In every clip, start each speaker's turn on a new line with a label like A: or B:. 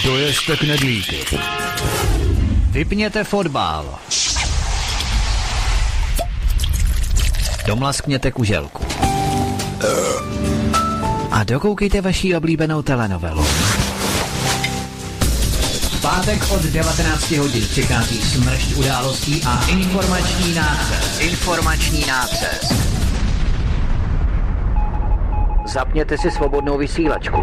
A: Dojezte knedlíky. Vypněte fotbal. Domlaskněte kuželku. A dokoukejte vaší oblíbenou telenovelu. Pátek od 19 hodin přichází smršť událostí a informační nácest. Informační nácest. Zapněte si svobodnou vysílačku.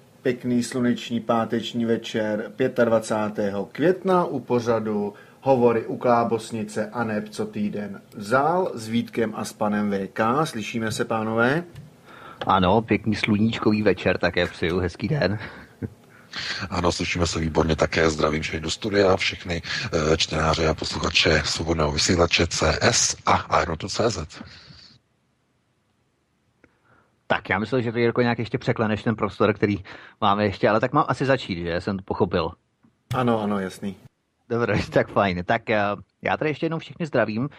B: pěkný sluneční páteční večer 25. května u pořadu Hovory u Klábosnice a neb co týden vzal s Vítkem a s panem VK. Slyšíme se, pánové?
A: Ano, pěkný sluníčkový večer, také přeju, hezký den.
C: Ano, slyšíme se výborně také. Zdravím všechny do studia, všechny eh, čtenáře a posluchače svobodného vysílače CS a Irotu.cz.
A: Tak já myslím, že to Jirko nějak ještě překleneš ten prostor, který máme ještě, ale tak mám asi začít, že jsem to pochopil.
B: Ano, ano, jasný.
A: Dobře, tak fajn. Tak eh, já tady ještě jednou všechny zdravím.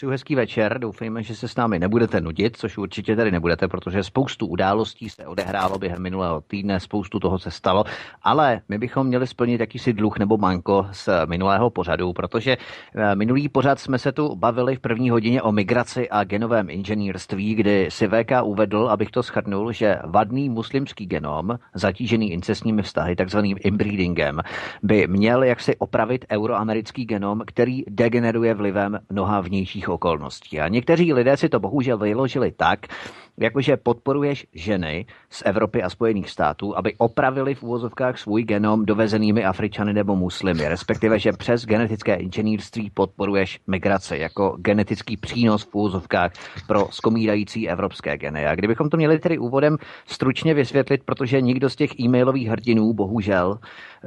A: Přeju hezký večer, doufejme, že se s námi nebudete nudit, což určitě tady nebudete, protože spoustu událostí se odehrálo během minulého týdne, spoustu toho se stalo, ale my bychom měli splnit jakýsi dluh nebo manko z minulého pořadu, protože eh, minulý pořad jsme se tu bavili v první hodině o migraci a genovém inženýrství, kdy si VK uvedl, abych to schrnul, že vadný muslimský genom, zatížený incestními vztahy, takzvaným inbreedingem, by měl jaksi opravit euroamerický genom, který degeneruje vlivem mnoha vnějších okolností. A někteří lidé si to bohužel vyložili tak, jakože podporuješ ženy z Evropy a Spojených států, aby opravili v úvozovkách svůj genom dovezenými Afričany nebo muslimy, respektive, že přes genetické inženýrství podporuješ migraci jako genetický přínos v úvozovkách pro skomírající evropské geny. A kdybychom to měli tedy úvodem stručně vysvětlit, protože nikdo z těch e-mailových hrdinů bohužel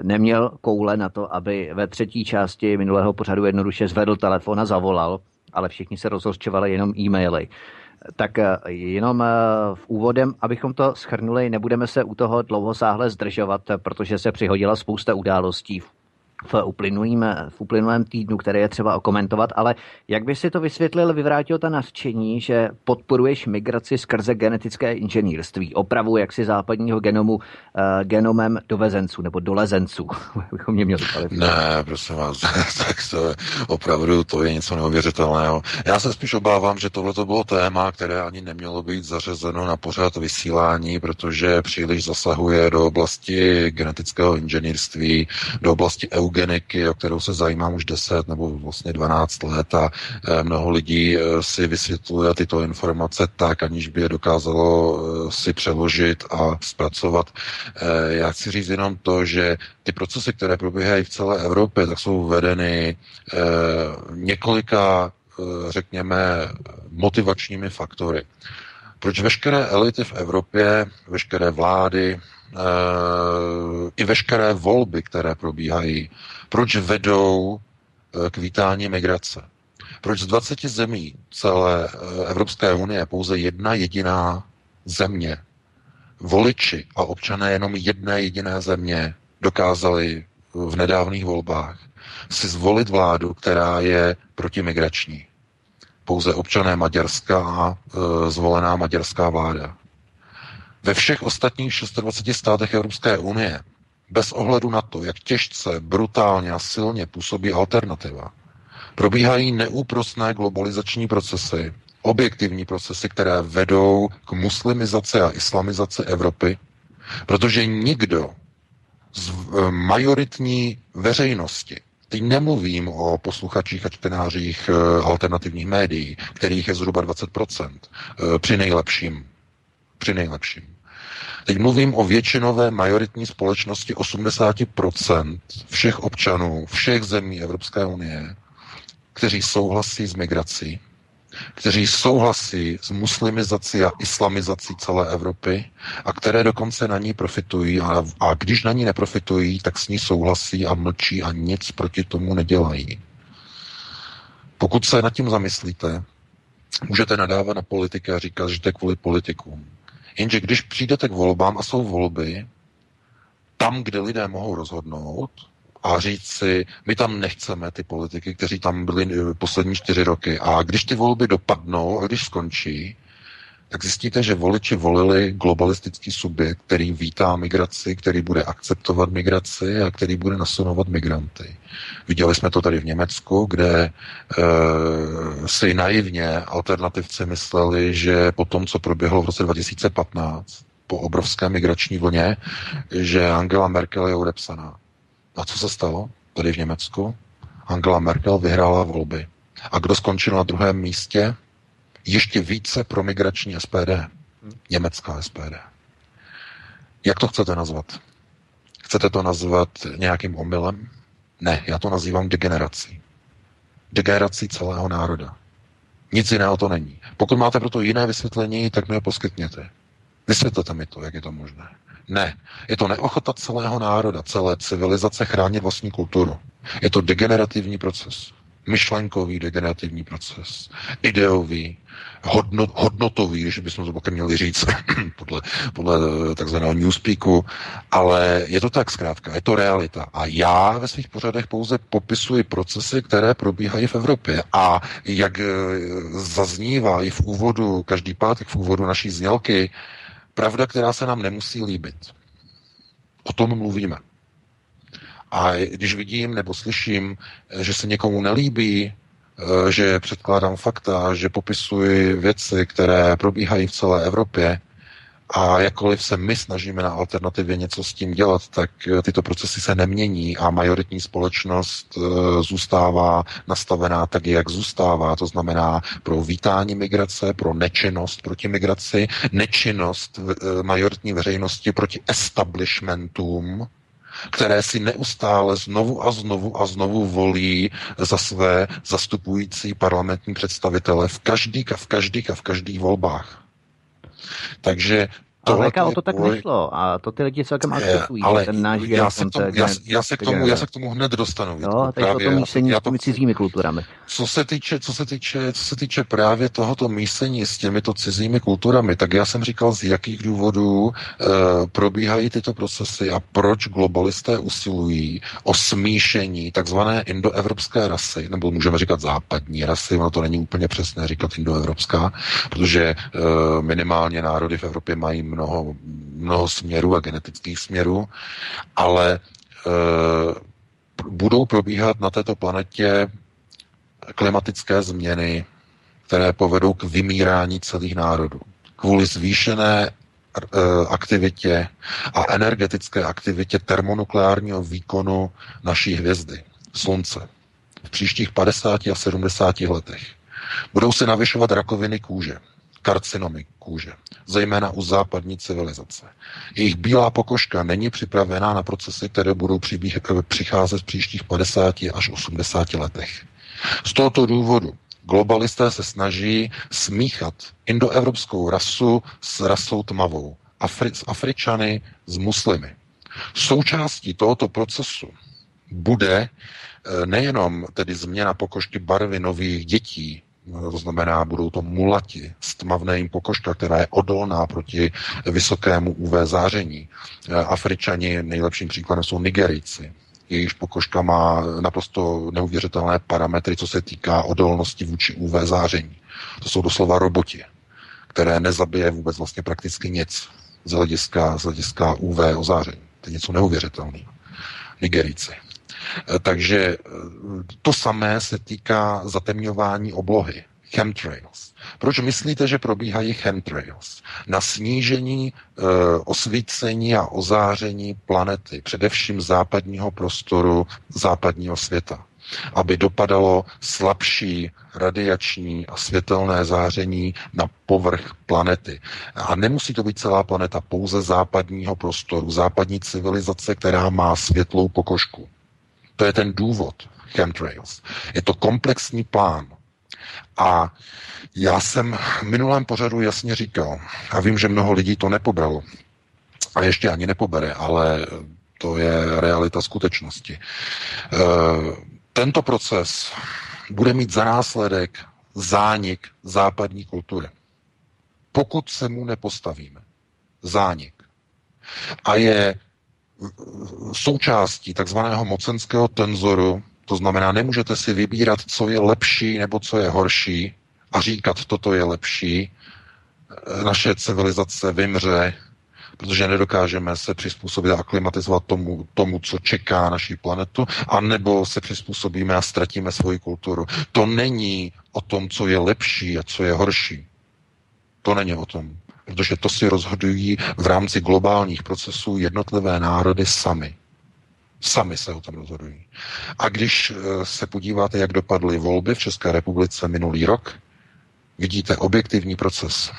A: neměl koule na to, aby ve třetí části minulého pořadu jednoduše zvedl telefon a zavolal, ale všichni se rozhořčovali jenom e-maily. Tak eh, jenom eh, v úvodem, abychom to schrnuli, nebudeme se u toho dlouhosáhle zdržovat, protože se přihodila spousta událostí v uplynulém, v uplynulém týdnu, které je třeba okomentovat, ale jak by si to vysvětlil, vyvrátil ta nařčení, že podporuješ migraci skrze genetické inženýrství, opravu jaksi západního genomu uh, genomem dovezenců nebo dolezenců, bychom mě měli
C: Ne, prosím vás, tak to opravdu to je něco neuvěřitelného. Já se spíš obávám, že tohle to bylo téma, které ani nemělo být zařazeno na pořád vysílání, protože příliš zasahuje do oblasti genetického inženýrství, do oblasti eugeniky, o kterou se zajímám už 10 nebo vlastně 12 let a mnoho lidí si vysvětluje tyto informace tak, aniž by je dokázalo si přeložit a zpracovat. Já chci říct jenom to, že ty procesy, které probíhají v celé Evropě, tak jsou vedeny několika řekněme, motivačními faktory. Proč veškeré elity v Evropě, veškeré vlády, e, i veškeré volby, které probíhají, proč vedou e, k vítání migrace? Proč z 20 zemí celé eh, Evropské unie pouze jedna jediná země, voliči a občané jenom jedné jediné země dokázali v nedávných volbách si zvolit vládu, která je protimigrační pouze občané Maďarska a e, zvolená maďarská vláda. Ve všech ostatních 26 státech Evropské unie, bez ohledu na to, jak těžce, brutálně a silně působí alternativa, probíhají neúprostné globalizační procesy, objektivní procesy, které vedou k muslimizaci a islamizaci Evropy, protože nikdo z e, majoritní veřejnosti Teď nemluvím o posluchačích a čtenářích eh, alternativních médií, kterých je zhruba 20%, eh, při nejlepším. Při nejlepším. Teď mluvím o většinové majoritní společnosti 80% všech občanů, všech zemí Evropské unie, kteří souhlasí s migrací, kteří souhlasí s muslimizací a islamizací celé Evropy a které dokonce na ní profitují a, a když na ní neprofitují, tak s ní souhlasí a mlčí a nic proti tomu nedělají. Pokud se nad tím zamyslíte, můžete nadávat na politiky a říkat, že je kvůli politikům. Jenže když přijdete k volbám a jsou volby, tam, kde lidé mohou rozhodnout, a říct si, my tam nechceme ty politiky, kteří tam byli eh, poslední čtyři roky. A když ty volby dopadnou a když skončí, tak zjistíte, že voliči volili globalistický subjekt, který vítá migraci, který bude akceptovat migraci a který bude nasunovat migranty. Viděli jsme to tady v Německu, kde e, si naivně alternativci mysleli, že po tom, co proběhlo v roce 2015, po obrovské migrační vlně, že Angela Merkel je odepsaná. A co se stalo tady v Německu? Angela Merkel vyhrála volby. A kdo skončil na druhém místě? Ještě více pro migrační SPD. Německá SPD. Jak to chcete nazvat? Chcete to nazvat nějakým omylem? Ne, já to nazývám degenerací. Degenerací celého národa. Nic jiného to není. Pokud máte proto jiné vysvětlení, tak mi ho poskytněte. Vysvětlete mi to, jak je to možné. Ne, je to neochota celého národa, celé civilizace chránit vlastní kulturu. Je to degenerativní proces. Myšlenkový degenerativní proces. Ideový, hodnot, hodnotový, když bychom to pak měli říct podle, podle takzvaného newspeaku, ale je to tak zkrátka, je to realita. A já ve svých pořadech pouze popisuji procesy, které probíhají v Evropě. A jak eh, zaznívá i v úvodu, každý pátek v úvodu naší znělky, Pravda, která se nám nemusí líbit. O tom mluvíme. A když vidím nebo slyším, že se někomu nelíbí, eh, že předkládám fakta, že popisuji věci, které probíhají v celé Evropě, a jakkoliv se my snažíme na alternativě něco s tím dělat, tak eh, tyto procesy se nemění a majoritní společnost eh, zůstává nastavená tak, jak zůstává. To znamená pro vítání migrace, pro nečinnost proti migraci, nečinnost eh, majoritní veřejnosti proti establishmentům, které si neustále znovu a znovu a znovu volí za své zastupující parlamentní představitele v každých a v každých a v každých volbách. Takže
A: ale o to tak tvoj... nešlo a to ty lidi celkem akceptují.
C: Ale ten náš já, se tomu, já, já, se k tomu, já se k tomu hned dostanu.
A: Jo, teď právě, o tom mísení já, s těmi cizími kulturami.
C: Co se, týče, co, se týče, co se týče právě tohoto mísení s těmito cizími kulturami, tak já jsem říkal, z jakých důvodů uh, probíhají tyto procesy a proč globalisté usilují o smíšení takzvané indoevropské rasy, nebo můžeme říkat západní rasy, ono to není úplně přesné říkat indoevropská, protože uh, minimálně národy v Evropě mají mnoho, mnoho směrů a genetických směrů, ale e, budou probíhat na této planetě klimatické změny, které povedou k vymírání celých národů. Kvůli zvýšené aktivitě a energetické aktivitě termonukleárního výkonu naší hvězdy, Slunce, v příštích 50 a 70 letech. Budou se navyšovat rakoviny kůže, karcinomy kůže, zejména u západní civilizace. Jejich bílá pokožka není připravená na procesy, které budou přibích, přicházet v příštích 50 až 80 letech. Z tohoto důvodu globalisté se snaží smíchat indoevropskou rasu s rasou tmavou, Afri- s Afričany s muslimy. Součástí tohoto procesu bude eh, nejenom tedy změna pokožky barvy nových dětí, to znamená, budou to mulati, stmavné jim pokožka, která je odolná proti vysokému UV záření. Eh, Afričani nejlepším příkladem jsou Nigerijci. Jejíž pokožka má naprosto neuvěřitelné parametry, co se týká odolnosti vůči UV záření. To jsou doslova roboti, které nezabije vůbec vlastně prakticky nic z hlediska, z hlediska UV ozáření. To je něco neuvěřitelného. Nigerijci. Eh, takže eh, to samé se týká zatemňování oblohy. Chemtrails. Proč myslíte, že probíhají chemtrails? Na snížení e, osvícení a ozáření planety, především západního prostoru, západního světa aby dopadalo slabší radiační a světelné záření na povrch planety. A nemusí to být celá planeta, pouze západního prostoru, západní civilizace, která má světlou pokožku. To je ten důvod chemtrails. Je to komplexní plán. A já jsem v minulém pořadu jasně říkal, a vím, že mnoho lidí to nepobralo, a ještě ani nepobere, ale to je realita skutečnosti. E, tento proces bude mít za následek zánik západní kultury. Pokud se mu nepostavíme. Zánik. A je součástí takzvaného mocenského tenzoru, to znamená, nemůžete si vybírat, co je lepší nebo co je horší a říkat, toto je lepší. Naše civilizace vymře, protože nedokážeme se přizpůsobit a aklimatizovat tomu, tomu, co čeká naší planetu, anebo se přizpůsobíme a ztratíme svoji kulturu. To není o tom, co je lepší a co je horší. To není o tom protože to si rozhodují v rámci globálních procesů jednotlivé národy sami. Sami se o tom rozhodují. A když eh, se podíváte, jak dopadly volby v České republice minulý rok, vidíte objektivní proces.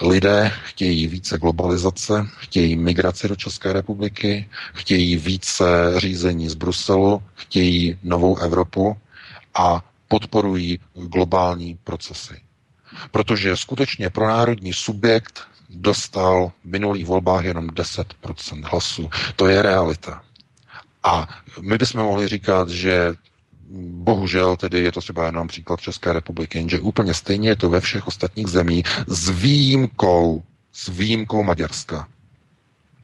C: Lidé chtějí více globalizace, chtějí migraci do České republiky, chtějí více řízení z Bruselu, chtějí novou Evropu a podporují globální procesy. Protože skutečně pro národní subjekt dostal v minulých volbách jenom 10% hlasů. To je realita. A my bychom mohli říkat, že bohužel tedy je to třeba jenom příklad České republiky, jenže úplně stejně je to ve všech ostatních zemích s výjimkou, s výjimkou Maďarska.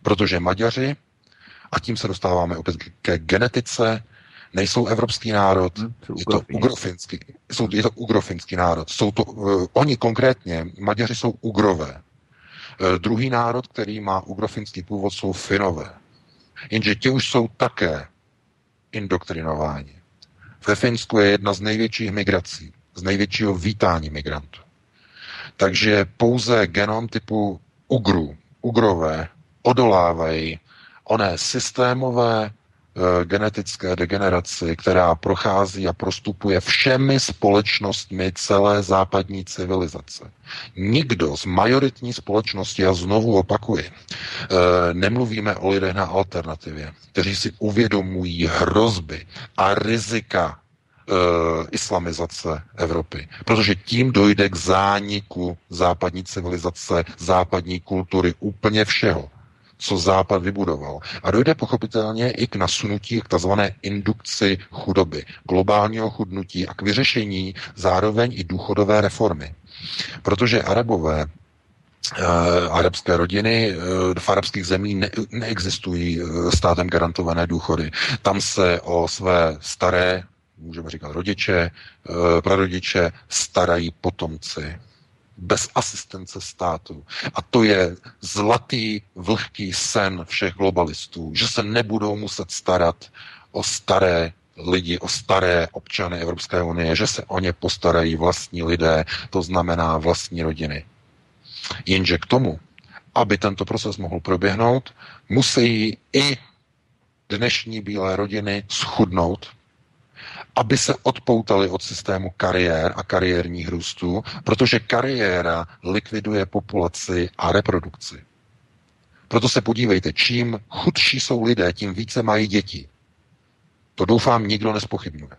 C: Protože Maďaři, a tím se dostáváme opět ke genetice, nejsou evropský národ, hmm, je to ugrofinský, jsou, je to ugrofinský národ. Jsou to, uh, oni konkrétně, Maďaři jsou ugrové. Uh, druhý národ, který má ugrofinský původ, jsou Finové. Jenže ti už jsou také indoktrinováni. Ve Finsku je jedna z největších migrací, z největšího vítání migrantů. Takže pouze genom typu ugru, ugrové, odolávají oné systémové genetické degeneraci, která prochází a prostupuje všemi společnostmi celé západní civilizace. Nikdo z majoritní společnosti, a znovu opakuji, eh, nemluvíme o lidech na alternativě, kteří si uvědomují hrozby a rizika uh, islamizace Evropy. Protože tím dojde k zániku západní civilizace, západní kultury, úplně všeho co Západ vybudoval. A dojde pochopitelně i k nasunutí k tzv. indukci chudoby, globálního chudnutí a k vyřešení zároveň i důchodové reformy. Protože Arabové Uh, arabské rodiny uh, v arabských zemí ne, neexistují uh, státem garantované důchody. Tam se o své staré, můžeme říkat rodiče, prarodiče, starají potomci bez asistence státu. A to je zlatý, vlhký sen všech globalistů, že se nebudou muset starat o staré lidi, o staré občany Evropské unie, že se o ně postarají vlastní lidé, to znamená vlastní rodiny. Jenže k tomu, aby tento proces mohl proběhnout, musí i dnešní bílé rodiny schudnout, aby se odpoutali od systému kariér a kariérních růstů, protože kariéra likviduje populaci a reprodukci. Proto se podívejte, čím chudší jsou lidé, tím více mají děti. To doufám nikdo nespochybnuje.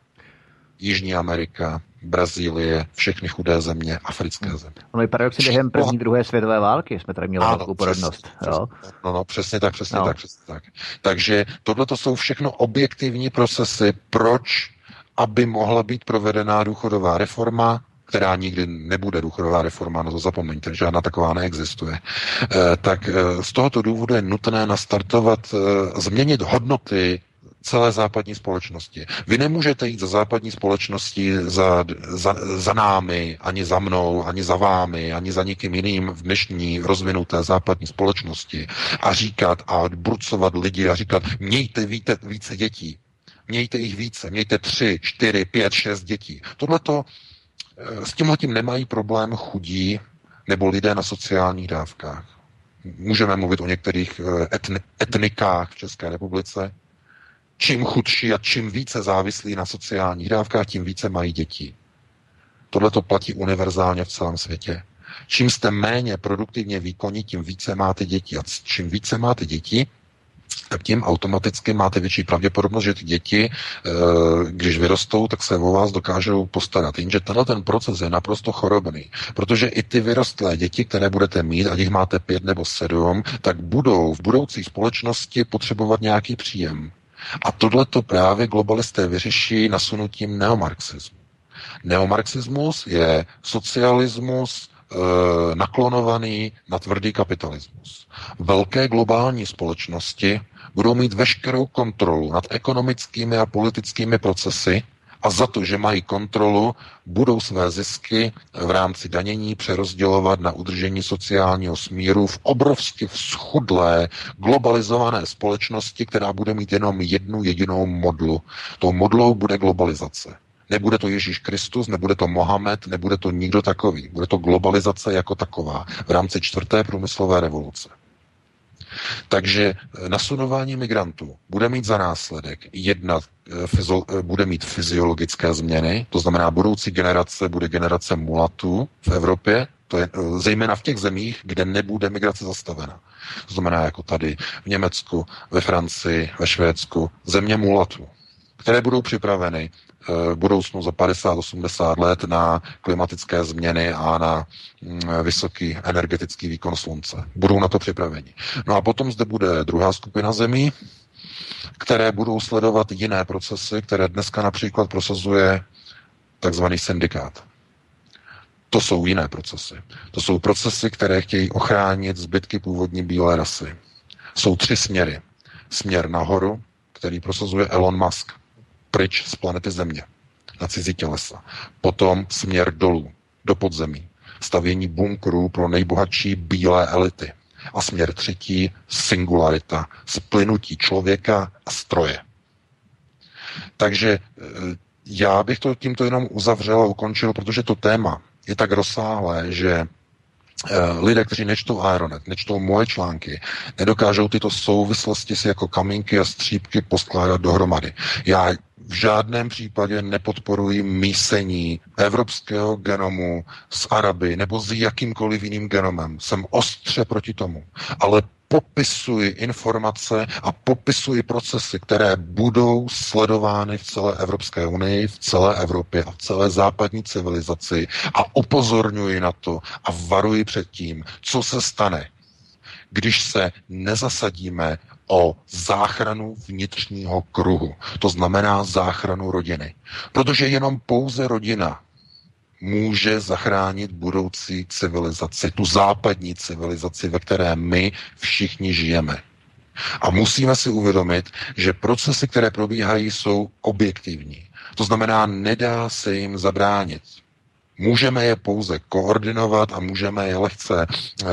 C: Jižní Amerika, Brazílie, všechny chudé země, africké země.
A: Ono je paradoxně během první, druhé světové války jsme tady měli velkou porodnost.
C: Jo? No, no, přesně tak, přesně no. tak, přesně tak. Takže tohle to jsou všechno objektivní procesy, proč, aby mohla být provedená důchodová reforma, která nikdy nebude důchodová reforma, no to zapomeňte, žádná taková neexistuje, eh, tak eh, z tohoto důvodu je nutné nastartovat, eh, změnit hodnoty celé západní společnosti. Vy nemůžete jít za západní společností za, za, za námi, ani za mnou, ani za vámi, ani za nikým jiným v dnešní rozvinuté západní společnosti a říkat a brucovat lidi a říkat, mějte víte, více dětí, mějte jich více, mějte tři, čtyři, pět, šest dětí. Tohle to s tímhle tím nemají problém chudí nebo lidé na sociálních dávkách. Můžeme mluvit o některých eh, etni, etnikách v České republice. Čím chudší a čím více závislí na sociálních dávkách, tím více mají dětí. Tohle to platí univerzálně v celém světě. Čím jste méně produktivně výkonní, tím více máte děti. A čím více máte děti, tak tím automaticky máte větší pravděpodobnost, že ty děti, eh, když vyrostou, tak se o vás dokážou postarat. Jenže tenhle ten proces je naprosto chorobný, protože i ty vyrostlé děti, které budete mít, ať jich máte pět nebo sedm, tak budou v budoucí společnosti potřebovat nějaký příjem. A tohle to právě globalisté vyřeší nasunutím neomarxismu. Neomarxismus je socialismus naklonovaný na tvrdý kapitalismus. Velké globální společnosti budou mít veškerou kontrolu nad ekonomickými a politickými procesy a za to, že mají kontrolu, budou své zisky v rámci danění přerozdělovat na udržení sociálního smíru v obrovsky schudlé, globalizované společnosti, která bude mít jenom jednu jedinou modlu. Tou modlou bude globalizace. Nebude to Ježíš Kristus, nebude to Mohamed, nebude to nikdo takový. Bude to globalizace jako taková v rámci čtvrté průmyslové revoluce. Takže eh, nasunování migrantů bude mít za následek jedna, eh, bude mít fyziologické změny, to znamená budoucí generace bude generace mulatů v Evropě, to je eh, zejména v těch zemích, kde nebude migrace zastavena. To znamená jako tady v Německu, ve Francii, ve Švédsku, země mulatů, které budou připraveny v budoucnu za 50-80 let na klimatické změny a na mm, vysoký energetický výkon slunce. Budou na to připraveni. No a potom zde bude druhá skupina zemí, které budou sledovat jiné procesy, které dneska například prosazuje takzvaný syndikát. To jsou jiné procesy. To jsou procesy, které chtějí ochránit zbytky původní bílé rasy. Jsou tři směry. Směr nahoru, který prosazuje Elon Musk – pryč z planety Země, na cizí tělesa. Potom směr dolů, do podzemí. Stavění bunkrů pro nejbohatší bílé elity. A směr třetí, singularita, splynutí člověka a stroje. Takže e, já bych to tímto jenom uzavřel a ukončil, protože to téma je tak rozsáhlé, že Eh, lidé, kteří nečtou Aeronet, nečtou moje články, nedokážou tyto souvislosti si jako kamínky a střípky poskládat dohromady. Já v žádném případě nepodporuji mísení evropského genomu s Araby nebo s jakýmkoliv jiným genomem. Jsem ostře proti tomu. Ale popisuji informace a popisuji procesy, které budou sledovány v celé Evropské unii, v celé Evropě a v celé západní civilizaci a upozorňuji na to a varuji před tím, co se stane, když se nezasadíme o záchranu vnitřního kruhu. To znamená záchranu rodiny. Protože jenom pouze rodina může zachránit budoucí civilizaci, tu západní civilizaci, ve které my všichni žijeme. A musíme si uvědomit, že procesy, které probíhají, jsou objektivní. To znamená, nedá se jim zabránit. Můžeme je pouze koordinovat a můžeme je lehce e,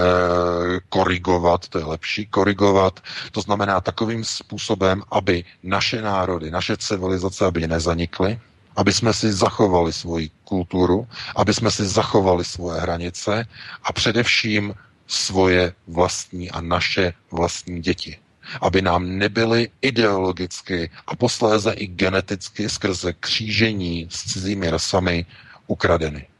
C: korigovat, to je lepší, korigovat. To znamená takovým způsobem, aby naše národy, naše civilizace, aby nezanikly, aby jsme si zachovali svoji kulturu, aby jsme si zachovali svoje hranice a především svoje vlastní a naše vlastní děti. Aby nám nebyly ideologicky a posléze i geneticky skrze křížení s cizími rasami ukradeny.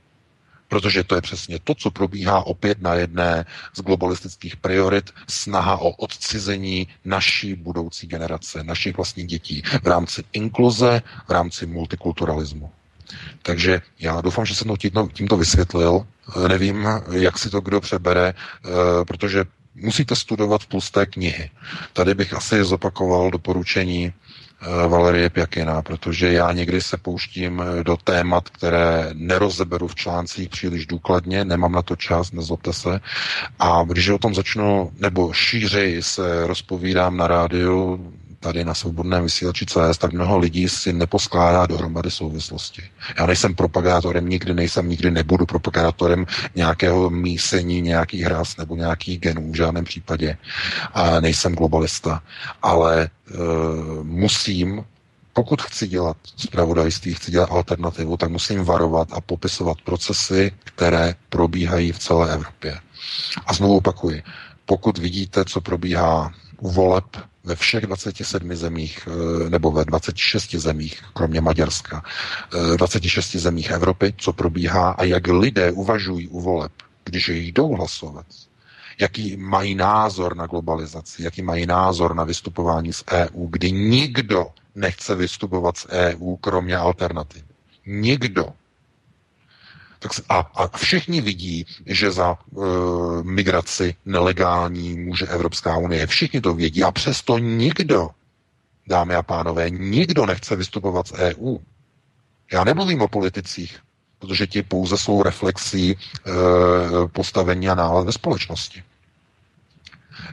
C: Protože to je přesně to, co probíhá opět na jedné z globalistických priorit, snaha o odcizení naší budoucí generace, našich vlastních dětí v rámci inkluze, v rámci multikulturalismu. Takže já doufám, že jsem to tímto, vysvětlil. Nevím, jak si to kdo přebere, eh, protože musíte studovat tlusté knihy. Tady bych asi zopakoval doporučení Valerie Pjakina, protože já někdy se pouštím eh, do témat, které nerozeberu v článcích příliš důkladně, nemám na to čas, nezlobte se. A když o tom začnu, nebo šířej se rozpovídám na rádiu, tady na svobodném vysílači CS, tak mnoho lidí si neposkládá dohromady souvislosti. Já nejsem propagátorem, nikdy nejsem, nikdy nebudu propagátorem nějakého mísení, nějakých hras nebo nějakých genů v žádném případě. A nejsem globalista, ale e, musím pokud chci dělat zpravodajství, chci dělat alternativu, tak musím varovat a popisovat procesy, které probíhají v celé Evropě. A znovu opakuji, pokud vidíte, co probíhá u voleb ve všech 27 zemích, eh, nebo ve 26 zemích, kromě Maďarska, 26 eh, zemích Evropy, co probíhá a jak lidé uvažují u voleb, když jdou hlasovat, jaký mají názor na globalizaci, jaký mají názor na vystupování z EU, kdy nikdo nechce vystupovat z EU, kromě alternativ. Nikdo. Tak a, a všichni vidí, že za e, migraci nelegální může Evropská unie. Všichni to vědí a přesto nikdo, dámy a pánové, nikdo nechce vystupovat z EU. Já nemluvím o politicích, protože ti pouze jsou reflexí e, postavení a nálad ve společnosti.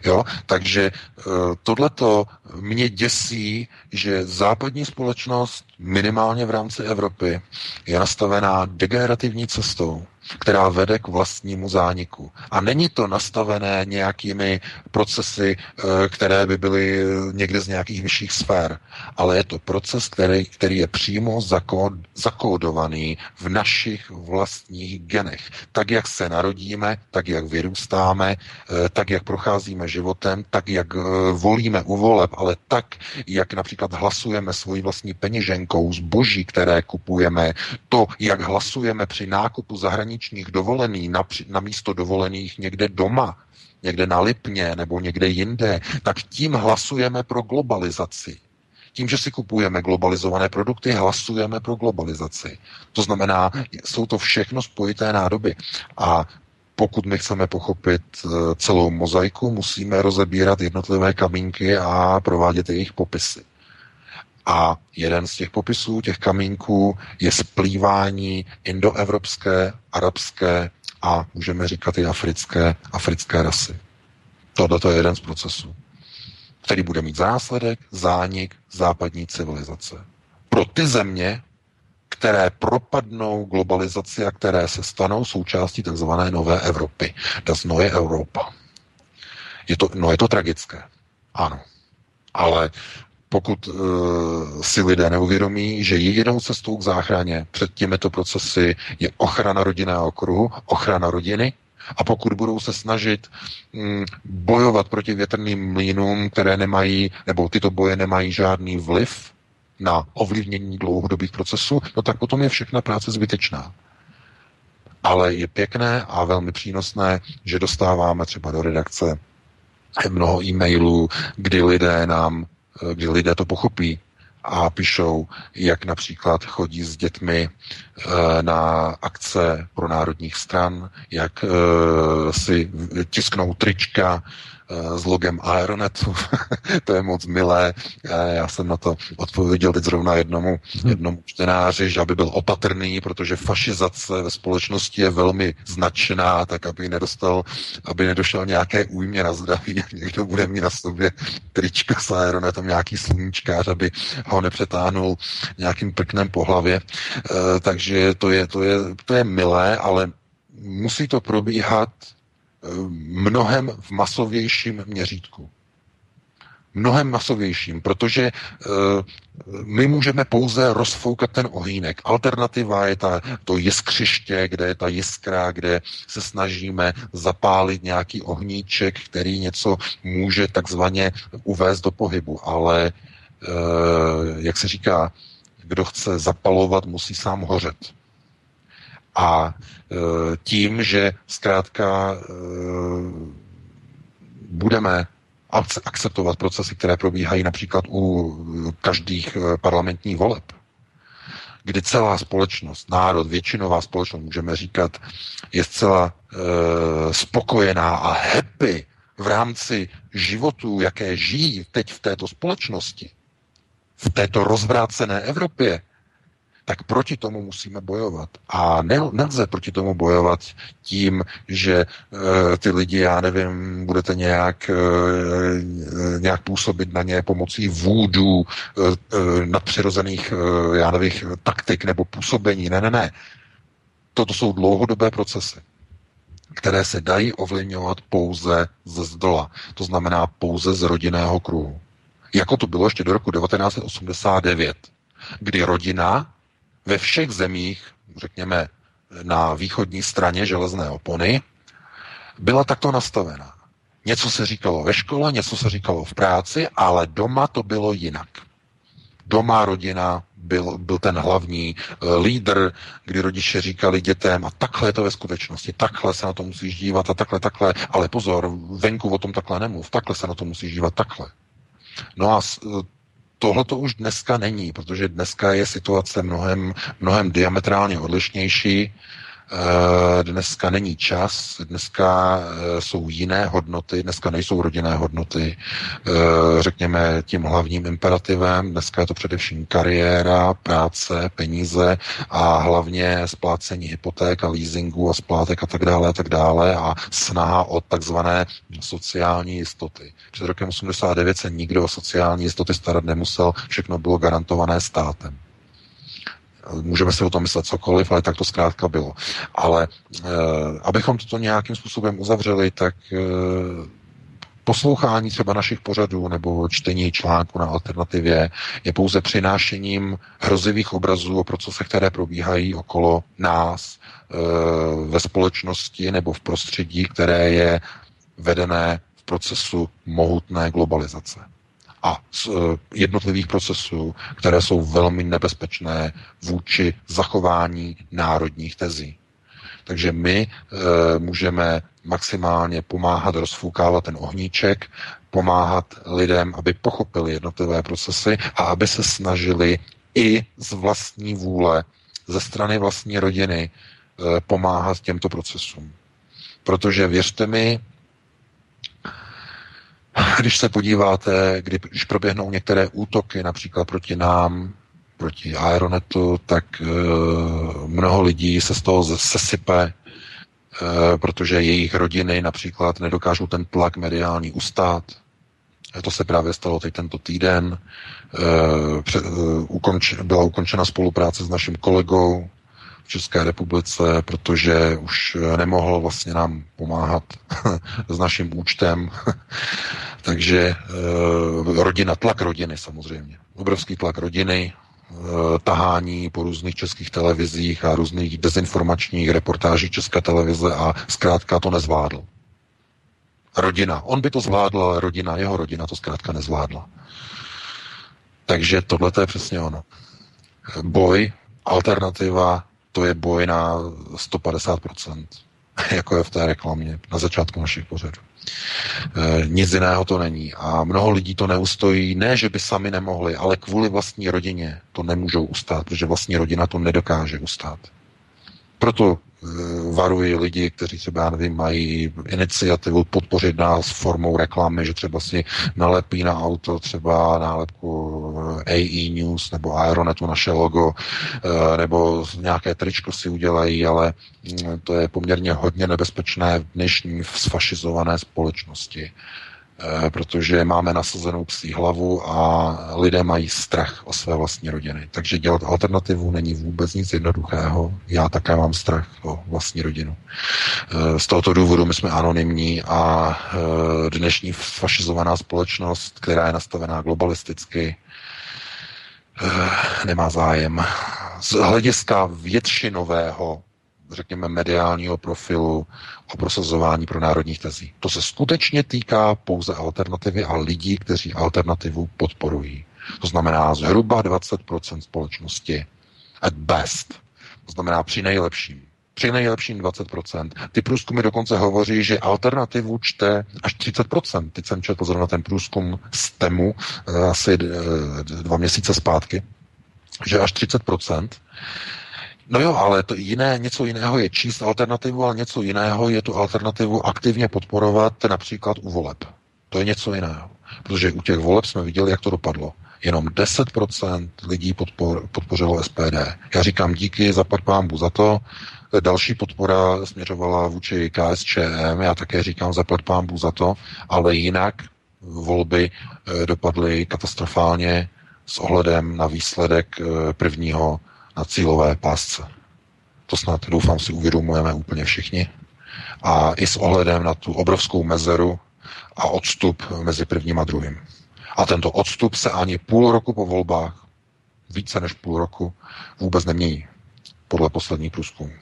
C: Jo? Takže eh, tohleto mě děsí, že západní společnost minimálně v rámci Evropy je nastavená degenerativní cestou která vede k vlastnímu zániku. A není to nastavené nějakými procesy, eh, které by byly někde z nějakých vyšších sfér, ale je to proces, který, který je přímo zakód, zakódovaný v našich vlastních genech. Tak, jak se narodíme, tak, jak vyrůstáme, eh, tak, jak procházíme životem, tak, jak eh, volíme u voleb, ale tak, jak například hlasujeme svojí vlastní peněženkou zboží, které kupujeme, to, jak hlasujeme při nákupu zahraničních dovolený na, na místo dovolených někde doma, někde na Lipně nebo někde jinde, tak tím hlasujeme pro globalizaci. Tím, že si kupujeme globalizované produkty, hlasujeme pro globalizaci. To znamená, jsou to všechno spojité nádoby. A pokud my chceme pochopit eh, celou mozaiku, musíme rozebírat jednotlivé kamínky a provádět jejich popisy. A jeden z těch popisů, těch kamínků, je splývání indoevropské, arabské a můžeme říkat i africké, africké rasy. Tohle je jeden z procesů, který bude mít zásledek, zánik západní civilizace. Pro ty země, které propadnou globalizaci a které se stanou součástí tzv. nové Evropy. Das neue Europa. Je to, no je to tragické. Ano. Ale pokud uh, si lidé neuvědomí, že jedinou cestou k záchraně před těmito procesy je ochrana rodinného okruhu, ochrana rodiny, a pokud budou se snažit mm, bojovat proti větrným mlínům, které nemají, nebo tyto boje nemají žádný vliv na ovlivnění dlouhodobých procesů, no tak potom je všechna práce zbytečná. Ale je pěkné a velmi přínosné, že dostáváme třeba do redakce mnoho e-mailů, kdy lidé nám kdy lidé to pochopí a píšou, jak například chodí s dětmi eh, na akce pro národních stran, jak eh, si tisknou trička s logem Aeronetu. to je moc milé. Já jsem na to odpověděl teď zrovna jednomu, mhm. jednomu čtenáři, že aby byl opatrný, protože fašizace ve společnosti je velmi značná, tak aby nedostal, aby nedošel nějaké újmě na zdraví, někdo bude mít na sobě trička s Aeronetem, nějaký sluníčkář, aby ho nepřetáhnul nějakým prknem po hlavě. E, takže to je, to, je, to je milé, ale musí to probíhat mnohem v masovějším měřítku. mnohem masovějším, protože uh, my můžeme pouze rozfoukat ten ohýnek. Alternativa je ta, to jiskřiště, kde je ta jiskra, kde se snažíme zapálit nějaký ohníček, který něco může takzvaně uvést do pohybu. Ale, uh, jak se říká, kdo chce zapalovat, musí sám hořet. A e, tím, že zkrátka e, budeme akceptovat procesy, které probíhají například u každých e, parlamentních voleb, kdy celá společnost, národ, většinová společnost, můžeme říkat, je zcela spokojená a happy v rámci životů, jaké žijí teď v této společnosti, v této rozvrácené Evropě, tak proti tomu musíme bojovat. A ne, nelze proti tomu bojovat tím, že e, ty lidi, já nevím, budete nějak, e, nějak působit na ně pomocí vůdů, e, nadpřirozených, e, já nevím, taktik nebo působení. Ne, ne, ne. Toto jsou dlouhodobé procesy které se dají ovlivňovat pouze ze zdola. To znamená pouze z rodinného kruhu. Jako to bylo ještě do roku 1989, kdy rodina ve všech zemích, řekněme na východní straně železné opony, byla takto nastavená. Něco se říkalo ve škole, něco se říkalo v práci, ale doma to bylo jinak. Doma rodina byl, byl ten hlavní uh, lídr, kdy rodiče říkali dětem a takhle je to ve skutečnosti, takhle se na to musíš dívat a takhle, takhle, ale pozor, venku o tom takhle nemluv, takhle se na to musíš dívat, takhle. No a tohle to už dneska není, protože dneska je situace mnohem, mnohem diametrálně odlišnější. Eh, dneska není čas, dneska eh, jsou jiné hodnoty, dneska nejsou rodinné hodnoty, eh, řekněme tím hlavním imperativem. Dneska je to především kariéra, práce, peníze a hlavně splácení hypoték a leasingu a splátek a tak dále a tak dále a snaha o takzvané sociální jistoty. Před rokem 89 se nikdo o sociální jistoty starat nemusel, všechno bylo garantované státem. Můžeme si o tom myslet cokoliv, ale tak to zkrátka bylo. Ale e, abychom toto nějakým způsobem uzavřeli, tak e, poslouchání třeba našich pořadů nebo čtení článku na alternativě je pouze přinášením hrozivých obrazů o procesech, které probíhají okolo nás e, ve společnosti nebo v prostředí, které je vedené v procesu mohutné globalizace a z eh, jednotlivých procesů, které jsou velmi nebezpečné vůči zachování národních tezí. Takže my e, můžeme maximálně pomáhat rozfoukávat ten ohníček, pomáhat lidem, aby pochopili jednotlivé procesy a aby se snažili i z vlastní vůle, ze strany vlastní rodiny e, pomáhat těmto procesům. Protože věřte mi, když se podíváte, když proběhnou některé útoky, například proti nám, proti Aeronetu, tak e, mnoho lidí se z toho sesype, e, protože jejich rodiny například nedokážou ten tlak mediální ustát. To se právě stalo teď tento týden. E, pře, e, ukonč, byla ukončena spolupráce s naším kolegou, České republice, protože už nemohl vlastně nám pomáhat s naším účtem. Takže e, rodina, tlak rodiny samozřejmě. Obrovský tlak rodiny, e, tahání po různých českých televizích a různých dezinformačních reportážích České televize a zkrátka to nezvládl. Rodina. On by to zvládl, ale rodina, jeho rodina to zkrátka nezvládla. Takže tohle je přesně ono. Boj, alternativa, to je boj na 150%, jako je v té reklamě na začátku našich pořadů. E, nic jiného to není. A mnoho lidí to neustojí, ne, že by sami nemohli, ale kvůli vlastní rodině to nemůžou ustát, protože vlastní rodina to nedokáže ustát. Proto varuji lidi, kteří třeba, já nevím, mají iniciativu podpořit nás formou reklamy, že třeba si nalepí na auto třeba nálepku AE News nebo Aeronetu naše logo, eh, nebo nějaké tričko si udělají, ale mm, to je poměrně hodně nebezpečné v dnešní sfašizované společnosti. Eh, protože máme nasazenou psí hlavu a lidé mají strach o své vlastní rodiny. Takže dělat alternativu není vůbec nic jednoduchého. Já také mám strach o vlastní rodinu. Eh, z tohoto důvodu my jsme anonymní a eh, dnešní fašizovaná společnost, která je nastavená globalisticky, nemá zájem. Z hlediska většinového řekněme, mediálního profilu o prosazování pro národních tezí. To se skutečně týká pouze alternativy a lidí, kteří alternativu podporují. To znamená zhruba 20% společnosti at best. To znamená při nejlepším. Při nejlepším 20%. Ty průzkumy dokonce hovoří, že alternativu čte až 30%. Teď jsem četl zrovna ten průzkum z TEMu eh, asi eh, dva měsíce zpátky, že až 30%. No jo, ale to jiné, něco jiného je číst alternativu, ale něco jiného je tu alternativu aktivně podporovat například u voleb. To je něco jiného. Protože u těch voleb jsme viděli, jak to dopadlo. Jenom 10% lidí podpor, podpořilo SPD. Já říkám díky, zapad pámbu za to. Další podpora směřovala vůči KSČM, já také říkám zapad pámbu za to, ale jinak volby eh, dopadly katastrofálně s ohledem na výsledek eh, prvního na cílové pásce. To snad, doufám, si uvědomujeme úplně všichni. A i s ohledem na tu obrovskou mezeru a odstup mezi prvním a druhým. A tento odstup se ani půl roku po volbách, více než půl roku, vůbec nemění, podle posledních průzkumů.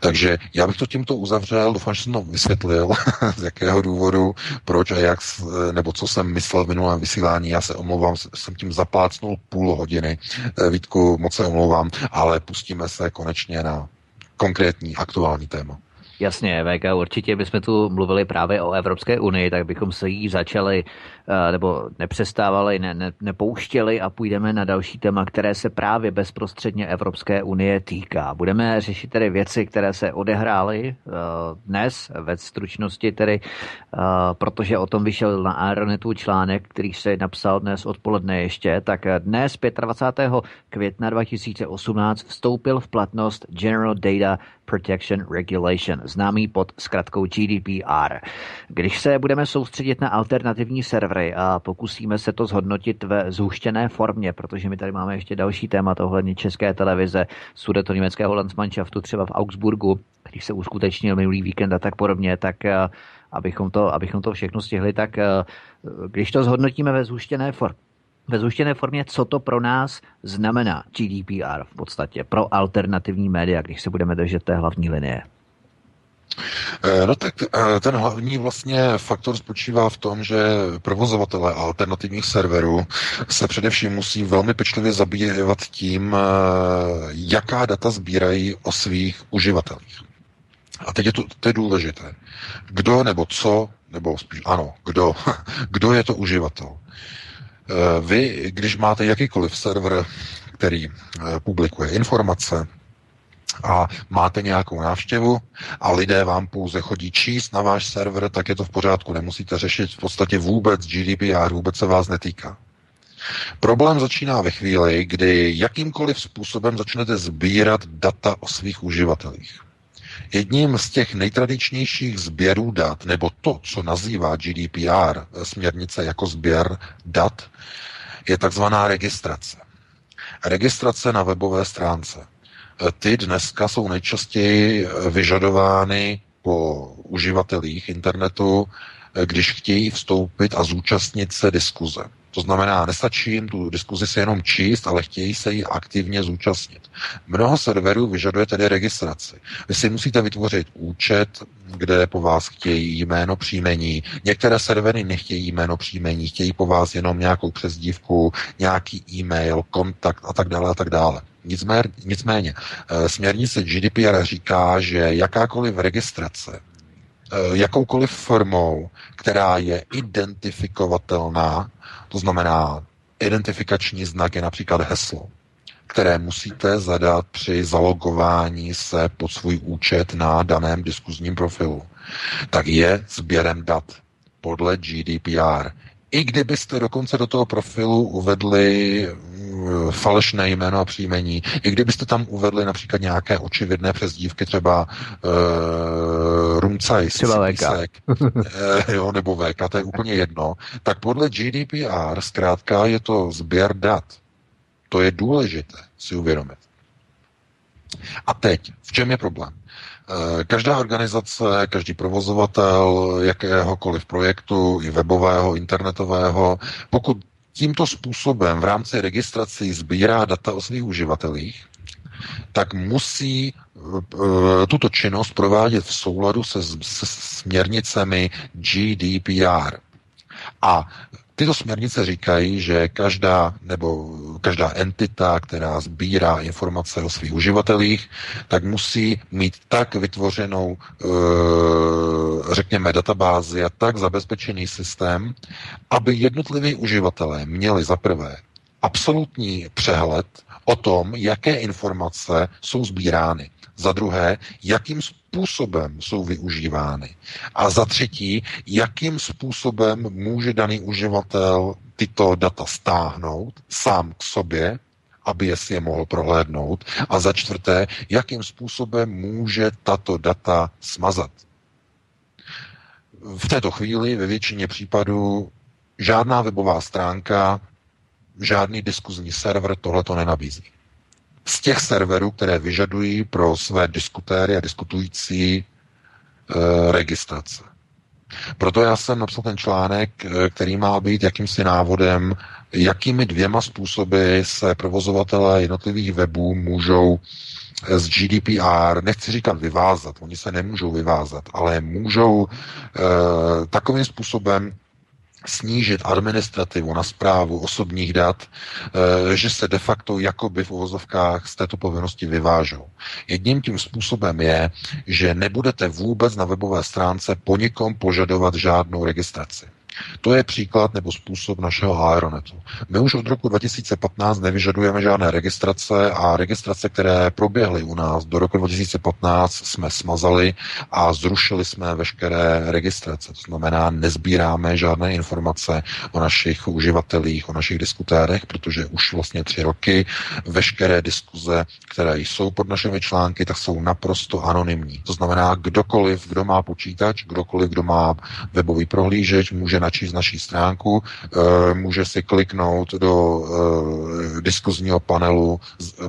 C: Takže já bych to tímto uzavřel, doufám, že jsem to vysvětlil, z jakého důvodu, proč a jak, nebo co jsem myslel v minulém vysílání. Já se omlouvám, jsem tím zaplácnul půl hodiny. Eh, Vítku, moc se omlouvám, ale pustíme se konečně na konkrétní aktuální téma.
A: Jasně, VK, určitě bychom tu mluvili právě o Evropské unii, tak bychom se jí začali nebo nepřestávali, ne, ne, nepouštěli a půjdeme na další téma, které se právě bezprostředně Evropské unie týká. Budeme řešit tedy věci, které se odehrály eh, dnes ve stručnosti tedy, eh, protože o tom vyšel na Aeronetu článek, který se napsal dnes odpoledne ještě, tak dnes 25. května 2018 vstoupil v platnost General Data Protection Regulation, známý pod zkratkou GDPR. Když se budeme soustředit na alternativní server, servery a pokusíme se to zhodnotit ve zhuštěné formě, protože my tady máme ještě další téma ohledně české televize, sudeto německého Landsmannschaftu třeba v Augsburgu, když se uskutečnil minulý víkend a tak podobně, tak abychom to, abychom to všechno stihli, tak když to zhodnotíme ve zhuštěné formě, ve zhuštěné formě, co to pro nás znamená GDPR v podstatě, pro alternativní média, když se budeme držet té hlavní linie.
C: Eh, no tak eh, ten hlavní vlastně faktor spočívá v tom, že provozovatelé alternativních serverů se především musí velmi pečlivě zabývat tím, eh, jaká data sbírají o svých uživatelích. A teď je to, to je důležité. Kdo nebo co, nebo spíš ano, kdo, kdo je to uživatel. Vy, když máte jakýkoliv server, který publikuje informace, a máte nějakou návštěvu a lidé vám pouze chodí číst na váš server, tak je to v pořádku. Nemusíte řešit v podstatě vůbec GDPR, vůbec se vás netýká. Problém začíná ve chvíli, kdy jakýmkoliv způsobem začnete sbírat data o svých uživatelích. Jedním z těch nejtradičnějších sběrů dat, nebo to, co nazývá GDPR, směrnice jako sběr dat, je takzvaná registrace. Registrace na webové stránce ty dneska jsou nejčastěji vyžadovány po uživatelích internetu, když chtějí vstoupit a zúčastnit se diskuze. To znamená, nestačí jim tu diskuzi se jenom číst, ale chtějí se jí aktivně zúčastnit. Mnoho serverů vyžaduje tedy registraci. Vy si musíte vytvořit účet, kde po vás chtějí jméno příjmení. Některé servery nechtějí jméno příjmení, chtějí po vás jenom nějakou přezdívku, nějaký e-mail, kontakt a tak dále a tak dále. Nicméně, nicméně eh, směrnice GDPR říká, že jakákoliv registrace, eh, jakoukoliv formou, která je identifikovatelná, to znamená identifikační znak je například heslo, které musíte zadat při zalogování se pod svůj účet na daném diskuzním profilu, tak je sběrem dat podle GDPR. I kdybyste dokonce do toho profilu uvedli falešné jméno a příjmení, i kdybyste tam uvedli například nějaké očividné přezdívky, třeba uh, Rumcaj,
A: třeba VK.
C: jo, nebo VK, to je úplně jedno, tak podle GDPR zkrátka je to sběr dat. To je důležité si uvědomit. A teď, v čem je problém? Eh, každá organizace, každý provozovatel jakéhokoliv projektu, i webového, internetového, pokud tímto způsobem v rámci registrací sbírá data o svých uživatelích, tak musí eh, tuto činnost provádět v souladu se, se směrnicemi GDPR. A Tyto směrnice říkají, že každá nebo každá entita, která sbírá informace o svých uživatelích, tak musí mít tak vytvořenou, eh, řekněme, databázi a tak zabezpečený systém, aby jednotliví uživatelé měli za prvé absolutní přehled o tom, jaké informace jsou sbírány. Za druhé, jakým způsobem jsou využívány. A za třetí, jakým způsobem může daný uživatel tyto data stáhnout sám k sobě, aby je si je mohl prohlédnout. A za čtvrté, jakým způsobem může tato data smazat. V této chvíli ve většině případů žádná webová stránka, žádný diskuzní server tohleto nenabízí z těch serverů, které vyžadují pro své diskutéry a diskutující e, registrace. Proto já jsem napsal ten článek, eh, který má být jakýmsi návodem, jakými dvěma způsoby se provozovatelé jednotlivých webů můžou eh, z GDPR, nechci říkat vyvázat, oni se nemůžou vyvázat, ale můžou e, takovým způsobem snížit administrativu na zprávu osobních dat, eh, že se de facto jakoby v uvozovkách z této povinnosti vyvážou. Jedním tím způsobem je, že nebudete vůbec na webové stránce po nikom požadovat žádnou registraci. To je příklad nebo způsob našeho Aeronetu. My už od roku 2015 nevyžadujeme žádné registrace a registrace, které proběhly u nás do roku 2015, jsme smazali a zrušili jsme veškeré registrace. To znamená, nezbíráme žádné informace o našich uživatelích, o našich diskutérech, protože už vlastně tři roky veškeré diskuze, které jsou pod našimi články, tak jsou naprosto anonymní. To znamená, kdokoliv, kdo má počítač, kdokoliv, kdo má webový prohlížeč, může načíst naší stránku, eh, může si kliknout do eh, diskuzního panelu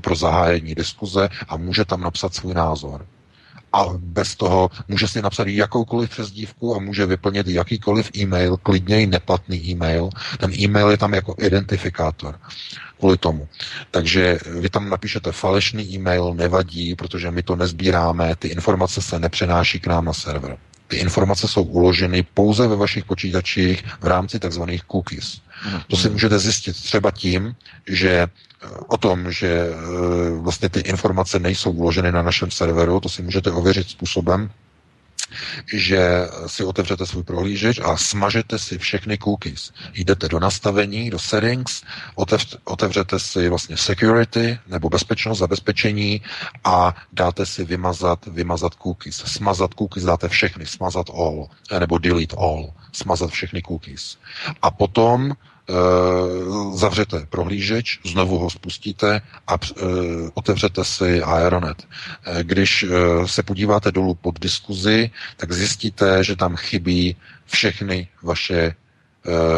C: pro zahájení diskuze a může tam napsat svůj názor a bez toho může si napsat jakoukoliv přezdívku a může vyplnit jakýkoliv e-mail, klidně i neplatný e-mail. Ten e-mail je tam jako identifikátor kvůli tomu. Takže vy tam napíšete falešný e-mail, nevadí, protože my to nezbíráme, ty informace se nepřenáší k nám na server. Ty informace jsou uloženy pouze ve vašich počítačích v rámci tzv. cookies. To si můžete zjistit třeba tím, že eh, o tom, že eh, vlastně ty informace nejsou uloženy na našem serveru, to si můžete ověřit způsobem, že si otevřete svůj prohlížeč a smažete si všechny cookies. Jdete do nastavení, do settings, otevř, otevřete si vlastně security nebo bezpečnost, zabezpečení a dáte si vymazat, vymazat cookies. Smazat cookies dáte všechny, smazat all, nebo delete all, smazat všechny cookies. A potom Eh, zavřete prohlížeč, znovu ho spustíte a eh, otevřete si Aeronet. Eh, když se podíváte dolů pod diskuzi, tak zjistíte, že tam chybí všechny vaše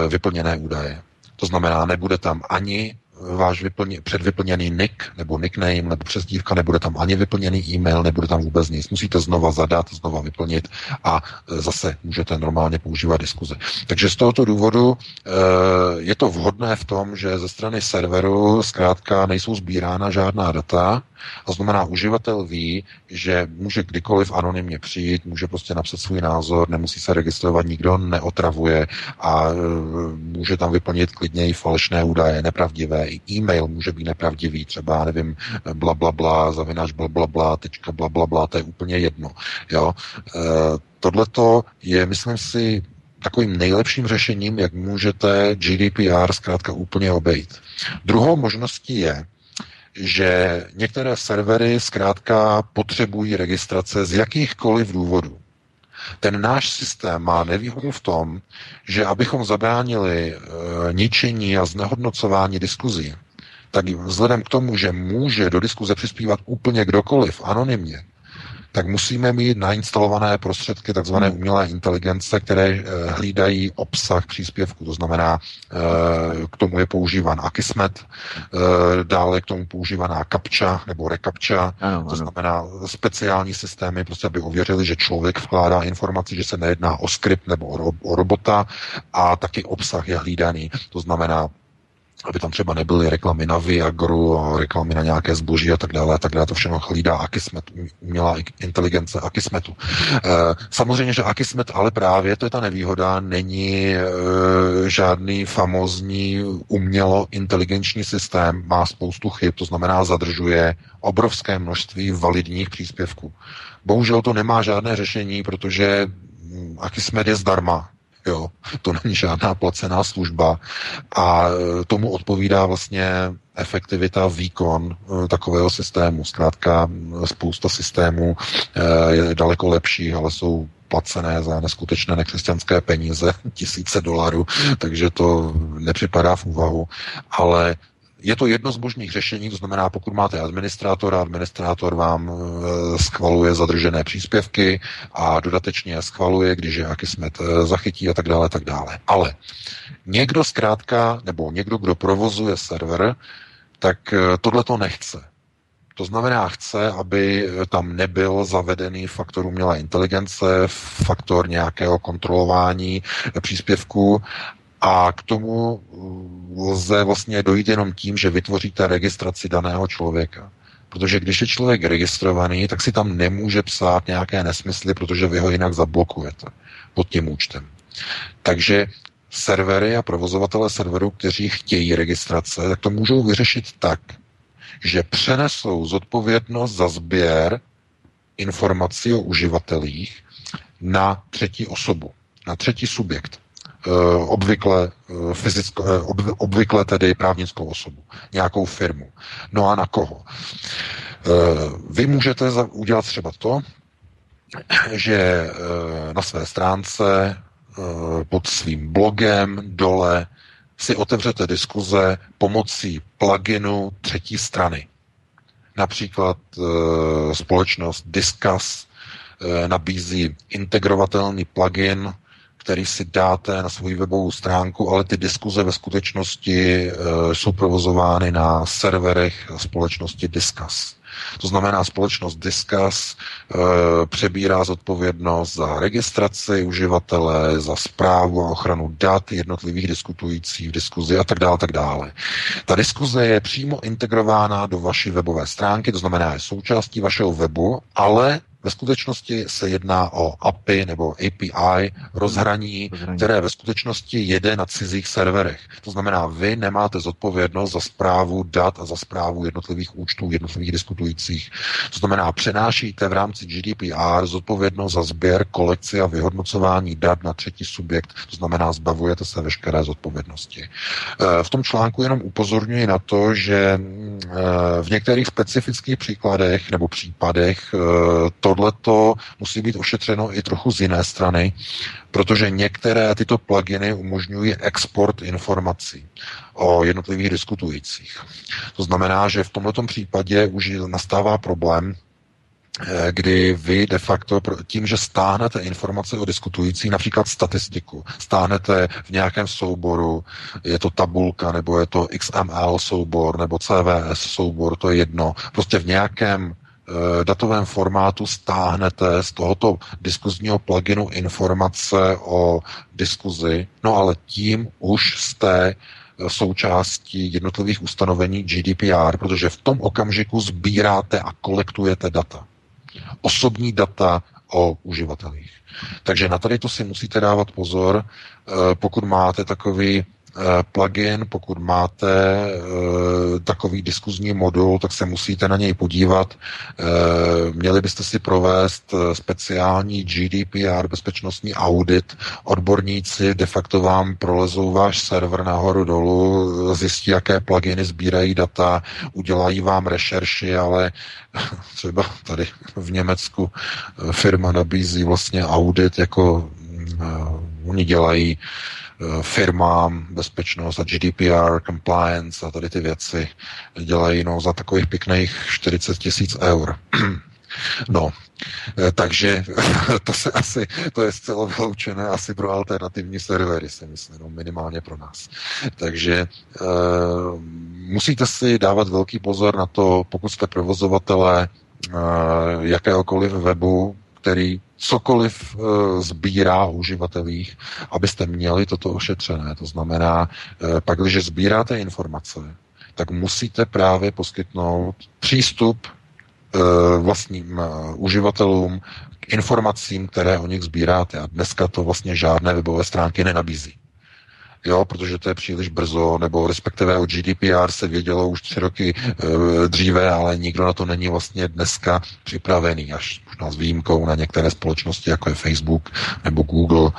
C: vyplněné údaje. To znamená, nebude tam ani váš vyplně, předvyplněný nick nebo nickname nebo přezdívka, nebude tam ani vyplněný e-mail, nebude tam vůbec nic. Musíte znova zadat, znova vyplnit a e, zase můžete normálně používat diskuze. Takže z tohoto důvodu e, je to vhodné v tom, že ze strany serveru zkrátka nejsou sbírána žádná data, a znamená, uživatel ví, že může kdykoliv anonymně přijít, může prostě napsat svůj názor, nemusí se registrovat, nikdo neotravuje a e, může tam vyplnit klidně i falešné údaje, nepravdivé. I e-mail může být nepravdivý, třeba, nevím, bla, bla, bla, zavináč bla, bla, bla, tečka, bla, bla, bla, to je úplně jedno. Jo? E, tohleto je, myslím si, takovým nejlepším řešením, jak můžete GDPR zkrátka úplně obejít. Druhou možností je, že některé servery zkrátka potřebují registrace z jakýchkoliv důvodů. Ten náš systém má nevýhodu v tom, že abychom zabránili e, ničení a znehodnocování diskuzí, tak vzhledem k tomu, že může do diskuze přispívat úplně kdokoliv anonymně, tak musíme mít nainstalované prostředky tzv. Hmm. umělé inteligence, které eh, hlídají obsah příspěvku. To znamená, eh, k tomu je používán Akismet, eh, dále k tomu používaná kapča nebo rekapča, to znamená speciální systémy, prostě aby ověřili, že člověk vkládá informaci, že se nejedná o skript nebo o robota a taky obsah je hlídaný. To znamená, aby tam třeba nebyly reklamy na Viagru, reklamy na nějaké zboží a tak dále, a tak dále. To všechno hlídá Akismet, umělá inteligence Akismetu. E, samozřejmě, že Akismet ale právě, to je ta nevýhoda, není e, žádný famozní umělo inteligenční systém, má spoustu chyb, to znamená zadržuje obrovské množství validních příspěvků. Bohužel to nemá žádné řešení, protože Akismet je zdarma, Jo, to není žádná placená služba a e, tomu odpovídá vlastně efektivita, výkon e, takového systému. Zkrátka spousta systémů e, je daleko lepší, ale jsou placené za neskutečné nekřesťanské peníze, tisíce dolarů, takže to nepřipadá v úvahu. Ale je to jedno z možných řešení, to znamená, pokud máte administrátora, administrátor vám e, schvaluje zadržené příspěvky a dodatečně schvaluje, když je Akismet e, zachytí a tak dále, tak dále. Ale někdo zkrátka, nebo někdo, kdo provozuje server, tak e, tohle to nechce. To znamená, chce, aby tam nebyl zavedený faktor umělé inteligence, faktor nějakého kontrolování příspěvků a k tomu uh, lze vlastně dojít jenom tím, že vytvoříte registraci daného člověka. Protože když je člověk registrovaný, tak si tam nemůže psát nějaké nesmysly, protože vy ho jinak zablokujete pod tím účtem. Takže servery a provozovatele serverů, kteří chtějí registrace, tak to můžou vyřešit tak, že přenesou zodpovědnost za sběr informací o uživatelích na třetí osobu, na třetí subjekt. Eh, obvykle, eh, fyzicko, eh, obvykle tedy právnickou osobu, nějakou firmu. No a na koho? Vy můžete udělat třeba to, že na své stránce pod svým blogem dole si otevřete diskuze pomocí pluginu třetí strany. Například společnost Discuss nabízí integrovatelný plugin který si dáte na svou webovou stránku, ale ty diskuze ve skutečnosti e, jsou provozovány na serverech společnosti Discuss. To znamená, společnost Discuss e, přebírá zodpovědnost za registraci uživatele, za zprávu a ochranu dat jednotlivých diskutujících v diskuzi a tak dále, tak dále. Ta diskuze je přímo integrována do vaší webové stránky, to znamená, je součástí vašeho webu, ale ve skutečnosti se jedná o API nebo API rozhraní, rozhraní, které ve skutečnosti jede na cizích serverech. To znamená, vy nemáte zodpovědnost za zprávu dat a za zprávu jednotlivých účtů, jednotlivých diskutujících. To znamená, přenášíte v rámci GDPR zodpovědnost za sběr, kolekci a vyhodnocování dat na třetí subjekt. To znamená, zbavujete se veškeré zodpovědnosti. Eh, v tom článku jenom upozorňuji na to, že eh, v některých specifických příkladech nebo případech eh, to tohleto musí být ošetřeno i trochu z jiné strany, protože některé tyto pluginy umožňují export informací o jednotlivých diskutujících. To znamená, že v tomto případě už nastává problém, eh, kdy vy de facto tím, že stáhnete informace o diskutující, například statistiku, stáhnete v nějakém souboru, je to tabulka, nebo je to XML soubor, nebo CVS soubor, to je jedno, prostě v nějakém datovém formátu stáhnete z tohoto diskuzního pluginu informace o diskuzi, no ale tím už jste eh, součástí jednotlivých ustanovení GDPR, protože v tom okamžiku sbíráte a kolektujete data. Osobní data o uživatelích. Takže na tady to si musíte dávat pozor, eh, pokud máte takový Eh, plugin, pokud máte eh, takový diskuzní modul, tak se musíte na něj podívat. Eh, měli byste si provést speciální GDPR bezpečnostní audit. Odborníci de facto vám prolezou váš server nahoru dolů, zjistí, jaké pluginy sbírají data, udělají vám rešerši, ale třeba tady v Německu firma nabízí vlastně audit, jako oni dělají firmám bezpečnost a GDPR, compliance a tady ty věci dělají no, za takových pěkných 40 tisíc eur. No, eh, takže to se asi, to je zcela vyloučené asi pro alternativní servery, si myslím, no, minimálně pro nás. Takže e, musíte si dávat velký pozor na to, pokud jste provozovatelé e, jakéhokoliv webu, který cokoliv e, sbírá uživatelích, abyste měli toto ošetřené. To znamená, e, pak, když sbíráte informace, tak musíte právě poskytnout přístup Eh, vlastním eh, uživatelům k informacím, které o nich sbíráte. A dneska to vlastně žádné webové stránky nenabízí. Jo, protože to je příliš brzo, nebo respektive o GDPR se vědělo už tři roky e, dříve, ale nikdo na to není vlastně dneska připravený, až možná s výjimkou na některé společnosti, jako je Facebook nebo Google,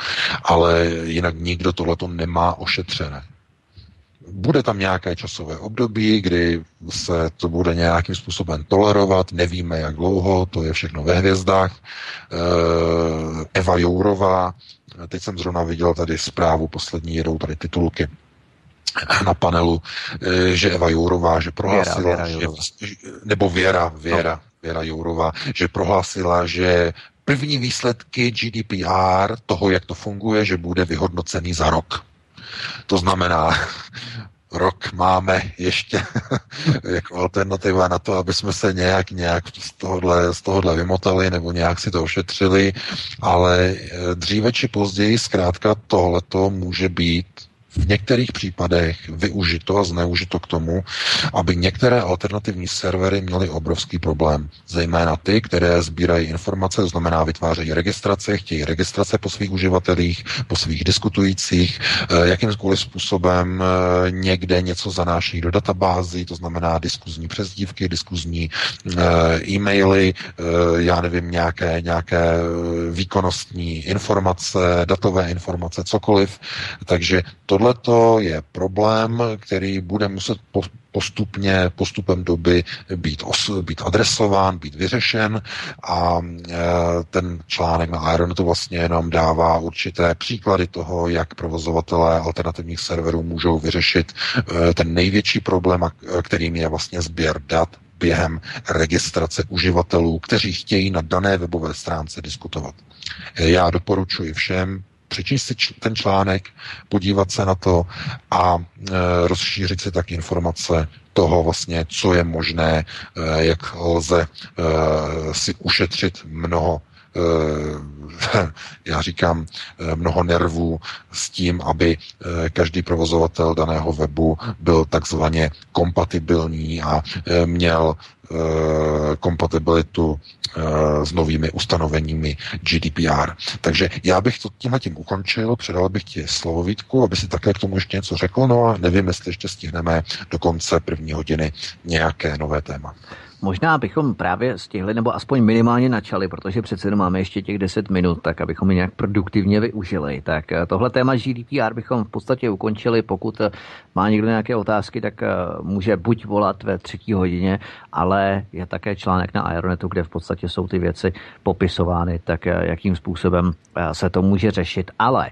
C: ale jinak nikdo tohleto nemá ošetřené. Bude tam nějaké časové období, kdy se to bude nějakým způsobem tolerovat, nevíme jak dlouho, to je všechno ve hvězdách. Eh, Eva Jourová, teď jsem zrovna viděl tady zprávu, poslední jedou tady titulky na panelu, eh, že Eva Jourová, že prohlásila, Věra, Věra že, nebo Věra, Věra, no. Věra Jourová, že prohlásila, že první výsledky GDPR, toho, jak to funguje, že bude vyhodnocený za rok. To znamená, rok máme ještě jako alternativa na to, aby jsme se nějak, nějak z, tohohle, z tohohle vymotali nebo nějak si to ošetřili, ale eh, dříve či později zkrátka tohleto může být v některých případech využito a zneužito k tomu, aby některé alternativní servery měly obrovský problém. Zejména ty, které sbírají informace, to znamená vytvářejí registrace, chtějí registrace po svých uživatelích, po svých diskutujících, eh, jakýmkoliv způsobem eh, někde něco zanáší do databází, to znamená diskuzní přezdívky, diskuzní eh, e-maily, já nevím, nějaké, nějaké výkonnostní informace, datové informace, cokoliv. Takže to tohle je problém, který bude muset postupně, postupem doby být, os, být adresován, být vyřešen a e, ten článek na Ironetu vlastně nám dává určité příklady toho, jak provozovatelé alternativních serverů můžou vyřešit e, ten největší problém, kterým je vlastně sběr dat během registrace uživatelů, kteří chtějí na dané webové stránce diskutovat. Já doporučuji všem, přečíst si ten článek, podívat se na to a e, rozšířit si tak informace toho vlastně, co je možné, e, jak lze e, si ušetřit mnoho já říkám, mnoho nervů s tím, aby každý provozovatel daného webu byl takzvaně kompatibilní a měl kompatibilitu Eh, s novými ustanoveními GDPR. Takže já bych to tímhle tím ukončil, předal bych ti slovo Vítku, aby si také k tomu ještě něco řekl, no a nevím, jestli ještě stihneme do konce první hodiny nějaké nové téma.
A: Možná bychom právě stihli, nebo aspoň minimálně načali, protože přece jenom máme ještě těch 10 minut, tak abychom je nějak produktivně využili. Tak eh, tohle téma GDPR bychom v podstatě ukončili. Pokud eh, má někdo nějaké otázky, tak eh, může buď volat ve třetí hodině, ale je také článek na Aeronetu, kde v podstatě jsou ty věci popisovány, tak jakým způsobem se to může řešit. Ale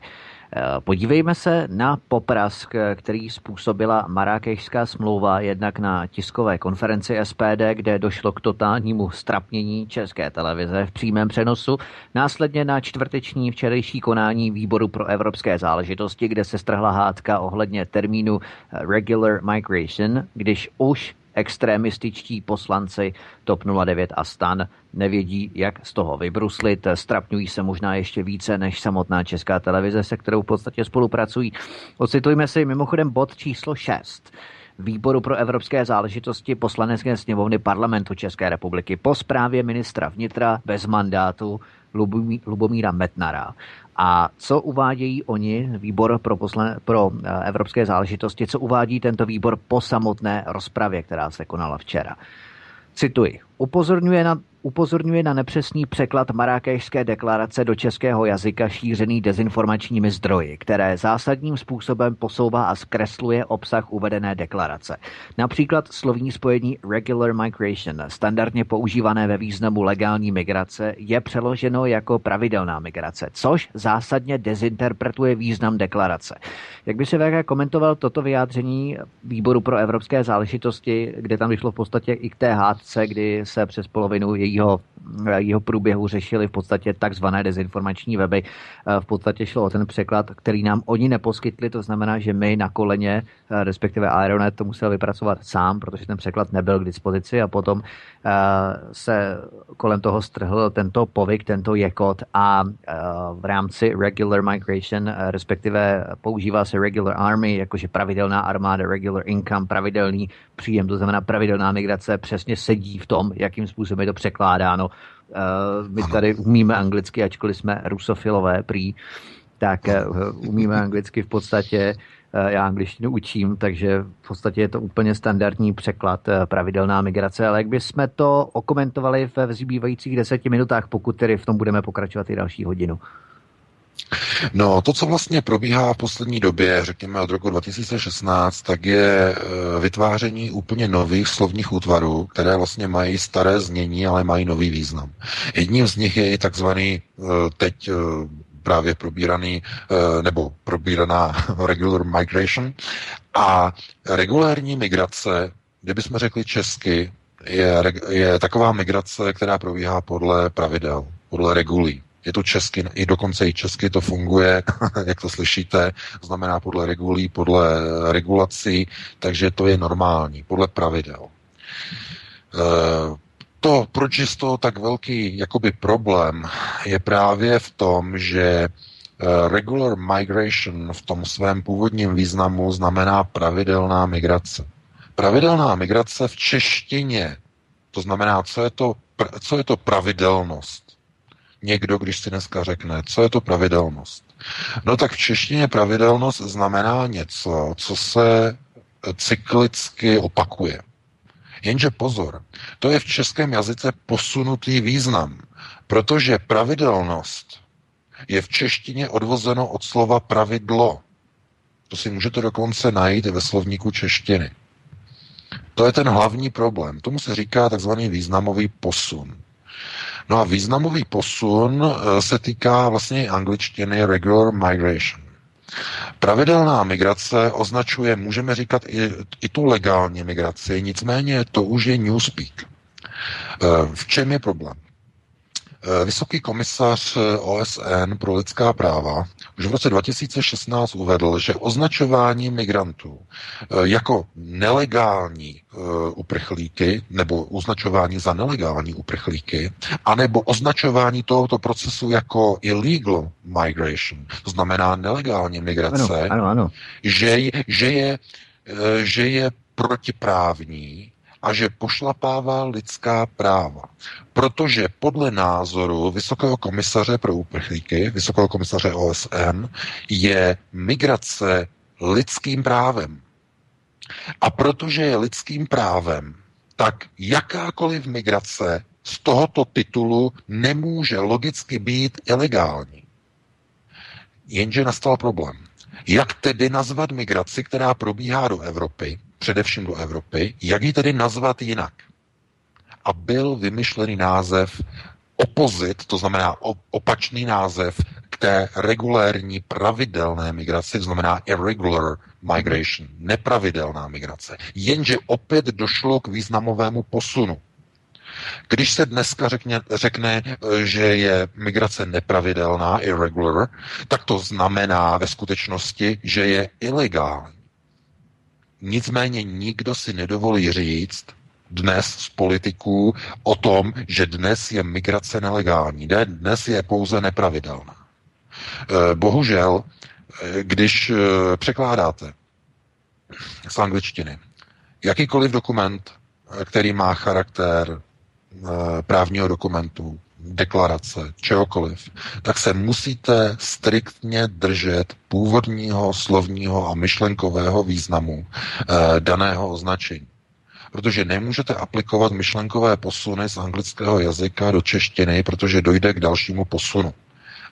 A: podívejme se na poprask, který způsobila Marrakešská smlouva jednak na tiskové konferenci SPD, kde došlo k totálnímu strapnění České televize v přímém přenosu, následně na čtvrteční včerejší konání výboru pro evropské záležitosti, kde se strhla hádka ohledně termínu regular migration, když už extremističtí poslanci TOP 09 a STAN nevědí, jak z toho vybruslit. Strapňují se možná ještě více než samotná česká televize, se kterou v podstatě spolupracují. Ocitujme si mimochodem bod číslo 6 výboru pro evropské záležitosti poslanecké sněmovny parlamentu České republiky po zprávě ministra vnitra bez mandátu Lubomíra Metnara. A co uvádějí oni, výbor pro, posle, pro eh, evropské záležitosti, co uvádí tento výbor po samotné rozpravě, která se konala včera? Cituji. Upozorňuje na upozorňuje na nepřesný překlad Marrakešské deklarace do českého jazyka šířený dezinformačními zdroji, které zásadním způsobem posouvá a zkresluje obsah uvedené deklarace. Například slovní spojení regular migration, standardně používané ve významu legální migrace, je přeloženo jako pravidelná migrace, což zásadně dezinterpretuje význam deklarace. Jak by se VK komentoval toto vyjádření výboru pro evropské záležitosti, kde tam vyšlo v podstatě i k té hádce, kdy se přes polovinu jejího, jejího průběhu řešili v podstatě takzvané dezinformační weby. V podstatě šlo o ten překlad, který nám oni neposkytli, to znamená, že my na koleně, respektive Aeronet to musel vypracovat sám, protože ten překlad nebyl k dispozici a potom se kolem toho strhl tento povyk, tento jekot a v rámci regular migration, respektive používá se regular army, jakože pravidelná armáda, regular income, pravidelný příjem, to znamená pravidelná migrace, přesně sedí v tom, jakým způsobem je to překládáno. My tady umíme anglicky, ačkoliv jsme rusofilové prý, tak umíme anglicky v podstatě já angličtinu učím, takže v podstatě je to úplně standardní překlad pravidelná migrace, ale jak bychom to okomentovali ve zbývajících deseti minutách, pokud tedy v tom budeme pokračovat i další hodinu.
C: No, to, co vlastně probíhá v poslední době, řekněme od roku 2016, tak je vytváření úplně nových slovních útvarů, které vlastně mají staré znění, ale mají nový význam. Jedním z nich je i takzvaný teď právě probíraný, nebo probíraná regular migration. A regulární migrace, kdybychom řekli česky, je, je taková migrace, která probíhá podle pravidel, podle regulí. Je to česky, i dokonce i česky to funguje, jak to slyšíte, znamená podle regulí, podle regulací, takže to je normální, podle pravidel. To, proč je z toho tak velký jakoby problém, je právě v tom, že regular migration v tom svém původním významu znamená pravidelná migrace. Pravidelná migrace v češtině, to znamená, co je to, co je to pravidelnost? Někdo, když si dneska řekne, co je to pravidelnost. No tak v češtině pravidelnost znamená něco, co se cyklicky opakuje. Jenže pozor, to je v českém jazyce posunutý význam, protože pravidelnost je v češtině odvozeno od slova pravidlo. To si můžete dokonce najít ve slovníku češtiny. To je ten hlavní problém. Tomu se říká takzvaný významový posun. No a významový posun eh, se týká vlastně angličtiny regular migration. Pravidelná migrace označuje, můžeme říkat, i, i tu legální migraci, nicméně to už je newspeak. Eh, v čem je problém? Eh, vysoký komisař eh, OSN pro lidská práva už v roce 2016 uvedl, že označování migrantů eh, jako nelegální uprchlíky nebo označování za nelegální uprchlíky, anebo označování tohoto procesu jako illegal migration, to znamená nelegální migrace,
A: ano, ano, ano.
C: Že, že, je, že je protiprávní a že pošlapává lidská práva. Protože podle názoru Vysokého komisaře pro uprchlíky, Vysokého komisaře OSN, je migrace lidským právem. A protože je lidským právem, tak jakákoliv migrace z tohoto titulu nemůže logicky být ilegální. Jenže nastal problém. Jak tedy nazvat migraci, která probíhá do Evropy, především do Evropy, jak ji tedy nazvat jinak? A byl vymyšlený název opozit, to znamená opačný název k té regulérní pravidelné migraci, to znamená irregular migration, nepravidelná migrace. Jenže opět došlo k významovému posunu. Když se dneska řekne, řekne, že je migrace nepravidelná, irregular, tak to znamená ve skutečnosti, že je ilegální. Nicméně nikdo si nedovolí říct dnes z politiků o tom, že dnes je migrace nelegální. Ne, dnes je pouze nepravidelná. Eh, bohužel, eh, když eh, překládáte z angličtiny jakýkoliv dokument, který má charakter právního dokumentu, deklarace, čehokoliv, tak se musíte striktně držet původního slovního a myšlenkového významu daného označení. Protože nemůžete aplikovat myšlenkové posuny z anglického jazyka do češtiny, protože dojde k dalšímu posunu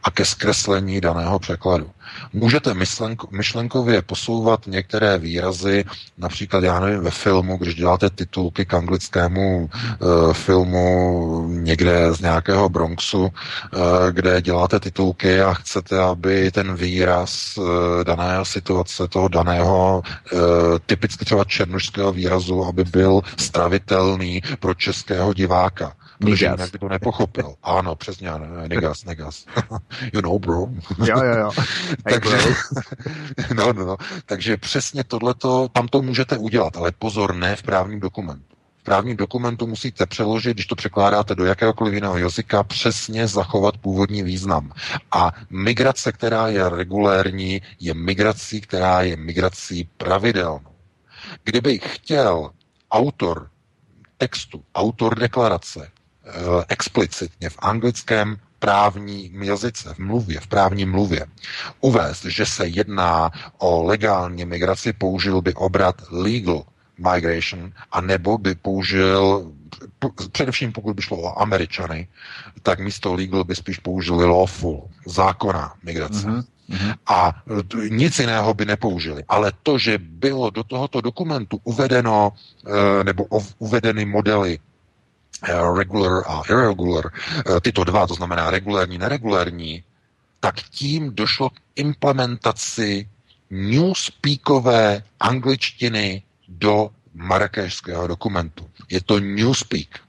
C: a ke zkreslení daného překladu. Můžete myšlenko, myšlenkově posouvat některé výrazy, například, já nevím, ve filmu, když děláte titulky k anglickému uh, filmu někde z nějakého Bronxu, uh, kde děláte titulky a chcete, aby ten výraz uh, daného situace, toho daného uh, typicky třeba černožského výrazu, aby byl stravitelný pro českého diváka Protože jinak by to nepochopil. Ano, přesně, negas, negas. you know, bro.
A: jo, jo, jo.
C: takže, no, no, no. takže přesně tohleto, tam to můžete udělat, ale pozor, ne v právním dokumentu. V právním dokumentu musíte přeložit, když to překládáte do jakéhokoliv jiného jazyka, přesně zachovat původní význam. A migrace, která je regulérní, je migrací, která je migrací pravidelnou. Kdyby chtěl autor textu, autor deklarace, explicitně v anglickém právním jazyce, v mluvě, v právní mluvě, uvést, že se jedná o legální migraci, použil by obrat legal migration, a nebo by použil, především pokud by šlo o Američany, tak místo legal by spíš použili lawful, zákona migrace. Mm-hmm. A nic jiného by nepoužili. Ale to, že bylo do tohoto dokumentu uvedeno, eh, nebo uvedeny modely Eh, regular a irregular, eh, tyto dva, to znamená regulární, neregulární, tak tím došlo k implementaci newspeakové angličtiny do marakešského dokumentu. Je to newspeak.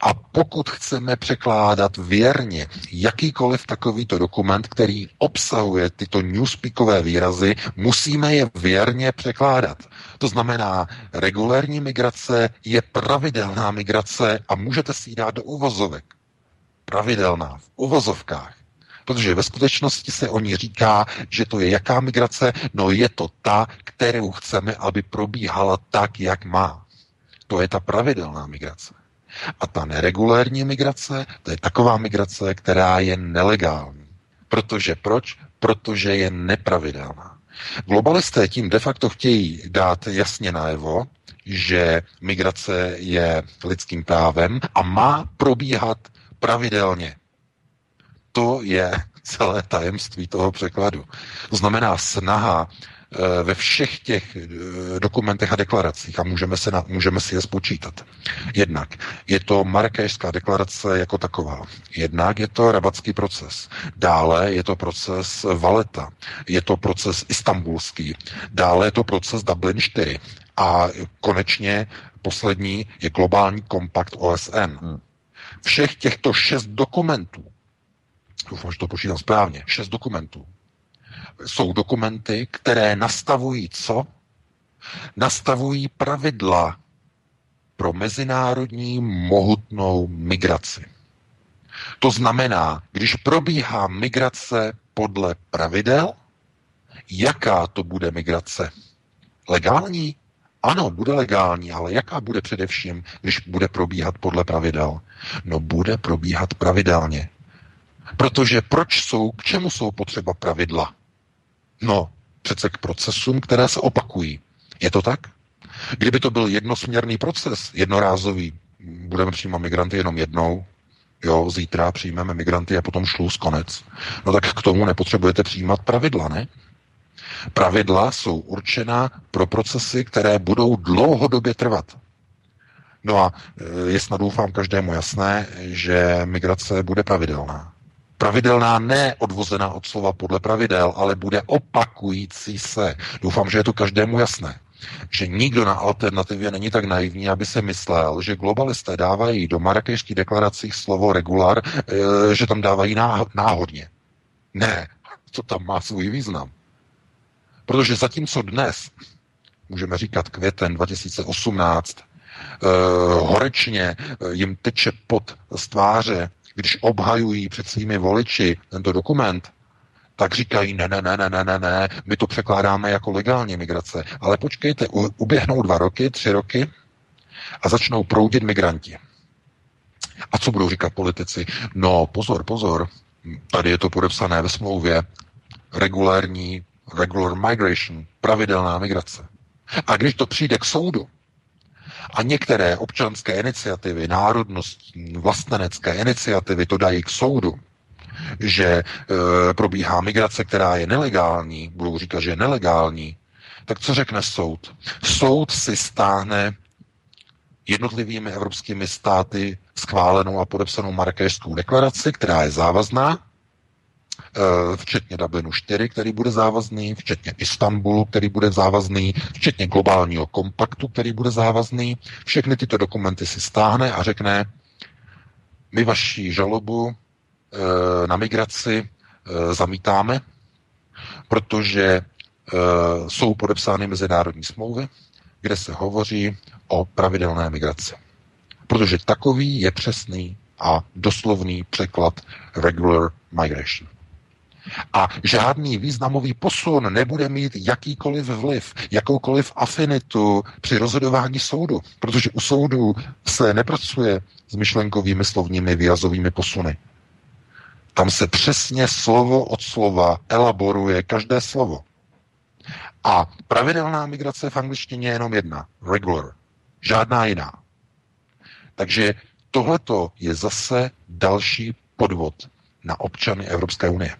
C: A pokud chceme překládat věrně jakýkoliv takovýto dokument, který obsahuje tyto newspeakové výrazy, musíme je věrně překládat. To znamená, regulární migrace je pravidelná migrace a můžete si ji dát do uvozovek. Pravidelná, v uvozovkách. Protože ve skutečnosti se o ní říká, že to je jaká migrace? No je to ta, kterou chceme, aby probíhala tak, jak má. To je ta pravidelná migrace. A ta neregulární migrace, to je taková migrace, která je nelegální. Protože proč? Protože je nepravidelná. Globalisté tím de facto chtějí dát jasně najevo, že migrace je lidským právem a má probíhat pravidelně. To je celé tajemství toho překladu. To znamená snaha ve všech těch eh, dokumentech a deklaracích a můžeme, se na, můžeme si je spočítat. Jednak je to Marrakešská deklarace jako taková. Jednak je to rabatský proces. Dále je to proces Valeta. Je to proces istambulský. Dále je to proces Dublin 4. A konečně poslední je globální kompakt OSN. Hmm. Všech těchto šest dokumentů, doufám, že to počítám správně, šest dokumentů, jsou dokumenty, které nastavují co? Nastavují pravidla pro mezinárodní mohutnou migraci. To znamená, když probíhá migrace podle pravidel, jaká to bude migrace? Legální? Ano, bude legální, ale jaká bude především, když bude probíhat podle pravidel? No bude probíhat pravidelně. Protože proč jsou, k čemu jsou potřeba pravidla? No, přece k procesům, které se opakují. Je to tak? Kdyby to byl jednosměrný proces, jednorázový, budeme přijímat migranty jenom jednou, jo, zítra přijmeme migranty a potom šluz, konec. No tak k tomu nepotřebujete přijímat pravidla, ne? Pravidla jsou určena pro procesy, které budou dlouhodobě trvat. No a e, je snad doufám každému jasné, že migrace bude pravidelná pravidelná, ne odvozená od slova podle pravidel, ale bude opakující se. Doufám, že je to každému jasné že nikdo na alternativě není tak naivní, aby se myslel, že globalisté dávají do marakešských deklaracích slovo regular, eh, že tam dávají náhodně. Ne, to tam má svůj význam. Protože zatímco dnes, můžeme říkat květen 2018, eh, horečně eh, jim teče pod z tváře když obhajují před svými voliči tento dokument, tak říkají, ne, ne, ne, ne, ne, ne, ne, my to překládáme jako legální migrace. Ale počkejte, uběhnou dva roky, tři roky a začnou proudit migranti. A co budou říkat politici? No, pozor, pozor, tady je to podepsané ve smlouvě, regulární, regular migration, pravidelná migrace. A když to přijde k soudu, a některé občanské iniciativy, národnostní, vlastenecké iniciativy to dají k soudu, že e, probíhá migrace, která je nelegální, budou říkat, že je nelegální, tak co řekne soud? Soud si stáhne jednotlivými evropskými státy schválenou a podepsanou Marrakešskou deklaraci, která je závazná, včetně Dublinu 4, který bude závazný, včetně Istanbulu, který bude závazný, včetně globálního kompaktu, který bude závazný. Všechny tyto dokumenty si stáhne a řekne, my vaši žalobu e, na migraci e, zamítáme, protože jsou podepsány mezinárodní smlouvy, kde se hovoří o pravidelné migraci. Protože takový je přesný a doslovný překlad regular migration. A žádný významový posun nebude mít jakýkoliv vliv, jakoukoliv afinitu při rozhodování soudu, protože u soudu se nepracuje s myšlenkovými slovními výrazovými posuny. Tam se přesně slovo od slova elaboruje každé slovo. A pravidelná migrace v angličtině je jenom jedna. Regular. Žádná jiná. Takže tohleto je zase další podvod na občany Evropské unie.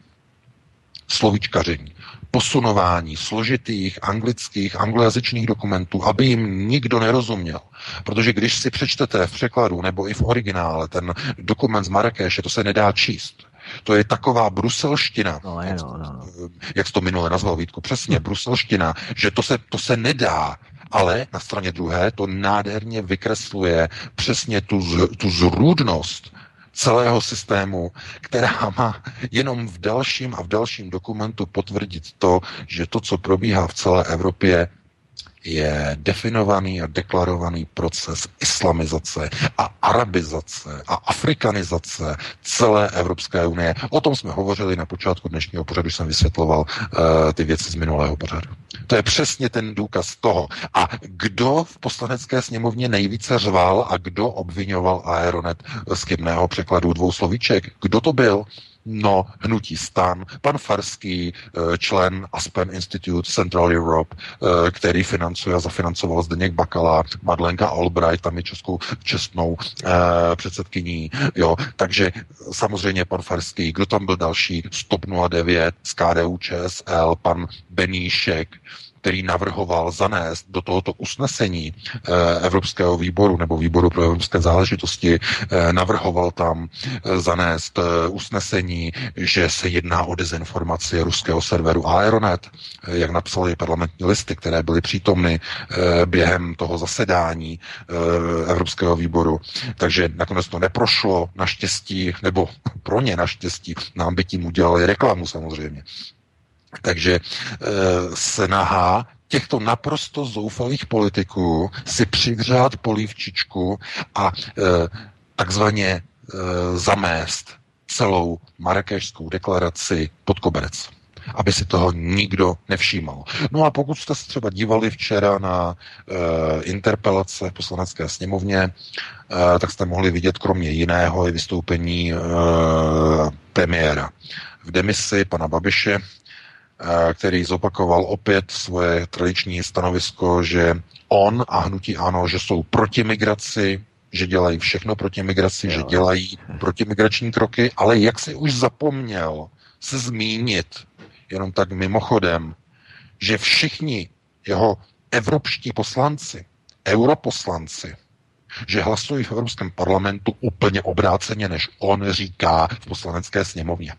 C: Slovíčkaření, posunování složitých anglických, anglojazyčných dokumentů, aby jim nikdo nerozuměl. Protože když si přečtete v překladu nebo i v originále ten dokument z Marrakeše, to se nedá číst. To je taková bruselština,
A: no, je, no, no, no.
C: jak jsi to minule nazval, Vítku, přesně, bruselština, že to se, to se nedá. Ale na straně druhé to nádherně vykresluje přesně tu, tu zrůdnost celého systému, která má jenom v dalším a v dalším dokumentu potvrdit to, že to, co probíhá v celé Evropě, je definovaný a deklarovaný proces islamizace a arabizace a afrikanizace celé Evropské unie. O tom jsme hovořili na počátku dnešního pořadu, jsem vysvětloval uh, ty věci z minulého pořadu. To je přesně ten důkaz toho. A kdo v poslanecké sněmovně nejvíce řval a kdo obvinoval Aeronet z chybného překladu dvou slovíček? Kdo to byl? No, hnutí stan, pan Farský, eh, člen Aspen Institute Central Europe, eh, který financuje a zafinancoval Zdeněk Bakala, Madlenka Albright, tam je českou čestnou eh, předsedkyní, jo, takže samozřejmě pan Farský, kdo tam byl další, Stop 09, z KDU ČSL, pan Beníšek, který navrhoval zanést do tohoto usnesení eh, Evropského výboru nebo výboru pro evropské záležitosti, eh, navrhoval tam eh, zanést usnesení, že se jedná o dezinformaci ruského serveru Aeronet, jak napsali parlamentní listy, které byly přítomny během toho zasedání Evropského výboru. Takže nakonec to neprošlo naštěstí, nebo pro ně naštěstí, nám by tím udělali reklamu samozřejmě. Takže e, snaha těchto naprosto zoufalých politiků si přivřát polívčičku a e, takzvaně e, zamést celou marakešskou deklaraci pod koberec aby si toho nikdo nevšímal. No a pokud jste se třeba dívali včera na e, interpelace v poslanecké sněmovně, e, tak jste mohli vidět kromě jiného i vystoupení e, premiéra v demisi pana Babiše, který zopakoval opět svoje tradiční stanovisko, že on a hnutí ano, že jsou proti migraci, že dělají všechno proti migraci, jo. že dělají protimigrační kroky, ale jak si už zapomněl se zmínit, jenom tak mimochodem, že všichni jeho evropští poslanci, europoslanci, že hlasují v Evropském parlamentu úplně obráceně, než on říká v poslanecké sněmovně.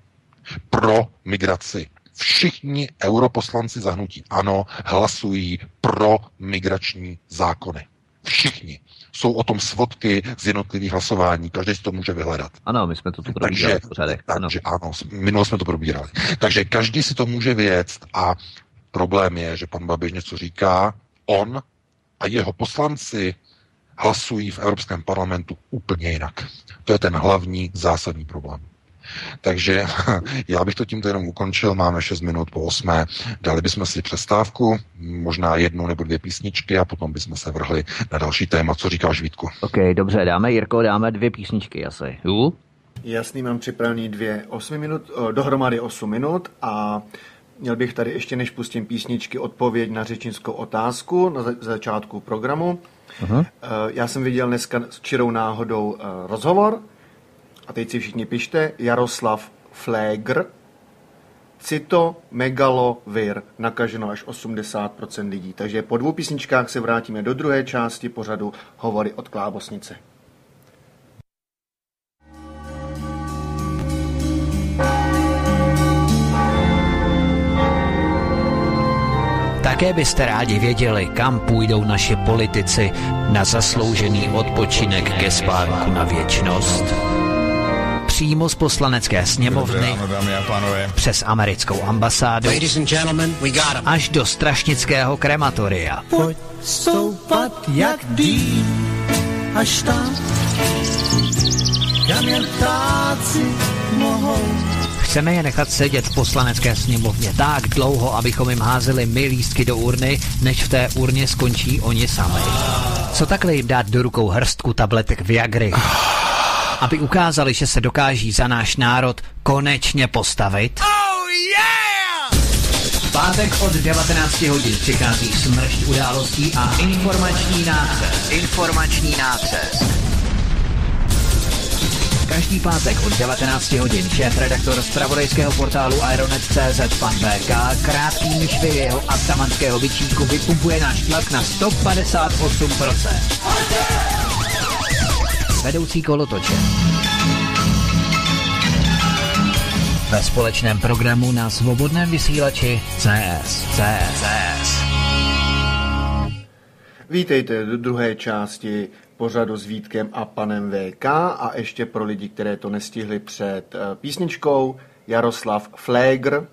C: Pro migraci, všichni europoslanci zahnutí ano hlasují pro migrační zákony. Všichni. Jsou o tom svodky z jednotlivých hlasování, každý si to může vyhledat.
A: Ano, my jsme to tu probírali takže.
C: Ano. Takže ano, minule jsme to probírali. Takže každý si to může věct a problém je, že pan Babiš něco říká, on a jeho poslanci hlasují v Evropském parlamentu úplně jinak. To je ten hlavní zásadní problém. Takže já bych to tímto jenom ukončil. Máme 6 minut po 8. Dali bychom si přestávku, možná jednu nebo dvě písničky a potom bychom se vrhli na další téma. Co říkáš, Vítku?
A: OK, dobře, dáme, Jirko, dáme dvě písničky asi. Ju?
B: Jasný, mám připravený dvě 8 minut, dohromady 8 minut a měl bych tady ještě, než pustím písničky, odpověď na řečnickou otázku na začátku programu. Uh-huh. Já jsem viděl dneska s čirou náhodou rozhovor a teď si všichni pište Jaroslav Flegr, Cito, Megalo, Vir, nakaženo až 80% lidí. Takže po dvou písničkách se vrátíme do druhé části pořadu Hovory od Klábosnice.
D: Také byste rádi věděli, kam půjdou naši politici na zasloužený odpočinek ke spánku na věčnost? Přímo z poslanecké sněmovny přes americkou ambasádu až do strašnického krematoria. Pojď stoupat jak dým až tam, kam jen ptáci mohou Chceme je nechat sedět v poslanecké sněmovně tak dlouho, abychom jim házeli my lístky do urny, než v té urně skončí oni sami. Co takhle jim dát do rukou hrstku tabletek Viagry? Aby ukázali, že se dokáží za náš národ konečně postavit? Oh yeah! pátek od 19 hodin přichází smršť událostí a informační nácest. Informační nácest. Každý pátek od 19 hodin šéf redaktor z pravodejského portálu Ironet.cz pan BK krátkým švy jeho atamanského vyčínku vypumpuje náš tlak na 158%. Vedoucí kolotoče. Ve společném programu na svobodném vysílači CS. CS. CS.
B: Vítejte do druhé části pořadu s Vítkem a panem VK a ještě pro lidi, které to nestihli před eh, písničkou, Jaroslav Flegr,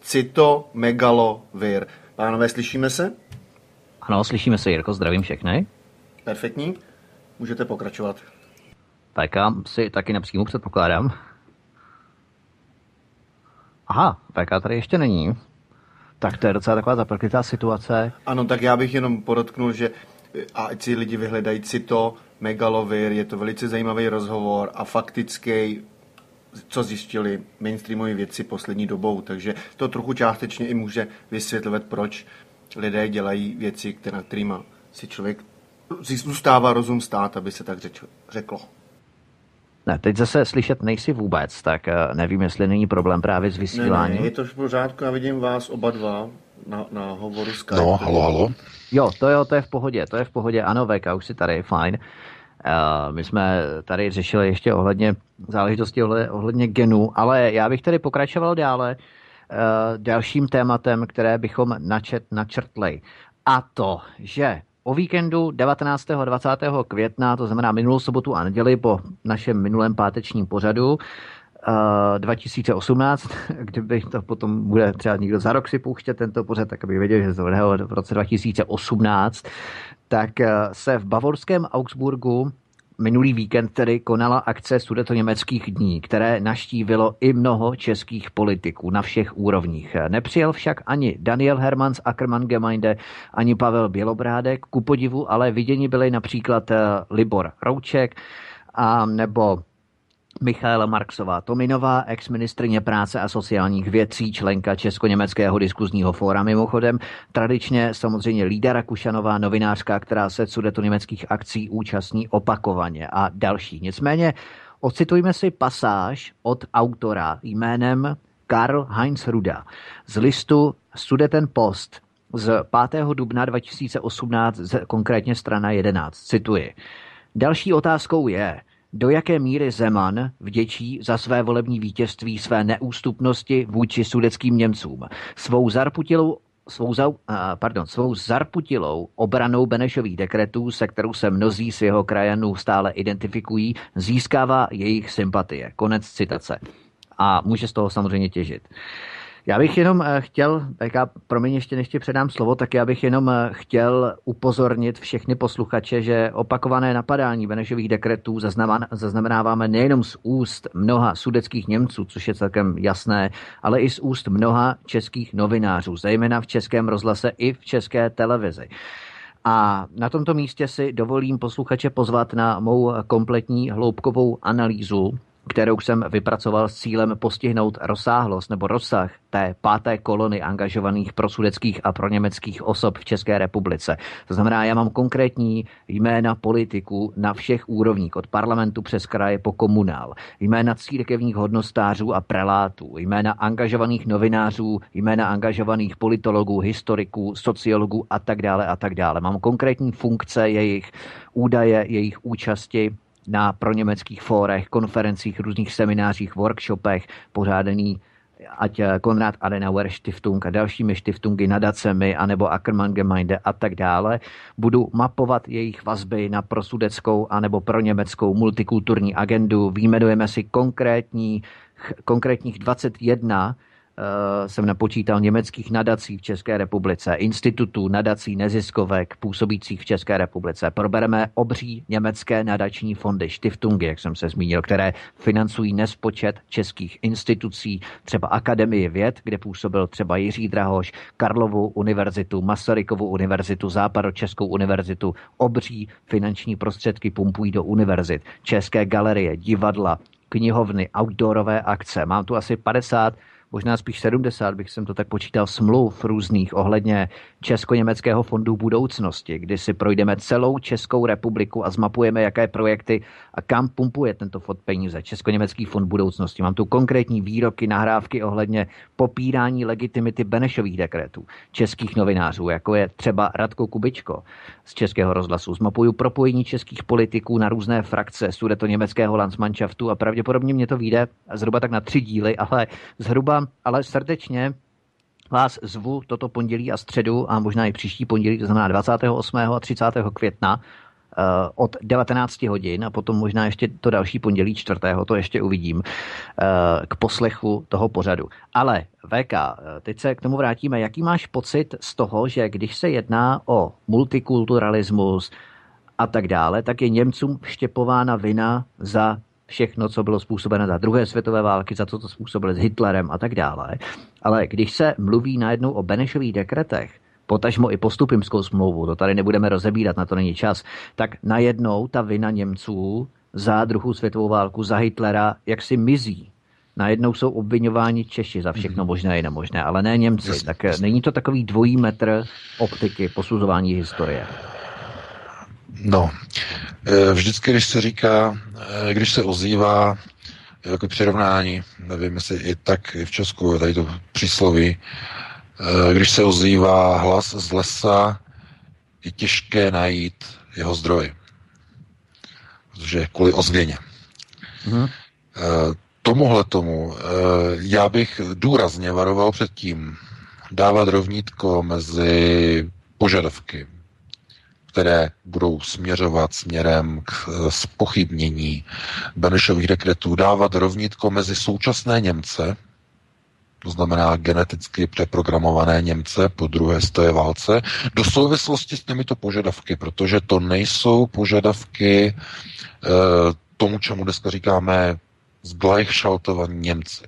B: Cito, Megalo, Vir. Pánové, slyšíme se?
A: Ano, slyšíme se, Jirko, zdravím všechny.
B: Perfektní, můžete pokračovat.
A: VK si taky nepřímo předpokládám. Aha, VK tady ještě není. Tak to je docela taková zaprklitá situace.
B: Ano, tak já bych jenom podotknul, že a ať si lidi vyhledají si to, Megalovir, je to velice zajímavý rozhovor a faktický, co zjistili mainstreamové věci poslední dobou, takže to trochu částečně i může vysvětlovat, proč lidé dělají věci, které, kterýma si člověk zůstává rozum stát, aby se tak řeklo.
A: Ne, teď zase slyšet nejsi vůbec, tak eh, nevím, jestli není problém právě s vysíláním. Ne,
B: ne, je to v pořádku, já vidím vás oba dva na, na hovoru Skype.
C: No, halo, halo.
A: Jo, to jo, to je v pohodě, to je v pohodě. Ano, VK, už si tady, fajn. Uh, my jsme tady řešili ještě ohledně záležitosti ohledně genů, ale já bych tady pokračoval dále uh, dalším tématem, které bychom načet, načrtli. A to, že o víkendu 19. a 20. května, to znamená minulou sobotu a neděli po našem minulém pátečním pořadu, 2018, kdyby to potom bude třeba někdo za rok si pouštět tento pořad, tak aby věděl, že to v roce 2018, tak eh, se v bavorském Augsburgu minulý víkend tedy konala akce německých dní, které naštívilo i mnoho českých politiků na všech úrovních. Nepřijel však ani Daniel Hermans Ackermann Gemeinde, ani Pavel Bělobrádek, ku podivu, ale viděni byli například eh, Libor Rouček, a nebo Michaela Marksová Tominová, ex-ministrině práce a sociálních věcí, členka Česko-německého diskuzního fóra mimochodem, tradičně samozřejmě Lída Rakušanová, novinářka, která se německých akcí účastní opakovaně a další. Nicméně ocitujme si pasáž od autora jménem Karl Heinz Ruda z listu Sudeten Post z 5. dubna 2018, konkrétně strana 11. Cituji. Další otázkou je, do jaké míry Zeman vděčí za své volební vítězství své neústupnosti vůči sudeckým Němcům. Svou zarputilou svou, za, pardon, svou zarputilou obranou Benešových dekretů, se kterou se mnozí z jeho krajanů stále identifikují, získává jejich sympatie. Konec citace. A může z toho samozřejmě těžit. Já bych jenom eh, chtěl, tak promiň ještě než ti předám slovo, tak já bych jenom eh, chtěl upozornit všechny posluchače, že opakované napadání Benešových dekretů zaznamenáváme nejenom z úst mnoha sudeckých Němců, což je celkem jasné, ale i z úst mnoha českých novinářů, zejména v českém rozhlase i v české televizi. A na tomto místě si dovolím posluchače pozvat na mou kompletní hloubkovou analýzu kterou jsem vypracoval s cílem postihnout rozsáhlost nebo rozsah té páté kolony angažovaných pro sudeckých a pro německých osob v České republice. To znamená, já mám konkrétní jména politiků na všech úrovních, od parlamentu přes kraje po komunál, jména církevních hodnostářů a prelátů, jména angažovaných novinářů, jména angažovaných politologů, historiků, sociologů a tak dále a tak dále. Mám konkrétní funkce jejich údaje, jejich účasti, na proněmeckých fórech, konferencích, různých seminářích, workshopech, pořádaný ať Konrad Adenauer Stiftung a dalšími Stiftungy, nadacemi, anebo Ackermann Gemeinde a tak dále, budu mapovat jejich vazby na prosudeckou anebo pro německou multikulturní agendu. Výjmenujeme si konkrétní, konkrétních 21 Eh, jsem napočítal německých nadací v České republice, institutů, nadací, neziskovek působících v České republice. Probereme obří německé nadační fondy, Stiftungy, jak jsem se zmínil, které financují nespočet českých institucí, třeba Akademii věd, kde působil třeba Jiří Drahoš, Karlovu univerzitu, Masarykovu univerzitu, Západočeskou univerzitu. Obří finanční prostředky pumpují do univerzit, České galerie, divadla, knihovny, outdoorové akce. Mám tu asi 50 možná spíš 70, bych jsem to tak počítal, smluv různých ohledně Česko-německého fondu budoucnosti, kdy si projdeme celou Českou republiku a zmapujeme, jaké projekty a kam pumpuje tento fond peníze. Česko-německý fond budoucnosti. Mám tu konkrétní výroky, nahrávky ohledně popírání legitimity Benešových dekretů českých novinářů, jako je třeba Radko Kubičko z Českého rozhlasu. Zmapuju propojení českých politiků na různé frakce sudeto německého Landsmannschaftu a pravděpodobně mě to vyjde zhruba tak na tři díly, ale zhruba ale srdečně vás zvu toto pondělí a středu a možná i příští pondělí, to znamená 28. a 30. května eh, od 19 hodin a potom možná ještě to další pondělí čtvrtého, to ještě uvidím, eh, k poslechu toho pořadu. Ale VK, eh, teď se k tomu vrátíme. Jaký máš pocit z toho, že když se jedná o multikulturalismus a tak dále, tak je Němcům vštěpována vina za všechno, co bylo způsobeno za druhé světové války, za to, co způsobili s Hitlerem a tak dále. Ale když se mluví najednou o Benešových dekretech, potažmo i postupimskou smlouvu, to tady nebudeme rozebírat, na to není čas, tak najednou ta vina Němců za druhou světovou válku, za Hitlera, jak si mizí. Najednou jsou obvinováni Češi za všechno mhm. možné i nemožné, ale ne Němci. Tak není to takový dvojí metr optiky posuzování historie.
C: No, e, vždycky, když se říká, e, když se ozývá jako přirovnání, nevím, jestli i tak i v Česku je tady to přísloví, e, když se ozývá hlas z lesa, je těžké najít jeho zdroj. Protože kvůli ozvěně. Mm-hmm. Tomuhle tomu já bych důrazně varoval před tím dávat rovnítko mezi požadavky budou směřovat směrem k spochybnění Benešových dekretů, dávat rovnítko mezi současné Němce, to znamená geneticky přeprogramované Němce po druhé světové válce, do souvislosti s těmito požadavky, protože to nejsou požadavky e, tomu, čemu dneska říkáme zgleichschaltovaní Němci.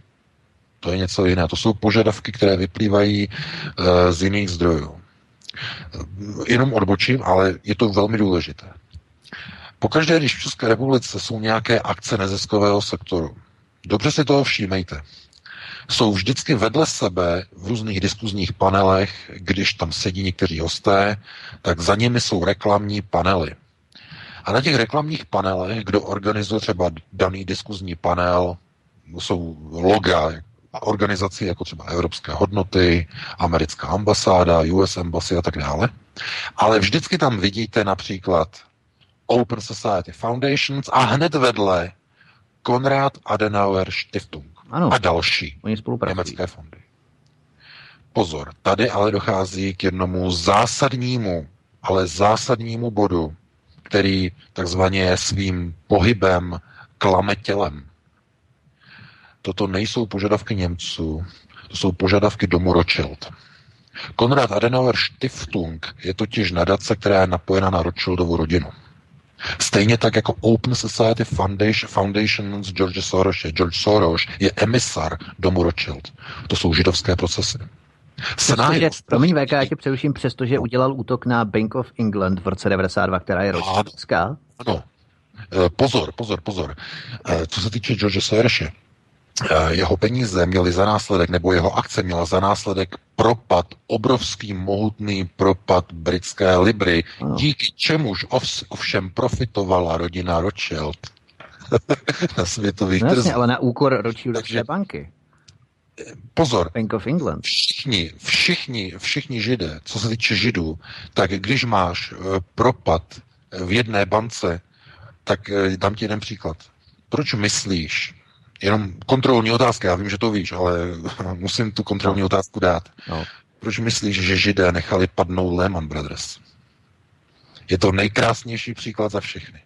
C: To je něco jiného. To jsou požadavky, které vyplývají e, z jiných zdrojů. Jenom odbočím, ale je to velmi důležité. Pokaždé, když v České republice jsou nějaké akce neziskového sektoru, dobře si toho všímejte. Jsou vždycky vedle sebe v různých diskuzních panelech, když tam sedí někteří hosté, tak za nimi jsou reklamní panely. A na těch reklamních panelech, kdo organizuje třeba daný diskuzní panel, jsou loga organizací jako třeba Evropské hodnoty, americká ambasáda, US Embassy a tak dále. Ale vždycky tam vidíte například Open Society Foundations a hned vedle Konrad Adenauer Stiftung ano, a další německé fondy. Pozor, tady ale dochází k jednomu zásadnímu, ale zásadnímu bodu, který takzvaně svým pohybem klame tělem. Toto nejsou požadavky Němců, to jsou požadavky domu Rothschild. Konrad Adenauer Stiftung je totiž nadace, která je napojena na Rothschildovu rodinu. Stejně tak jako Open Society Foundation, Foundation z George Soros. George Soros je emisar domu Rothschild. To jsou židovské procesy.
A: Protože, promiň VK, já tě přeruším, přestože udělal útok na Bank of England v roce 92, která je ročnická.
C: Ano, pozor, pozor, pozor. Co se týče George Soreše, jeho peníze měly za následek, nebo jeho akce měla za následek propad, obrovský mohutný propad britské libry, díky čemuž ovšem profitovala rodina Rothschild na světových
A: no, trzích. ale na úkor Rothschildovské banky.
C: Pozor.
A: Bank of England.
C: Všichni, všichni, všichni židé, co se týče židů, tak když máš eh, propad v jedné bance, tak eh, dám ti jeden příklad. Proč myslíš, jenom kontrolní otázka, já vím, že to víš, ale musím tu kontrolní no. otázku dát. No. Proč myslíš, že židé nechali padnout Lehman Brothers? Je to nejkrásnější příklad za všechny.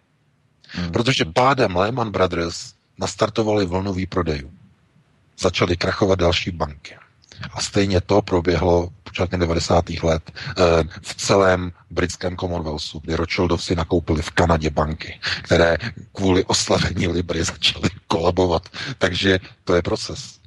C: Hmm. Protože pádem Lehman Brothers nastartovali vlnový prodejů. Začaly krachovat další banky. A stejně to proběhlo počátkem 90. let eh, v celém britském Commonwealthu, kdy Rothschildovci nakoupili v Kanadě banky, které kvůli oslavení Libry začaly kolabovat. Takže to je proces.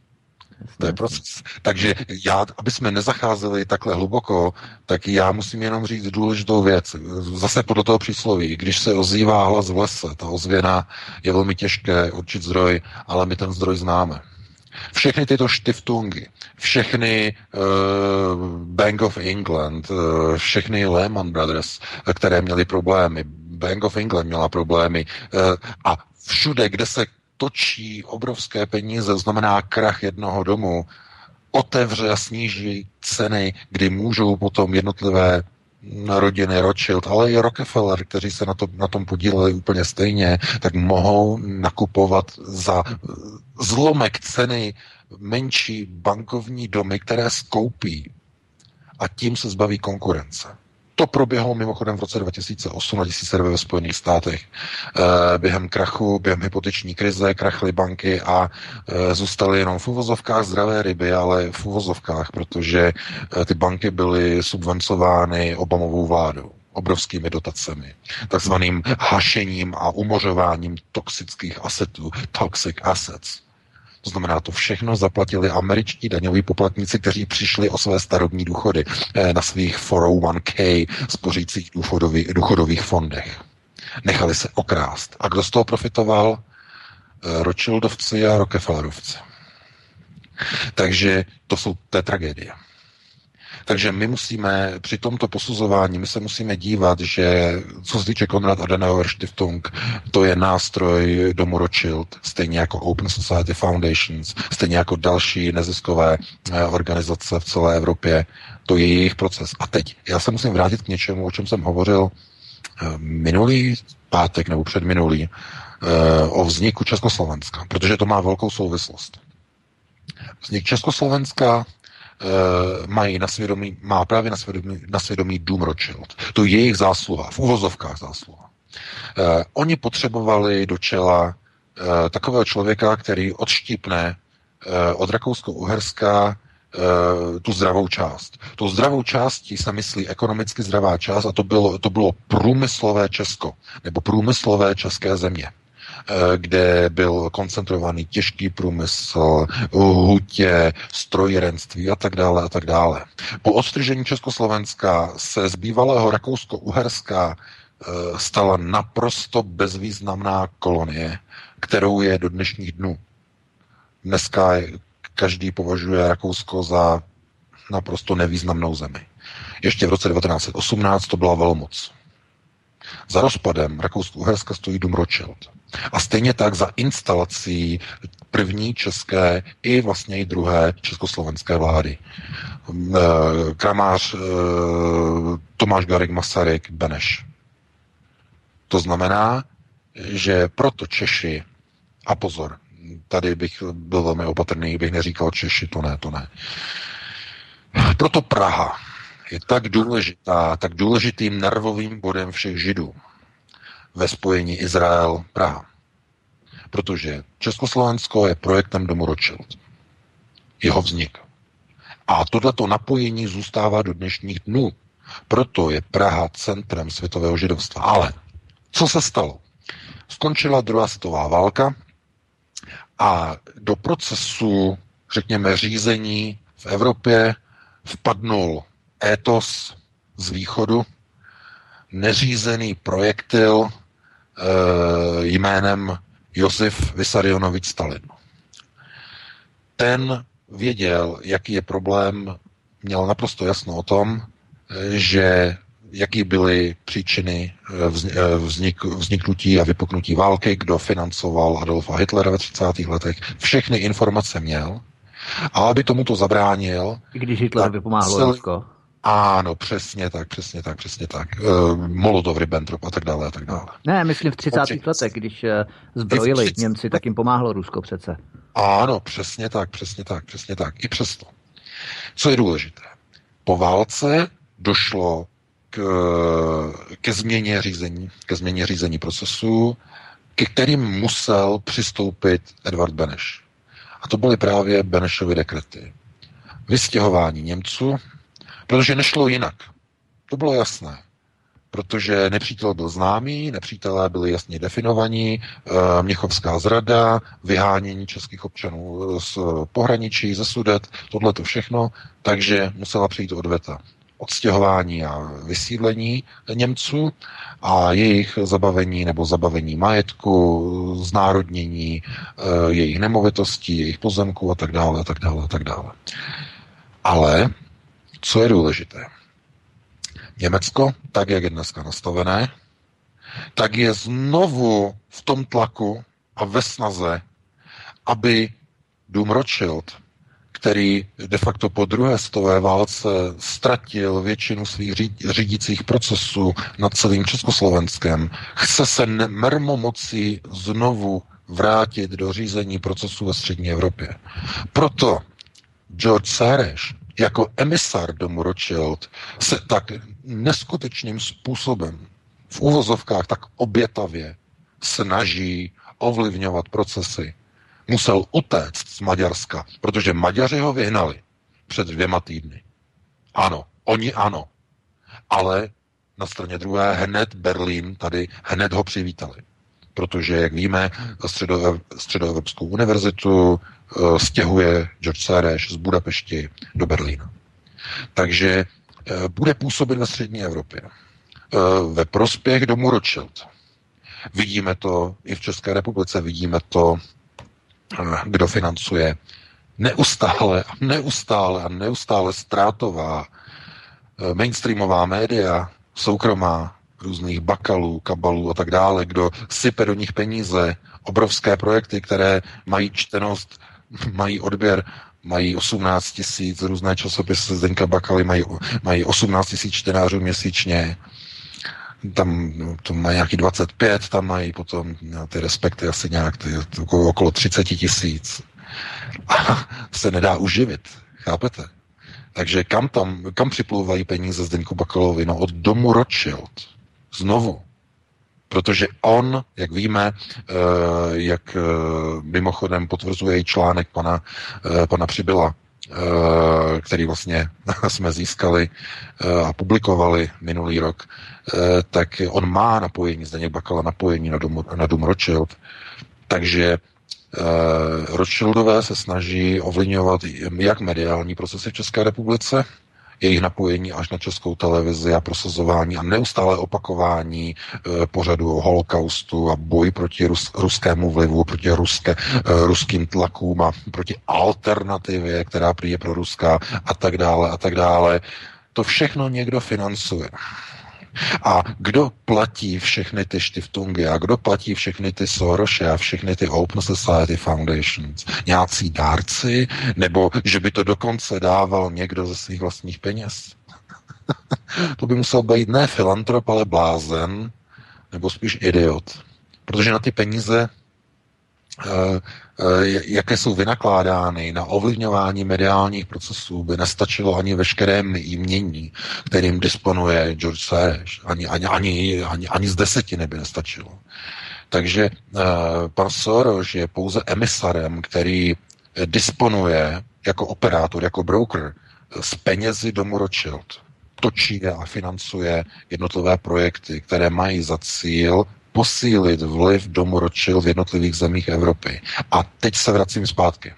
C: To je proces. Takže já, aby jsme nezacházeli takhle hluboko, tak já musím jenom říct důležitou věc. Zase podle toho přísloví, když se ozývá hlas v lese, ta ozvěna je velmi těžké určit zdroj, ale my ten zdroj známe. Všechny tyto štiftungy, všechny uh, Bank of England, uh, všechny Lehman Brothers, které měly problémy, Bank of England měla problémy uh, a všude, kde se točí obrovské peníze, znamená krach jednoho domu, otevře a sníží ceny, kdy můžou potom jednotlivé rodiny Rothschild, ale i Rockefeller, kteří se na, to, na tom podíleli úplně stejně, tak mohou nakupovat za zlomek ceny menší bankovní domy, které skoupí a tím se zbaví konkurence. To proběhlo mimochodem v roce 2008 a 2009 ve Spojených státech. E, během krachu, během hypoteční krize, krachly banky a e, zůstaly jenom v uvozovkách zdravé ryby, ale v uvozovkách, protože e, ty banky byly subvencovány Obamovou vládou obrovskými dotacemi, takzvaným hašením a umořováním toxických asetů, toxic assets. To znamená, to všechno zaplatili američtí daňoví poplatníci, kteří přišli o své starobní důchody eh, na svých 401k spořících důchodových, důchodových fondech. Nechali se okrást. A kdo z toho profitoval? Eh, Rothschildovci a Rockefellerovci. Takže to jsou té tragédie. Takže my musíme při tomto posuzování, my se musíme dívat, že co se týče Konrad Adenauer Stiftung, to je nástroj domu Rothschild, stejně jako Open Society Foundations, stejně jako další neziskové eh, organizace v celé Evropě. To je jejich proces. A teď já se musím vrátit k něčemu, o čem jsem hovořil eh, minulý pátek nebo předminulý, eh, o vzniku Československa, protože to má velkou souvislost. Vznik Československa mají na svědomí, má právě na svědomí, na svědomí Dům Rothschild. To je jejich zásluha, v uvozovkách zásluha. Uh, oni potřebovali do čela uh, takového člověka, který odštípne od Rakousko-Uherska tu zdravou část. Tu zdravou částí se myslí ekonomicky zdravá část a to bylo, to bylo průmyslové Česko, nebo průmyslové české země. Eh, kde byl koncentrovaný těžký průmysl, hutě, strojírenství a tak dále a tak dále. Po odstržení Československa se z bývalého Rakousko-Uherska eh, stala naprosto bezvýznamná kolonie, kterou je do dnešních dnů. Dneska každý považuje Rakousko za naprosto nevýznamnou zemi. Ještě v roce 1918 to byla velmoc. Za rozpadem Rakousko-Uherska stojí dům Rothschild. A stejně tak za instalací první české i vlastně i druhé československé vlády. Eh, Kramář, eh, Tomáš Garik, Masaryk, Beneš. To znamená, že proto Češi, a pozor, tady bych byl velmi opatrný, bych neříkal Češi, to ne, to ne. Proto Praha je tak důležitá, tak důležitým nervovým bodem všech židů ve spojení Izrael-Praha. Protože Československo je projektem domu Rothschild. Jeho vznik. A tohleto napojení zůstává do dnešních dnů. Proto je Praha centrem světového židovstva. Ale co se stalo? Skončila druhá světová válka a do procesu, řekněme, řízení v Evropě vpadnul étos z východu, neřízený projektil jménem Josef Vysarionovič Stalin. Ten věděl, jaký je problém, měl naprosto jasno o tom, že jaký byly příčiny vznik, vzniknutí a vypuknutí války, kdo financoval Adolfa Hitlera ve 30. letech. Všechny informace měl. A aby tomuto zabránil...
A: I když Hitler vypomáhlo celý... Rusko.
C: Ano, přesně tak, přesně tak, přesně tak. Uh, Molotov, Ribbentrop a tak dále a tak dále.
A: Ne, myslím v 30. Obří... letech, když uh, zbrojili 30... Němci, tak jim pomáhlo Rusko přece.
C: Ano, přesně tak, přesně tak, přesně tak. I přesto. Co je důležité? Po válce došlo k, ke změně řízení, ke změně řízení procesu, ke kterým musel přistoupit Edvard Beneš. A to byly právě Benešovy dekrety. Vystěhování Němců, protože nešlo jinak. To bylo jasné. Protože nepřítel byl známý, nepřítelé byli jasně definovaní, eh, Měchovská zrada, vyhánění českých občanů z pohraničí, ze sudet, tohle to všechno, takže musela přijít odveta odstěhování a vysídlení Němců a jejich zabavení nebo zabavení majetku, znárodnění eh, jejich nemovitostí, jejich pozemků a tak dále, a tak dále, a tak dále. Ale co je důležité? Německo, tak jak je dneska nastavené, tak je znovu v tom tlaku a ve snaze, aby Dům Rothschild který de facto po druhé stové válce ztratil většinu svých řídících procesů nad celým Československem, chce se mermomocí znovu vrátit do řízení procesů ve střední Evropě. Proto George Soros jako emisár domu Rothschild se tak neskutečným způsobem v úvozovkách tak obětavě snaží ovlivňovat procesy musel utéct z Maďarska, protože Maďaři ho vyhnali před dvěma týdny. Ano, oni ano. Ale na straně druhé hned Berlín tady hned ho přivítali. Protože, jak víme, středo, Středoevropskou univerzitu stěhuje George Soros z Budapešti do Berlína. Takže uh, bude působit ve střední Evropě. Uh, ve prospěch domu Rothschild. Vidíme to i v České republice, vidíme to kdo financuje neustále a neustále a neustále ztrátová eh, mainstreamová média, soukromá, různých bakalů, kabalů a tak dále, kdo sype do nich peníze, obrovské projekty, které mají čtenost, mají odběr, mají 18 tisíc, různé časopisy Zdenka Bakaly mají, mají 18 tisíc čtenářů měsíčně, tam no, to mají nějaký 25, tam mají potom no, ty respekty asi nějak ty, okolo, okolo 30 tisíc. A se nedá uživit, chápete? Takže kam tam, kam připlouvají peníze Zdeňku Bakalovi? No od domu Rothschild. Znovu. Protože on, jak víme, eh, jak eh, mimochodem potvrzuje i článek pana, eh, pana Přibyla, který vlastně jsme získali a publikovali minulý rok, tak on má napojení, Zdeněk Bakala napojení na Dům, na Dům Rothschild, takže Rothschildové se snaží ovlivňovat jak mediální procesy v České republice, jejich napojení až na českou televizi a prosazování a neustále opakování e, pořadu holokaustu a boj proti rus, ruskému vlivu, proti ruské, e, ruským tlakům a proti alternativě, která přijde pro ruská a tak dále a tak dále. To všechno někdo financuje. A kdo platí všechny ty štiftungy a kdo platí všechny ty Soroshe a všechny ty Open Society Foundations? Nějací dárci? Nebo že by to dokonce dával někdo ze svých vlastních peněz? to by musel být ne filantrop, ale blázen, nebo spíš idiot. Protože na ty peníze jaké jsou vynakládány na ovlivňování mediálních procesů, by nestačilo ani veškeré jmění, kterým disponuje George Soros. Ani, ani, ani, ani, ani z desetiny by nestačilo. Takže uh, pan Soros je pouze emisarem, který disponuje jako operátor, jako broker z penězi domu Rothschild. Točí a financuje jednotlivé projekty, které mají za cíl posílit vliv domu v jednotlivých zemích Evropy. A teď se vracím zpátky.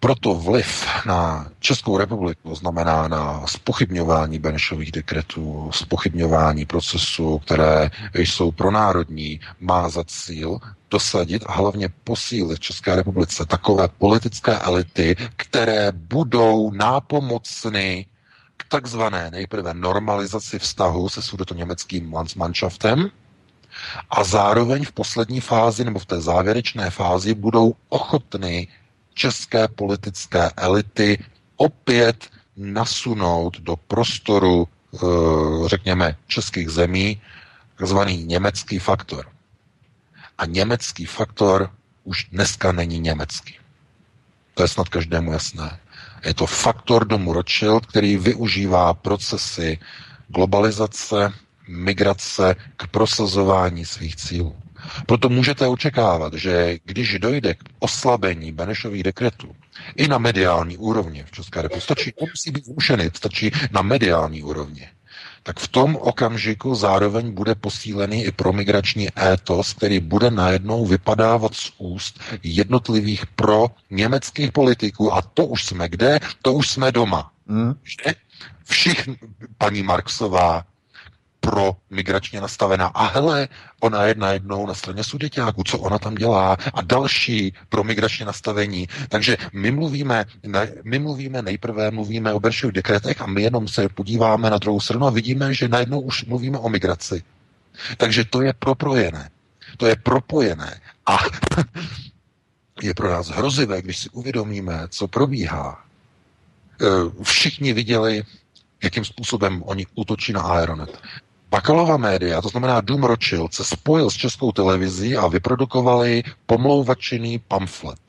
C: proto vliv na Českou republiku znamená na spochybňování Benešových dekretů, spochybňování procesů, které jsou pronárodní, má za cíl dosadit a hlavně posílit České republice takové politické elity, které budou nápomocny k takzvané nejprve normalizaci vztahu se německým Landsmannschaftem a zároveň v poslední fázi nebo v té závěrečné fázi budou ochotny české politické elity opět nasunout do prostoru, eh, řekněme, českých zemí, takzvaný německý faktor. A německý faktor už dneska není německý. To je snad každému jasné. Je to faktor domu Rothschild, který využívá procesy globalizace, migrace k prosazování svých cílů. Proto můžete očekávat, že když dojde k oslabení Benešových dekretů i na mediální úrovni v České republice, stačí, musí být zrušeny, stačí na mediální úrovni, tak v tom okamžiku zároveň bude posílený i promigrační étos, který bude najednou vypadávat z úst jednotlivých pro německých politiků. A to už jsme kde? To už jsme doma. Hmm. Všichni, paní Marksová, pro migračně nastavená. A hele, ona je najednou na straně sudeťáků, co ona tam dělá a další pro migračně nastavení. Takže my mluvíme, ne, my mluvíme nejprve, mluvíme o Benšových dekretech a my jenom se podíváme na druhou stranu a vidíme, že najednou už mluvíme o migraci. Takže to je propojené. To je propojené. A je pro nás hrozivé, když si uvědomíme, co probíhá. E, všichni viděli, jakým způsobem oni útočí na Aeronet. Bakalova média, to znamená Dům Rothschild, se spojil s českou televizí a vyprodukovali pomlouvačený pamflet.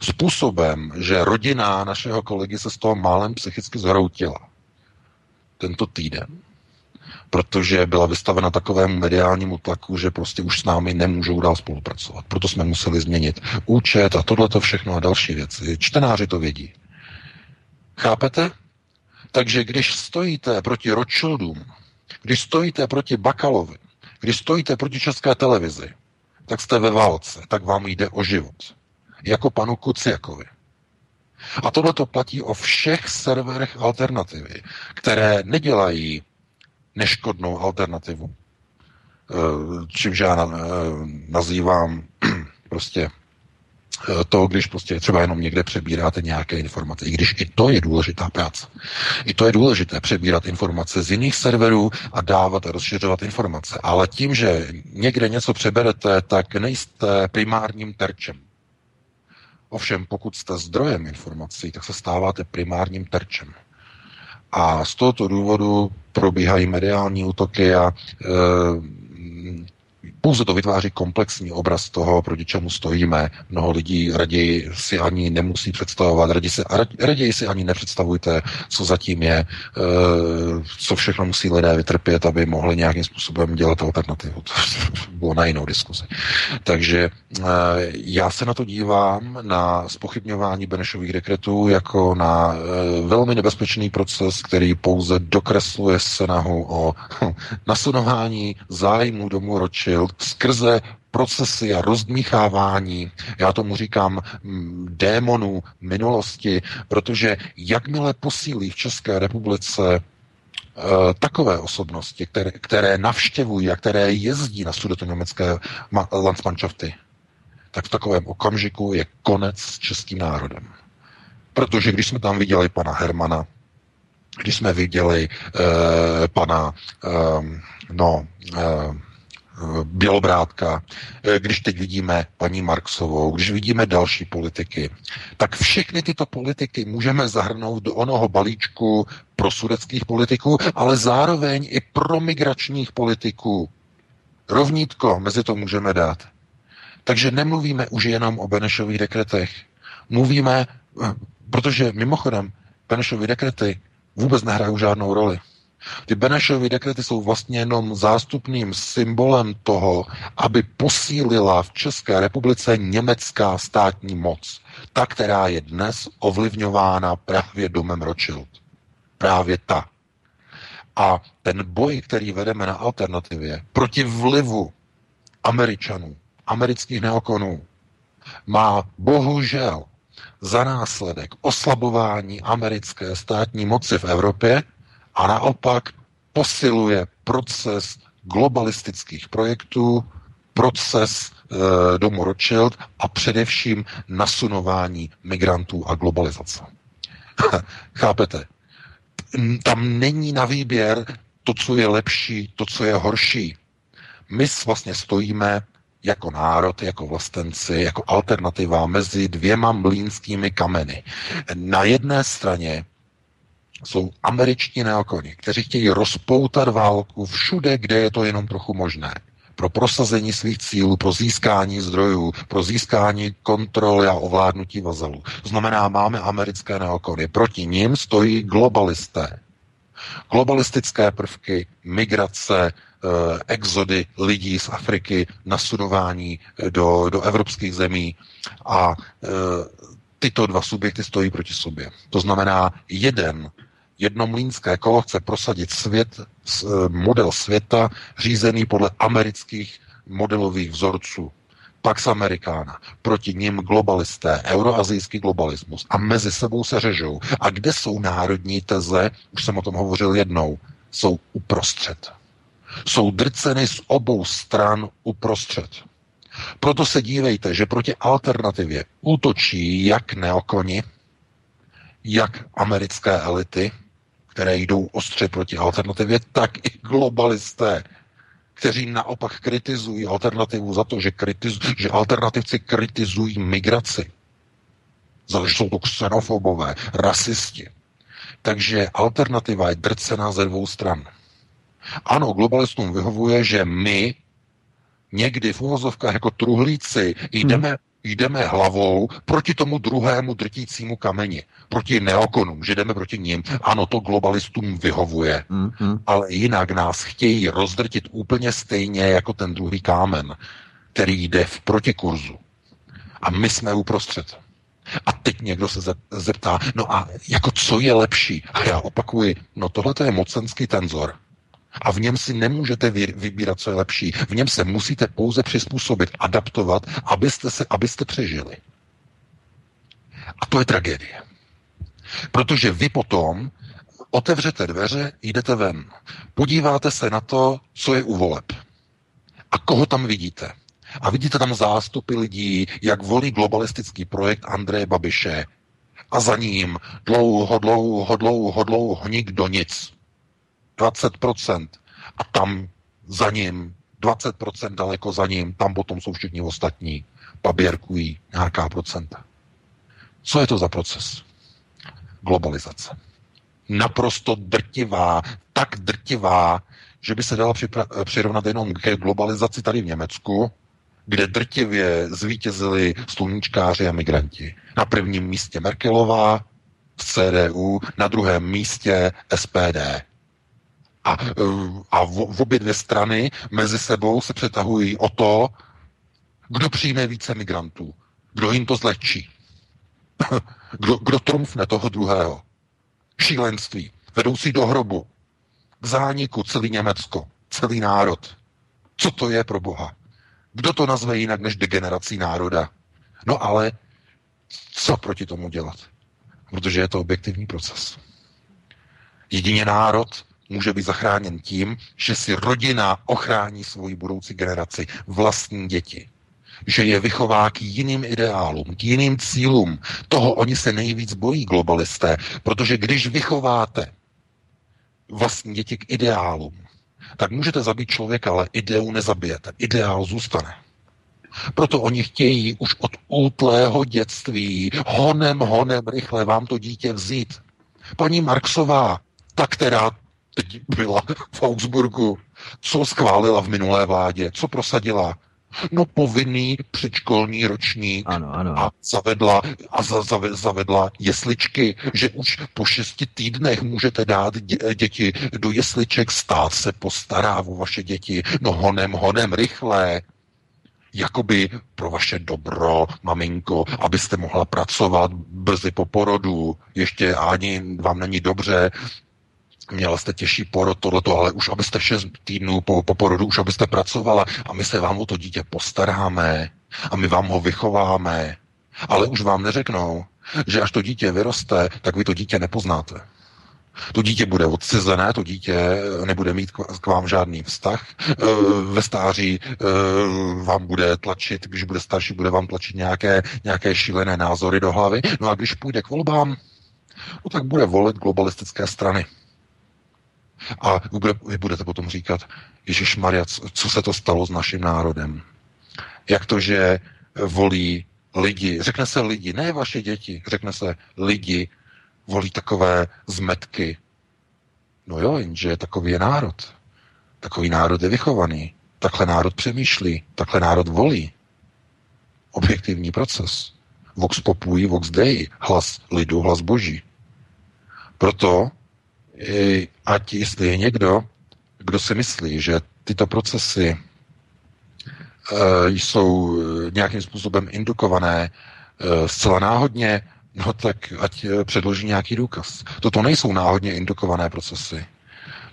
C: Způsobem, že rodina našeho kolegy se z toho málem psychicky zhroutila. Tento týden. Protože byla vystavena takovému mediálnímu tlaku, že prostě už s námi nemůžou dál spolupracovat. Proto jsme museli změnit účet a tohle všechno a další věci. Čtenáři to vědí. Chápete? Takže když stojíte proti Rothschildům, když stojíte proti Bakalovi, když stojíte proti české televizi, tak jste ve válce, tak vám jde o život. Jako panu Kuciakovi. A tohle to platí o všech serverech alternativy, které nedělají neškodnou alternativu. Eh, čímž já eh, nazývám prostě to, když prostě třeba jenom někde přebíráte nějaké informace, i když i to je důležitá práce. I to je důležité přebírat informace z jiných serverů a dávat a rozšiřovat informace. Ale tím, že někde něco přeberete, tak nejste primárním terčem. Ovšem, pokud jste zdrojem informací, tak se stáváte primárním terčem. A z tohoto důvodu probíhají mediální útoky a e, pouze to vytváří komplexní obraz toho, proti čemu stojíme. Mnoho lidí raději si ani nemusí představovat, raději si, raději si ani nepředstavujte, co zatím je, eh, co všechno musí lidé vytrpět, aby mohli nějakým způsobem dělat alternativu. To bylo na jinou diskuzi. Takže eh, já se na to dívám, na spochybňování Benešových dekretů, jako na eh, velmi nebezpečný proces, který pouze dokresluje snahu o nasunování zájmu domu Rothschild skrze procesy a rozdmíchávání, já tomu říkám mm, démonů minulosti, protože jakmile posílí v České republice e, takové osobnosti, které, které navštěvují a které jezdí na německé Landsmannschafty, tak v takovém okamžiku je konec s českým národem. Protože když jsme tam viděli pana Hermana, když jsme viděli e, pana, e, no, e, Bělobrátka, eh, když teď vidíme paní Marksovou, když vidíme další politiky, tak všechny tyto politiky můžeme zahrnout do onoho balíčku pro sudeckých politiků, ale zároveň i pro migračních politiků. Rovnítko mezi to můžeme dát. Takže nemluvíme už jenom o Benešových dekretech. Mluvíme, eh, protože mimochodem Benešovy dekrety vůbec nehrají žádnou roli. Ty Benešovy dekrety jsou vlastně jenom zástupným symbolem toho, aby posílila v České republice německá státní moc. Ta, která je dnes ovlivňována právě domem Rothschild. Právě ta. A ten boj, který vedeme na alternativě proti vlivu Američanů, amerických neokonů, má bohužel za následek oslabování americké státní moci v Evropě a naopak posiluje proces globalistických projektů, proces e, domu Rothschild a především nasunování migrantů a globalizace. Chápete? Tam není na výběr to, co je lepší, to, co je horší. My vlastně stojíme jako národ, jako vlastenci, jako alternativa mezi dvěma mlínskými kameny. Na jedné straně jsou američtí neokoni, kteří chtějí rozpoutat válku všude, kde je to jenom trochu možné. Pro prosazení svých cílů, pro získání zdrojů, pro získání kontroly a ovládnutí vazalů. To znamená, máme americké neokony. Proti ním stojí globalisté. Globalistické prvky, migrace, Eh, exody lidí z Afriky, nasunování eh, do, do evropských zemí a eh, tyto dva subjekty stojí proti sobě. To znamená, jeden jedno mlínské kolo chce prosadit svět, model světa řízený podle amerických modelových vzorců. Pax Amerikána, proti ním globalisté, euroazijský globalismus a mezi sebou se řežou. A kde jsou národní teze, už jsem o tom hovořil jednou, jsou uprostřed jsou drceny z obou stran uprostřed. Proto se dívejte, že proti alternativě útočí jak neokoni, jak americké elity, které jdou ostře proti alternativě, tak i globalisté, kteří naopak kritizují alternativu za to, že, kritiz- že alternativci kritizují migraci. Za že jsou to xenofobové, rasisti. Takže alternativa je drcená ze dvou stran. Ano, globalistům vyhovuje, že my někdy v uvozovkách jako truhlíci jdeme, hmm. Jdeme hlavou proti tomu druhému drtícímu kameni, proti neokonům, že jdeme proti ním. Ano, to globalistům vyhovuje, hmm. ale jinak nás chtějí rozdrtit úplně stejně jako ten druhý kámen, který jde v protikurzu. A my jsme uprostřed. A teď někdo se zeptá, no a jako co je lepší? A já opakuji, no tohle je mocenský tenzor. A v něm si nemůžete vybírat, co je lepší. V něm se musíte pouze přizpůsobit, adaptovat, abyste, se, abyste přežili. A to je tragédie. Protože vy potom otevřete dveře, jdete ven. Podíváte se na to, co je u voleb. A koho tam vidíte. A vidíte tam zástupy lidí, jak volí globalistický projekt Andreje Babiše. A za ním dlouho, dlouho, dlouho, dlouho nikdo nic. 20%. A tam za ním, 20% daleko za ním, tam potom jsou všichni ostatní, paběrkují nějaká procenta. Co je to za proces? Globalizace. Naprosto drtivá, tak drtivá, že by se dala přirovnat jenom k globalizaci tady v Německu, kde drtivě zvítězili sluníčkáři a migranti. Na prvním místě Merkelová v CDU, na druhém místě SPD. A, a v, v obě dvě strany mezi sebou se přetahují o to, kdo přijme více migrantů, kdo jim to zlehčí, kdo, kdo trumfne toho druhého. Šílenství, vedoucí do hrobu, k zániku celý Německo, celý národ. Co to je pro Boha? Kdo to nazve jinak než degenerací národa? No ale co proti tomu dělat? Protože je to objektivní proces. Jedině národ může být zachráněn tím, že si rodina ochrání svoji budoucí generaci, vlastní děti. Že je vychová k jiným ideálům, k jiným cílům. Toho oni se nejvíc bojí globalisté, protože když vychováte vlastní děti k ideálům, tak můžete zabít člověka, ale ideu nezabijete. Ideál zůstane. Proto oni chtějí už od útlého dětství honem, honem rychle vám to dítě vzít. Paní Marksová, ta, která teď byla v Augsburgu, co schválila v minulé vládě, co prosadila? No povinný předškolní ročník
A: ano, ano.
C: a zavedla, a za, zavedla jesličky, že už po šesti týdnech můžete dát dě, děti do jesliček, stát se postará o vaše děti, no honem, honem, rychle, jakoby pro vaše dobro, maminko, abyste mohla pracovat brzy po porodu, ještě ani vám není dobře, měla jste těžší porod, tohleto, ale už abyste šest týdnů po, po porodu, už abyste pracovala a my se vám o to dítě postaráme a my vám ho vychováme. Ale už vám neřeknou, že až to dítě vyroste, tak vy to dítě nepoznáte. To dítě bude odcizené, to dítě nebude mít k vám žádný vztah. Eh, ve stáří eh, vám bude tlačit, když bude starší, bude vám tlačit nějaké, nějaké šílené názory do hlavy. No a když půjde k volbám, no tak bude volit globalistické strany. A vy budete potom říkat, Ježíš Maria, co se to stalo s naším národem? Jak to, že volí lidi, řekne se lidi, ne vaše děti, řekne se lidi, volí takové zmetky. No jo, jenže takový je národ. Takový národ je vychovaný. Takhle národ přemýšlí, takhle národ volí. Objektivní proces. Vox populi, vox dei, hlas lidu, hlas boží. Proto, ať jestli je někdo, kdo si myslí, že tyto procesy e, jsou nějakým způsobem indukované e, zcela náhodně, No tak ať eh, předloží nějaký důkaz. Toto nejsou náhodně indukované procesy.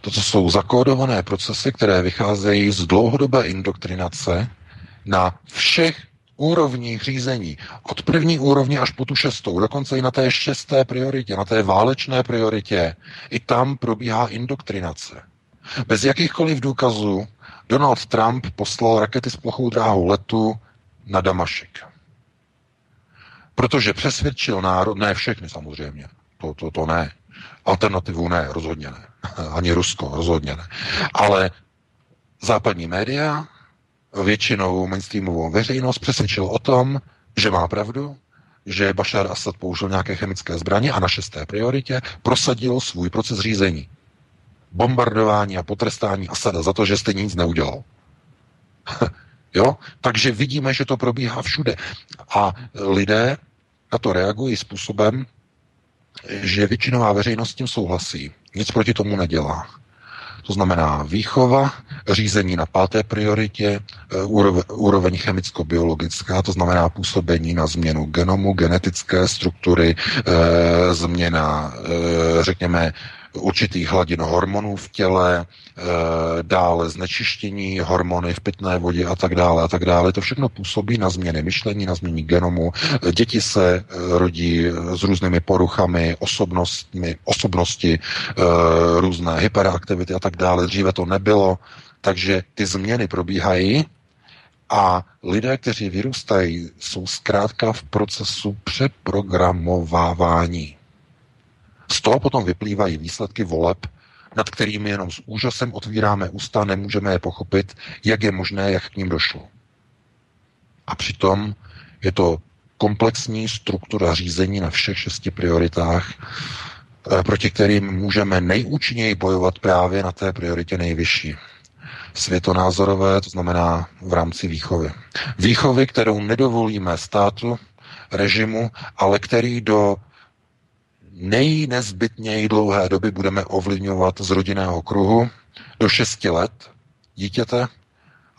C: Toto jsou zakódované procesy, které vycházejí z dlouhodobé indoktrinace na všech úrovních řízení. Od první úrovně až po tu šestou, dokonce i na té šesté prioritě, na té válečné prioritě. I tam probíhá indoktrinace. Bez jakýchkoliv důkazů Donald Trump poslal rakety s plochou dráhou letu na Damašik. Protože přesvědčil národ, ne všechny samozřejmě, to, to, to ne. Alternativu ne, rozhodně ne. Ani Rusko, rozhodně ne. Ale západní média, většinou mainstreamovou veřejnost přesvědčil o tom, že má pravdu, že Bashar Assad použil nějaké chemické zbraně a na šesté prioritě prosadil svůj proces řízení. Bombardování a potrestání Asada za to, že jste nic neudělal. jo? Takže vidíme, že to probíhá všude. A lidé na to reagují způsobem, že většinová veřejnost s tím souhlasí. Nic proti tomu nedělá. To znamená výchova, řízení na páté prioritě, eh, úroveň chemicko-biologická, to znamená působení na změnu genomu, genetické struktury, eh, změna, eh, řekněme, určitých hladin hormonů v těle, eh, dále znečištění hormony v pitné vodě a tak dále a tak dále. To všechno působí na změny myšlení, na změny genomu. Děti se eh, rodí s různými poruchami, osobnostmi, osobnosti, eh, různé hyperaktivity a tak dále. Dříve to nebylo, takže ty změny probíhají a lidé, kteří vyrůstají, jsou zkrátka v procesu přeprogramovávání. Z toho potom vyplývají výsledky voleb, nad kterými jenom s úžasem otvíráme ústa, nemůžeme je pochopit, jak je možné, jak k ním došlo. A přitom je to komplexní struktura řízení na všech šesti prioritách, eh, proti kterým můžeme nejúčinněji bojovat právě na té prioritě nejvyšší. Světonázorové, to znamená v rámci výchovy. Výchovy, kterou nedovolíme státu, režimu, ale který do nejnezbytněji dlouhé doby budeme ovlivňovat z rodinného kruhu. Do 6 let dítěte,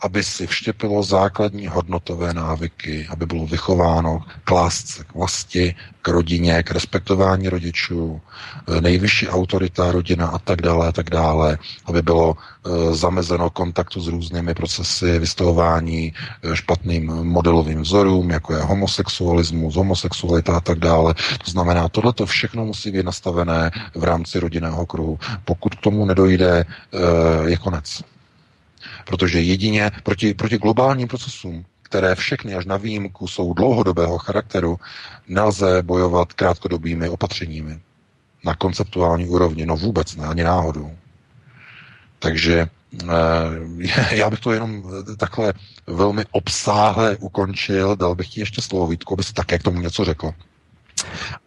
C: aby si vštěpilo základní hodnotové návyky, aby bylo vychováno k lásce, k vlasti, k rodině, k respektování rodičů, e, nejvyšší autorita rodina a tak dále a tak dále, aby bylo e, zamezeno kontaktu s různými procesy vystavování e, špatným modelovým vzorům, jako je homosexualismus, homosexualita a tak dále. To znamená, tohle to všechno musí být nastavené v rámci rodinného kruhu. Pokud k tomu nedojde, je konec. Protože jedině proti, proti globálním procesům, které všechny až na výjimku jsou dlouhodobého charakteru, nelze bojovat krátkodobými opatřeními. Na konceptuální úrovni, no vůbec ne, ani náhodou. Takže eh, já bych to jenom takhle velmi obsáhle ukončil, dal bych ti ještě slovo Vítku, aby si také k tomu něco řekl.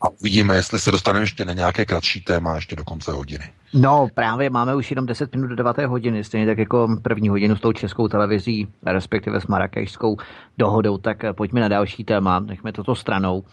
C: A uvidíme, jestli se dostaneme ještě na nějaké kratší téma ještě do konce hodiny.
A: No, právě máme už jenom 10 minut do 9. hodiny, stejně tak jako první hodinu s tou českou televizí, respektive s marakešskou dohodou, tak eh, pojďme na další téma, nechme toto stranou.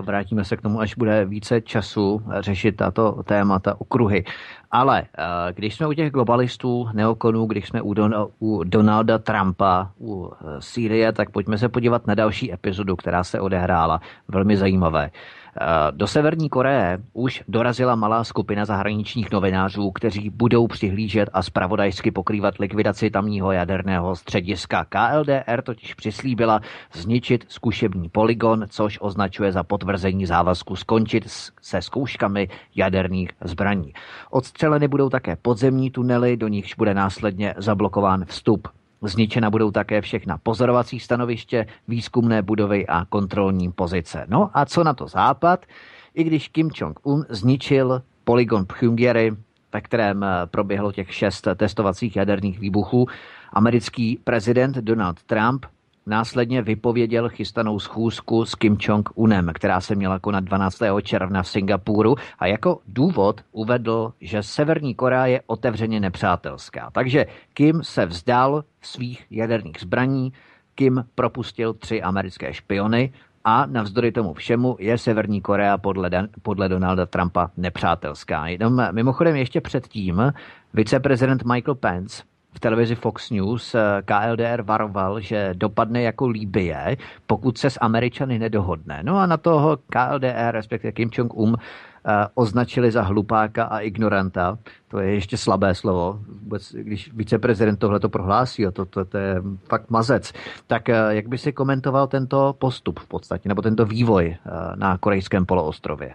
A: Vrátíme se k tomu, až bude více času řešit tato témata, okruhy. Ale eh, když jsme u těch globalistů, neokonů, když jsme u, Don, u Donalda Trumpa, u eh, Sýrie, tak pojďme se podívat na další epizodu, která se odehrála. Velmi zajímavé. Eh, do Severní Koreje už dorazila malá skupina zahraničních novinářů, kteří budou přihlížet a spravodajsky pokrývat likvidaci tamního jaderného střediska. KLDR totiž přislíbila zničit zkušební poligon, což označuje za potvrzení závazku skončit se zkouškami jaderných zbraní. Odstřeleny budou také podzemní tunely, do nichž bude následně zablokován vstup. Zničena budou také všechna pozorovací stanoviště, výzkumné budovy a kontrolní pozice. No a co na to Západ? I když Kim Jong-un zničil poligon Pchungyeri, ve kterém eh, proběhlo těch šest testovacích jaderných výbuchů, americký prezident Donald Trump Následně vypověděl chystanou schůzku s Kim Jong-unem, která se měla konat 12. června v Singapuru a jako důvod uvedl, že Severní Korea je otevřeně nepřátelská. Takže Kim se vzdal svých jaderných zbraní, Kim propustil tři americké špiony a navzdory tomu všemu je Severní Korea podle, podle Donalda Trumpa nepřátelská. Jenom mimochodem ještě předtím viceprezident Michael Pence v televizi Fox News eh, KLDR varoval, že dopadne jako Líbie, pokud se s Američany nedohodne. No a na toho KLDR, respektive Kim Jong-un, eh, označili za hlupáka a ignoranta. To je ještě slabé slovo. Vůbec, když viceprezident tohle to prohlásí, to, to, to je fakt mazec. Tak eh, jak by si komentoval tento postup v podstatě, nebo tento vývoj na korejském poloostrově?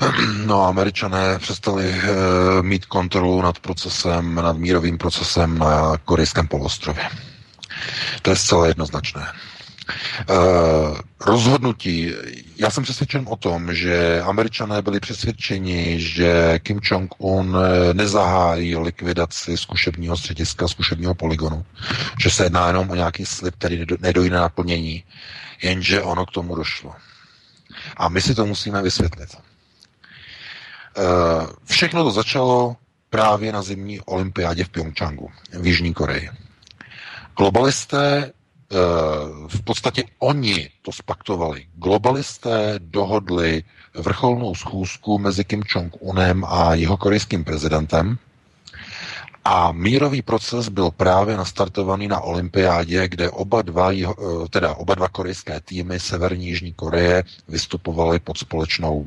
C: No, američané přestali uh, mít kontrolu nad procesem, nad mírovým procesem na korejském polostrově. To je zcela jednoznačné. Uh, rozhodnutí, já jsem přesvědčen o tom, že američané byli přesvědčeni, že Kim Jong-un eh, nezahájí likvidaci zkušebního střediska, zkušebního poligonu, že se jedná jenom o nějaký slib, který nedojde na naplnění, jenže ono k tomu došlo. A my si to musíme vysvětlit. Eh, všechno to začalo právě na zimní olympiádě v Pyeongchangu v Jižní Koreji. Globalisté, eh, v podstatě oni to spaktovali. Globalisté dohodli vrcholnou schůzku mezi Kim Jong-unem a jeho korejským prezidentem, a mírový proces byl právě nastartovaný na olympiádě, kde oba dva, eh, teda oba dva korejské týmy Severní Jižní Koreje vystupovaly pod společnou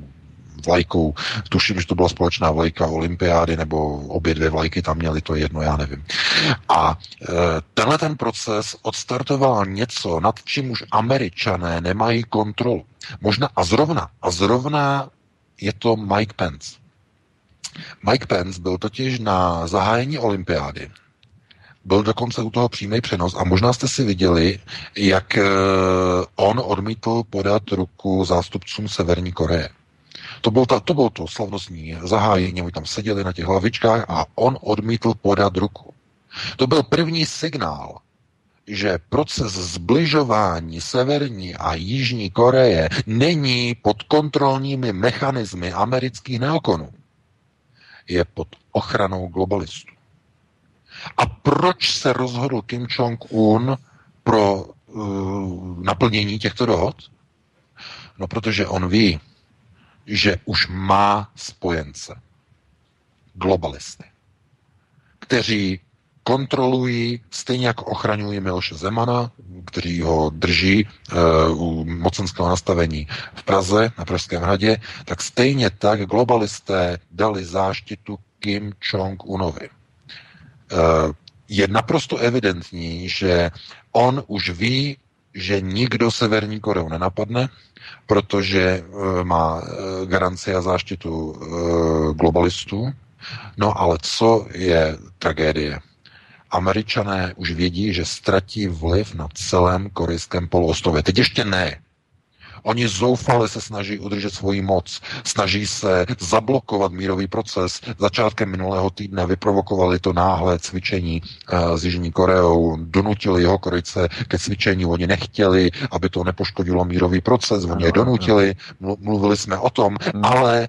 C: vlajkou. Tuším, že to byla společná vlajka olympiády, nebo obě dvě vlajky tam měly, to jedno, já nevím. A e, tenhle ten proces odstartoval něco, nad čím už američané nemají kontrolu. Možná a zrovna, a zrovna je to Mike Pence. Mike Pence byl totiž na zahájení olympiády byl dokonce u toho přímý přenos a možná jste si viděli, jak e, on odmítl podat ruku zástupcům Severní Koreje. To bylo, ta, to bylo to slavnostní zahájení, oni tam seděli na těch hlavičkách a on odmítl podat ruku. To byl první signál, že proces zbližování Severní a Jižní Koreje není pod kontrolními mechanismy amerických neokonů. Je pod ochranou globalistů. A proč se rozhodl Kim Jong-un pro uh, naplnění těchto dohod? No, protože on ví, že už má spojence. Globalisty. Kteří kontrolují, stejně jako ochraňují Miloše Zemana, kteří ho drží uh, u mocenského nastavení v Praze, na Pražském hradě, tak stejně tak globalisté dali záštitu Kim Jong-unovi. Uh, je naprosto evidentní, že on už ví, že nikdo Severní Koreu nenapadne, protože eh, má eh, garanci a záštitu eh, globalistů. No ale co je tragédie? Američané už vědí, že ztratí vliv na celém korejském poloostrově. Teď ještě ne. Oni zoufale se snaží udržet svoji moc, snaží se zablokovat mírový proces. Začátkem minulého týdne vyprovokovali to náhle cvičení uh, s Jižní Koreou, donutili jeho Korejce ke cvičení, oni nechtěli, aby to nepoškodilo mírový proces, oni je donutili, mluvili jsme o tom, hmm. ale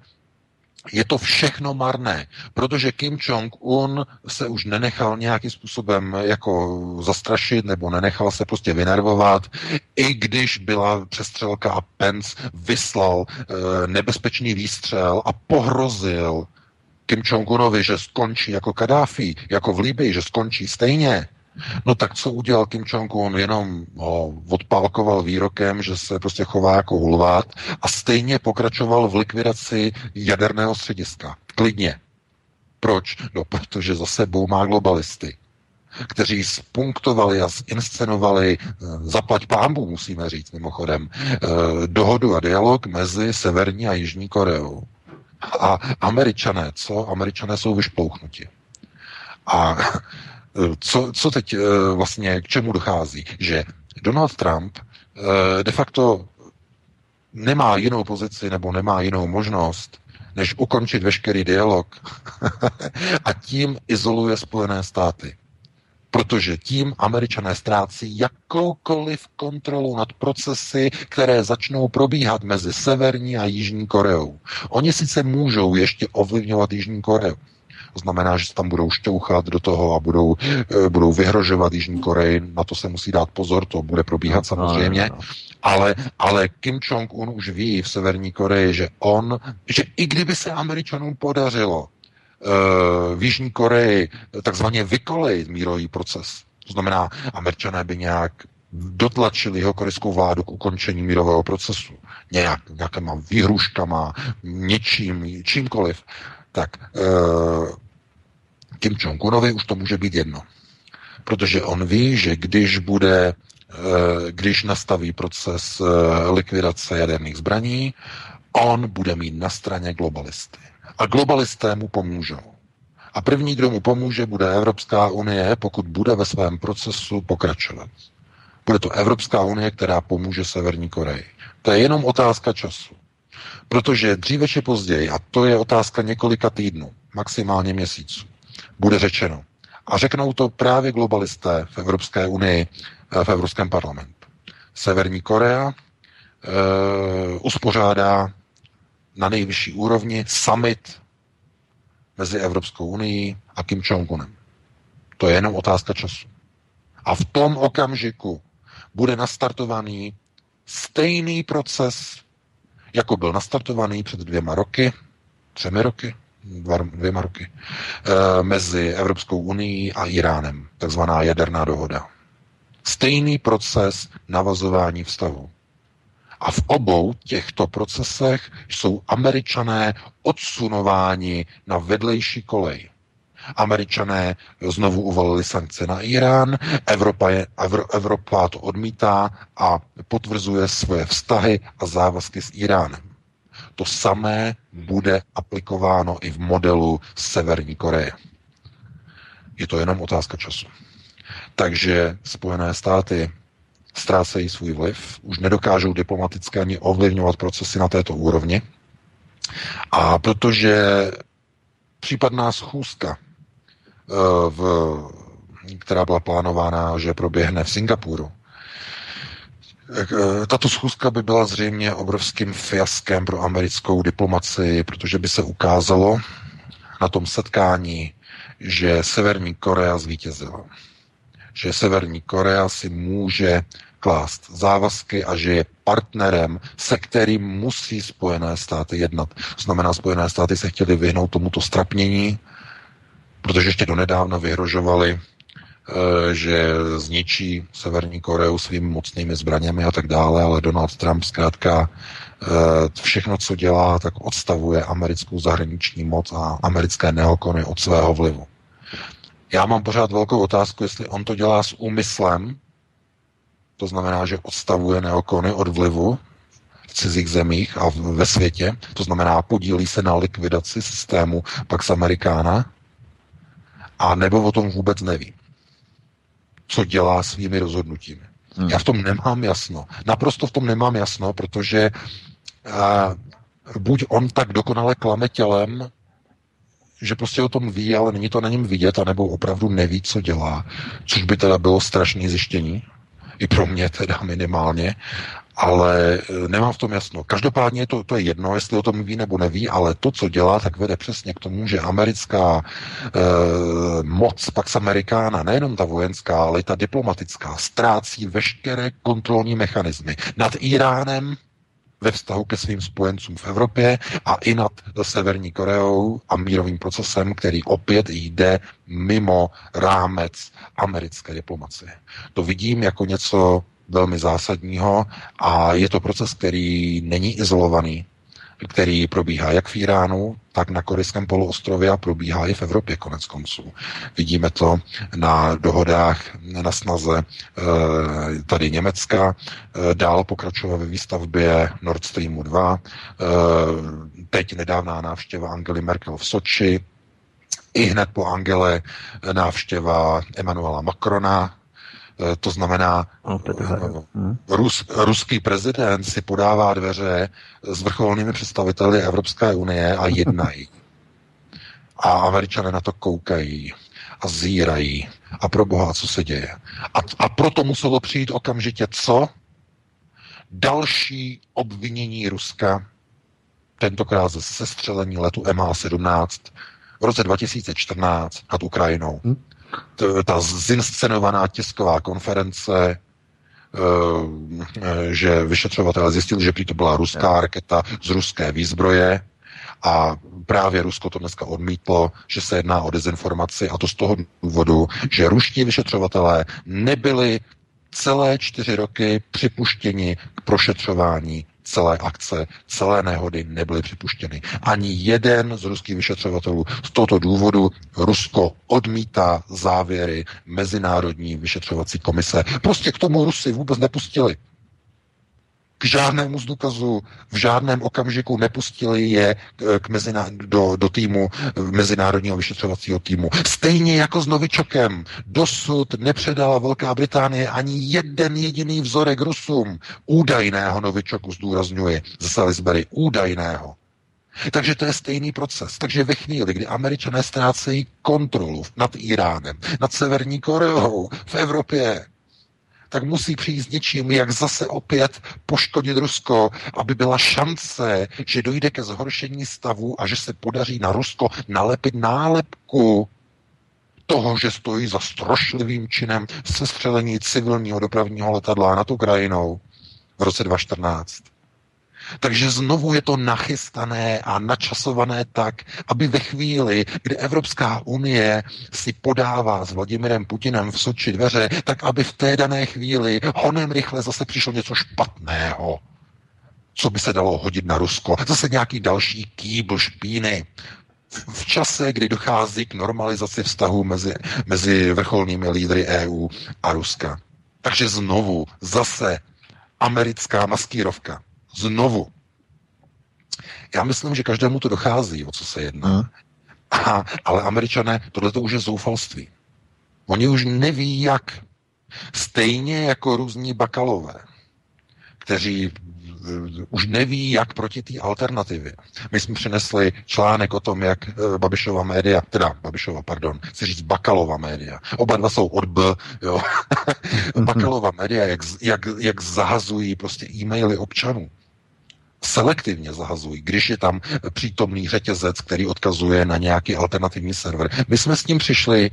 C: je to všechno marné, protože Kim Jong-un se už nenechal nějakým způsobem jako zastrašit nebo nenechal se prostě vynervovat, i když byla přestřelka a Pence vyslal e, nebezpečný výstřel a pohrozil Kim Jong-unovi, že skončí jako Kadáfi, jako v Líbii, že skončí stejně, No tak co udělal Kim Jong-un? Jenom ho odpálkoval výrokem, že se prostě chová jako hulvát a stejně pokračoval v likvidaci jaderného střediska. Klidně. Proč? No, protože za sebou má globalisty kteří spunktovali a inscenovali, eh, zaplať pámbu, musíme říct mimochodem, eh, dohodu a dialog mezi Severní a Jižní Koreou. A američané, co? Američané jsou vyšplouchnuti. A co, co teď eh, vlastně k čemu dochází? Že Donald Trump de facto nemá jinou pozici nebo nemá jinou možnost, než ukončit veškerý dialog a tím izoluje Spojené státy protože tím američané ztrácí jakoukoliv kontrolu nad procesy, které začnou probíhat mezi Severní a Jižní Koreou. Oni sice můžou ještě ovlivňovat Jižní Koreu, to znamená, že se tam budou šťouchat do toho a budou, eh, budou vyhrožovat Jižní Koreji. Na to se musí dát pozor, to bude probíhat samozřejmě. Ale, ale Kim Jong-un už ví v Severní Koreji, že on, že i kdyby se Američanům podařilo v Jižní Koreji takzvaně vykolejit mírový proces. To znamená, američané by nějak dotlačili jeho korejskou vládu k ukončení mírového procesu. Nějak, nějakýma výhruškama, něčím, čímkoliv. Tak uh, Kim Jong-unovi už to může být jedno. Protože on ví, že když bude, uh, když nastaví proces uh, likvidace jaderných zbraní, on bude mít na straně globalisty. A globalisté mu pomůžou. A první, kdo mu pomůže, bude Evropská unie, pokud bude ve svém procesu pokračovat. Bude to Evropská unie, která pomůže Severní Koreji. To je jenom otázka času. Protože dříve či později, a to je otázka několika týdnů, maximálně měsíců, bude řečeno. A řeknou to právě globalisté v Evropské unii, eh, v Evropském parlamentu. Severní Korea e, uspořádá na nejvyšší úrovni summit mezi Evropskou unii a Kim Jong-unem. To je jenom otázka času. A v tom okamžiku bude nastartovaný stejný proces, jako byl nastartovaný před dvěma roky, třemi roky, dva, dvěma roky, e, mezi Evropskou unii a Iránem, takzvaná jaderná dohoda. Stejný proces navazování vztahu. A v obou těchto procesech jsou američané odsunováni na vedlejší kolej. Američané znovu uvalili sankce na Irán, Evropa, je, Evropa to odmítá a potvrzuje svoje vztahy a závazky s Iránem. To samé bude aplikováno i v modelu Severní Koreje. Je to jenom otázka času. Takže Spojené státy ztrácejí svůj vliv, už nedokážou diplomaticky ani ovlivňovat procesy na této úrovni. A protože případná schůzka, eh, v, která byla plánována, že proběhne v Singapuru, tato schůzka by byla zřejmě obrovským fiaskem pro americkou diplomaci, protože by se ukázalo na tom setkání, že Severní Korea zvítězila. Že Severní Korea si může klást závazky a že je partnerem, se kterým musí Spojené státy jednat. Znamená, Spojené státy se chtěli vyhnout tomuto strapnění, protože ještě donedávna vyhrožovali, eh, že zničí Severní Koreu svými mocnými zbraněmi a tak dále, ale Donald Trump zkrátka eh, všechno, co dělá, tak odstavuje americkou zahraniční moc a americké neokony od svého vlivu. Já mám pořád velkou otázku, jestli on to dělá s úmyslem, to znamená, že odstavuje neokony od vlivu v cizích zemích a ve světě. To znamená, podílí se na likvidaci systému Pax Americana a nebo o tom vůbec neví. Co dělá svými rozhodnutími. Hmm. Já v tom nemám jasno. Naprosto v tom nemám jasno, protože uh, buď on tak dokonale klame tělem, že prostě o tom ví, ale není to na něm vidět, anebo opravdu neví, co dělá, což by teda bylo strašné zjištění, i pro mě teda minimálně, ale e, nemám v tom jasno. Každopádně to, to je jedno, jestli o tom ví nebo neví, ale to, co dělá, tak vede přesně k tomu, že americká e, moc, Pax Amerikána, nejenom ta vojenská, ale i ta diplomatická, ztrácí veškeré kontrolní mechanismy nad Iránem, ve vztahu ke svým spojencům v Evropě a i nad Severní Koreou a mírovým procesem, který opět jde mimo rámec americké diplomacie. To vidím jako něco velmi zásadního a je to proces, který není izolovaný, který probíhá jak v Iránu, tak na Korejském poloostrově a probíhá i v Evropě konec konců. Vidíme to na dohodách na snaze eh, tady Německa eh, dál pokračovat ve výstavbě Nord Streamu 2. Eh, teď nedávná návštěva Angely Merkel v Soči, i hned po Angele návštěva Emanuela Macrona to znamená, no, hm. Rus, ruský prezident si podává dveře s vrcholnými představiteli Evropské unie a jednají. A američané na to koukají a zírají. A pro boha, co se děje? A, a proto muselo přijít okamžitě co? Další obvinění Ruska, tentokrát ze sestřelení letu MH17 v roce 2014 nad Ukrajinou. Hmm ta zinscenovaná tisková konference, eh, že vyšetřovatelé zjistili, že prý to byla ruská raketa z ruské výzbroje a právě Rusko to dneska odmítlo, že se jedná o dezinformaci a to z toho důvodu, že ruští vyšetřovatelé nebyli celé čtyři roky připuštěni k prošetřování celé akce, celé nehody nebyly připuštěny. Ani jeden z ruských vyšetřovatelů z tohoto důvodu Rusko odmítá závěry Mezinárodní vyšetřovací komise. Prostě k tomu Rusy vůbec nepustili k žádnému z důkazu v žádném okamžiku nepustili je k mezina, do, do týmu, mezinárodního vyšetřovacího týmu. Stejně jako s Novičokem. Dosud nepředala Velká Británie ani jeden jediný vzorek Rusům. Údajného Novičoku zdůrazňuje z Salisbury. Údajného. Takže to je stejný proces. Takže ve chvíli, kdy američané ztrácejí kontrolu nad Iránem, nad Severní Koreou, v Evropě, tak musí přijít s něčím, jak zase opět poškodit Rusko, aby byla šance, že dojde ke zhoršení stavu a že se podaří na Rusko nalepit nálepku toho, že stojí za strošlivým činem sestřelení civilního dopravního letadla nad Ukrajinou v roce 2014. Takže znovu je to nachystané a načasované tak, aby ve chvíli, kdy Evropská unie si podává s Vladimirem Putinem v Soči dveře, tak aby v té dané chvíli honem rychle zase přišlo něco špatného co by se dalo hodit na Rusko. Zase nějaký další kýbl špíny. V čase, kdy dochází k normalizaci vztahu mezi, mezi vrcholnými lídry EU a Ruska. Takže znovu, zase americká maskírovka. Znovu. Já myslím, že každému to dochází, o co se jedná. A, ale američané, tohle to už je zoufalství. Oni už neví, jak. Stejně jako různí bakalové, kteří uh, už neví, jak proti té alternativě. My jsme přinesli článek o tom, jak uh, Babišova média, teda Babišova, pardon, chci říct Bakalova média. Oba dva jsou od B, jo. Mhm. Bakalova média, jak, jak, jak zahazují prostě e-maily občanů selektivně zahazují, když je tam přítomný řetězec, který odkazuje na nějaký alternativní server. My jsme s tím přišli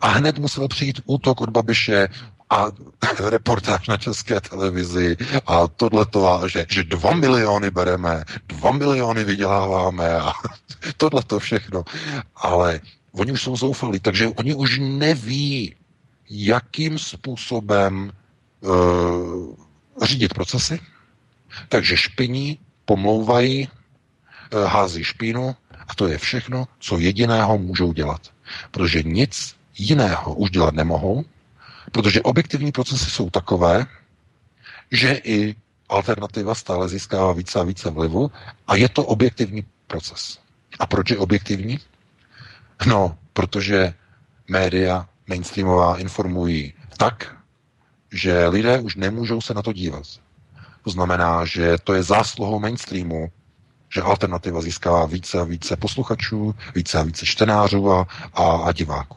C: a hned musel přijít útok od Babiše a reportáž na české televizi a tohleto, že, že dva miliony bereme, dva miliony vyděláváme a tohleto všechno. Ale oni už jsou zoufalí, takže oni už neví, jakým způsobem uh, řídit procesy, takže špiní, pomlouvají, eh, hází špínu a to je všechno, co jediného můžou dělat. Protože nic jiného už dělat nemohou, protože objektivní procesy jsou takové, že i alternativa stále získává více a více vlivu a je to objektivní proces. A proč je objektivní? No, protože média mainstreamová informují tak, že lidé už nemůžou se na to dívat. To znamená, že to je zásluhou mainstreamu, že alternativa získává více a více posluchačů, více a více čtenářů a, a, a diváků.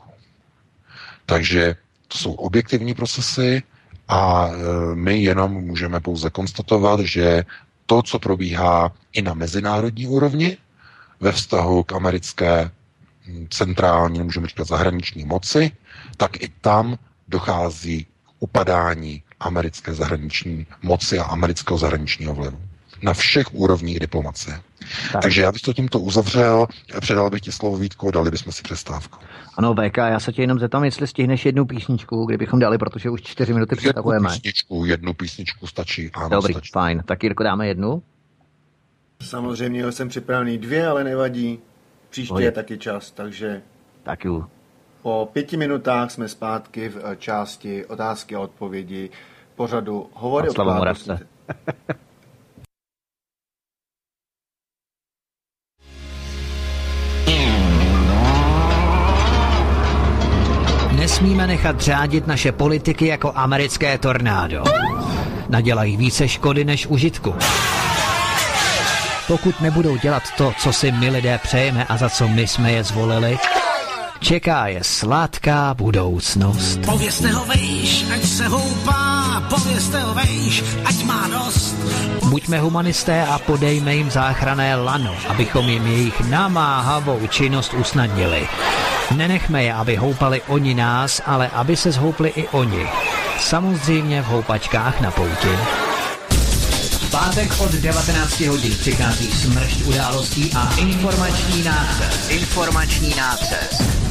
C: Takže to jsou objektivní procesy a e, my jenom můžeme pouze konstatovat, že to, co probíhá i na mezinárodní úrovni ve vztahu k americké centrální, můžeme říkat zahraniční moci, tak i tam dochází k upadání americké zahraniční moci a amerického zahraničního vlivu. Na všech úrovních diplomacie. Tak. Takže já bych to tímto uzavřel, předal bych ti slovo Vítko, dali bychom si přestávku.
A: Ano, VK, já se tě jenom zeptám, jestli stihneš jednu písničku, kdybychom dali, protože už čtyři minuty představujeme.
C: Jednu písničku, jednu písničku stačí. Ano,
A: Dobrý,
C: stačí.
A: fajn. Tak Jirko, dáme jednu?
B: Samozřejmě jsem připravený dvě, ale nevadí. Příště Hodě. je taky čas, takže...
A: Tak jo.
B: Po pěti minutách jsme zpátky v eh, části otázky a odpovědi pořadu Hovory o
D: Nesmíme nechat řádit naše politiky jako americké tornádo. Nadělají více škody než užitku. Pokud nebudou dělat to, co si my lidé přejeme a za co my jsme je zvolili, čeká je sladká budoucnost. Povězte ho vejš, ať se houpá, povězte ho vejš, ať má dost. Buďme humanisté a podejme jim záchrané lano, abychom jim jejich namáhavou činnost usnadnili. Nenechme je, aby houpali oni nás, ale aby se zhoupli i oni. Samozřejmě v houpačkách na pouti. pátek od 19 hodin přichází smršť událostí a informační nácest. Informační nácest.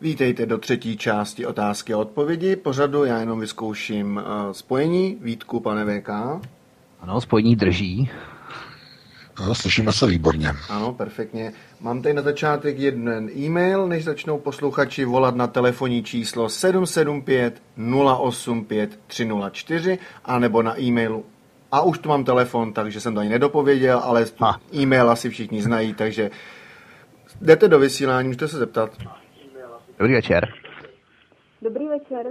B: Vítejte do třetí části otázky a odpovědi. Pořadu já jenom vyzkouším uh, spojení. Vítku, pane VK.
A: Ano, spojení drží.
C: No, slyšíme se výborně.
B: Ano, perfektně. Mám tady na začátek jeden e-mail, než začnou posluchači volat na telefonní číslo 775 085 304 a nebo na e-mailu. A už tu mám telefon, takže jsem to ani nedopověděl, ale e-mail asi všichni znají, takže jdete do vysílání, můžete se zeptat.
A: Dobrý večer.
E: Dobrý večer.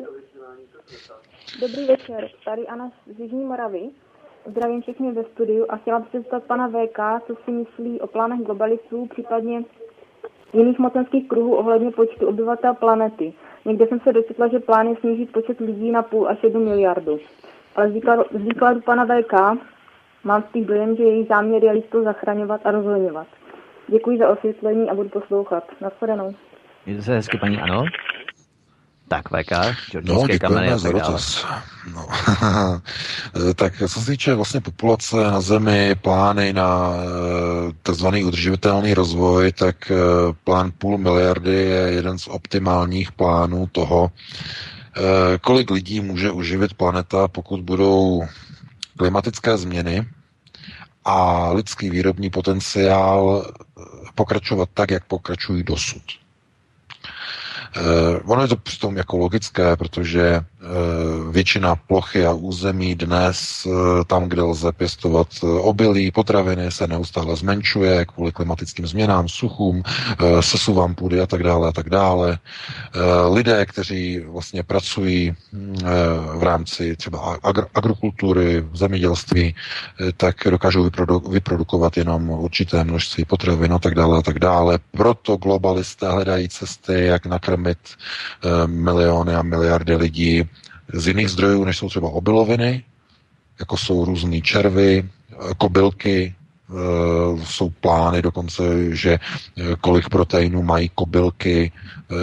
E: Dobrý večer. Tady Anna z Jižní Moravy. Zdravím všechny ve studiu a chtěla bych se zeptat pana VK, co si myslí o plánech globalistů, případně jiných mocenských kruhů ohledně počtu obyvatel planety. Někde jsem se dočetla, že plán je snížit počet lidí na půl až jednu miliardu. Ale z výkladu, pana VK mám těch dojem, že její záměr je listu zachraňovat a rozhodňovat. Děkuji za osvětlení a budu poslouchat. Naschledanou.
A: Mějte se hezky, paní Ano. Tak, VK,
C: no, děkujeme za dotaz. No. tak co se týče vlastně populace na Zemi, plány na eh, tzv. udržitelný rozvoj, tak eh, plán půl miliardy je jeden z optimálních plánů toho, eh, kolik lidí může uživit planeta, pokud budou klimatické změny a lidský výrobní potenciál pokračovat tak, jak pokračují dosud. Uh, ono je to přitom jako logické, protože většina plochy a území dnes, uh, tam, kde lze pěstovat obilí, potraviny, se neustále zmenšuje kvůli klimatickým změnám, suchům, sesuvám půdy a tak dále a tak dále. Lidé, kteří vlastně pracují v rámci třeba agr- agrokultury, zemědělství, tak dokážou vyprodu- vyprodukovat jenom určité množství potravin a tak dále a tak dále. Proto globalisté hledají cesty, jak nakrmit eh, miliony a miliardy lidí z jiných zdrojů, než jsou třeba obiloviny, jako jsou různé červy, eh, kobylky, eh, jsou plány dokonce, že kolik proteinů mají kobylky,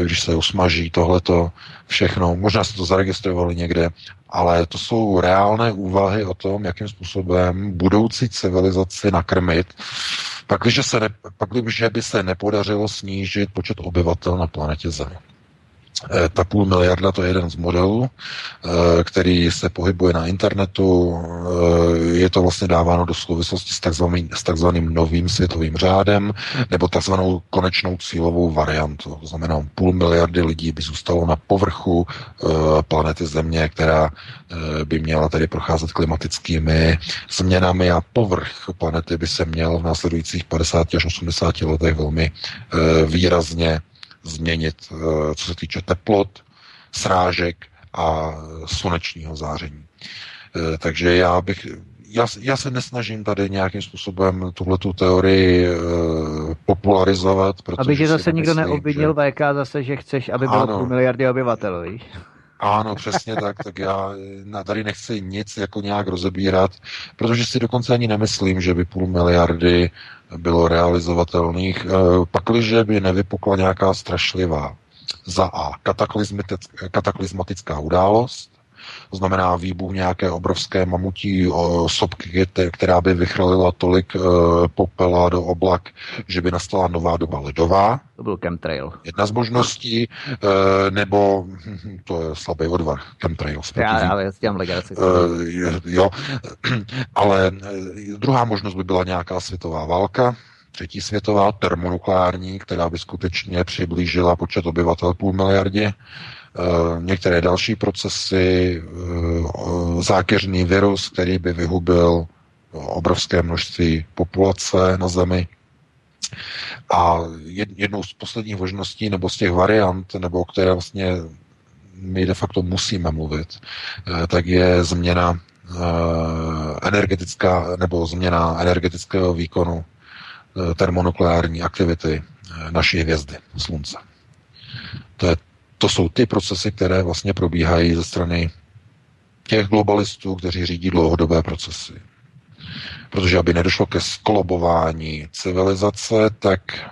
C: když se usmaží tohleto všechno. Možná se to zaregistrovali někde, ale to jsou reálné úvahy o tom, jakým způsobem budoucí civilizaci nakrmit, pak, když se ne, pak, když by se nepodařilo snížit počet obyvatel na planetě Zemi. Eh, ta půl miliarda to je jeden z modelů, eh, který se pohybuje na internetu. Eh, je to vlastně dáváno do souvislosti s takzvaným, s takzvaným novým světovým řádem nebo takzvanou konečnou cílovou variantu. To znamená, půl miliardy lidí by zůstalo na povrchu planety Země, která by měla tedy procházet klimatickými změnami a povrch planety by se měl v následujících 50 až 80 letech velmi výrazně změnit, eh, co se týče teplot, srážek a slunečního záření. Eh, takže já bych já, já se nesnažím tady nějakým způsobem tuhletu teorii e, popularizovat.
A: Aby tě zase nikdo neobvinil že... VK zase, že chceš, aby bylo ano. půl miliardy obyvatel, víš?
C: Ano, přesně tak, tak já tady nechci nic jako nějak rozebírat, protože si dokonce ani nemyslím, že by půl miliardy bylo realizovatelných, eh, pakliže by nevypukla nějaká strašlivá za A kataklizmatická událost, to znamená výbuch nějaké obrovské mamutí sopky, která by vychrlila tolik e, popela do oblak, že by nastala nová doba ledová.
A: To byl chemtrail.
C: Jedna z možností, e, nebo to je slabý odvar, chemtrail.
A: Já, já, já dělám legraci.
C: E, jo, ale druhá možnost by byla nějaká světová válka, třetí světová, termonukleární, která by skutečně přiblížila počet obyvatel půl miliardě. Eh, některé další procesy, eh, zákeřný virus, který by vyhubil obrovské množství populace na Zemi. A jednou z posledních možností, nebo z těch variant, nebo které vlastně my de facto musíme mluvit, eh, tak je změna energetická, nebo změna energetického výkonu termonukleární aktivity naší hvězdy, Slunce. To je to jsou ty procesy, které vlastně probíhají ze strany těch globalistů, kteří řídí dlouhodobé procesy. Protože aby nedošlo ke skolobování civilizace, tak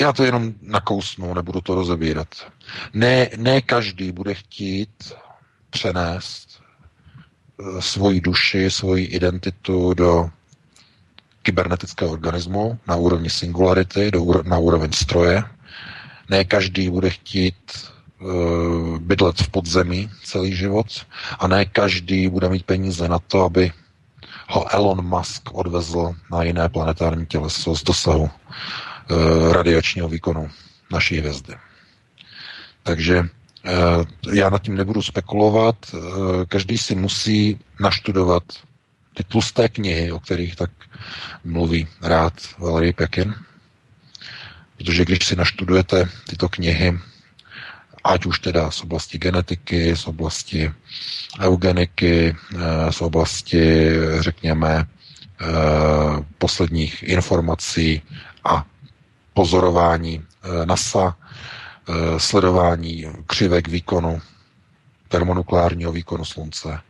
C: já to jenom nakousnu, nebudu to rozebírat. Ne, ne každý bude chtít přenést eh, svoji duši, svoji identitu do kybernetického organismu na úrovni singularity, do, na úroveň stroje, ne každý bude chtít uh, bydlet v podzemí celý život a ne každý bude mít peníze na to, aby ho Elon Musk odvezl na jiné planetární těleso z dosahu uh, radiačního výkonu naší hvězdy. Takže uh, já nad tím nebudu spekulovat. Každý si musí naštudovat ty tlusté knihy, o kterých tak mluví rád Valery Pekin, Protože když si naštudujete tyto knihy, ať už teda z oblasti genetiky, z oblasti eugeniky, eh, z oblasti, řekněme, eh, posledních informací a pozorování eh, NASA, sledování křivek výkonu, termonukleárního výkonu Slunce,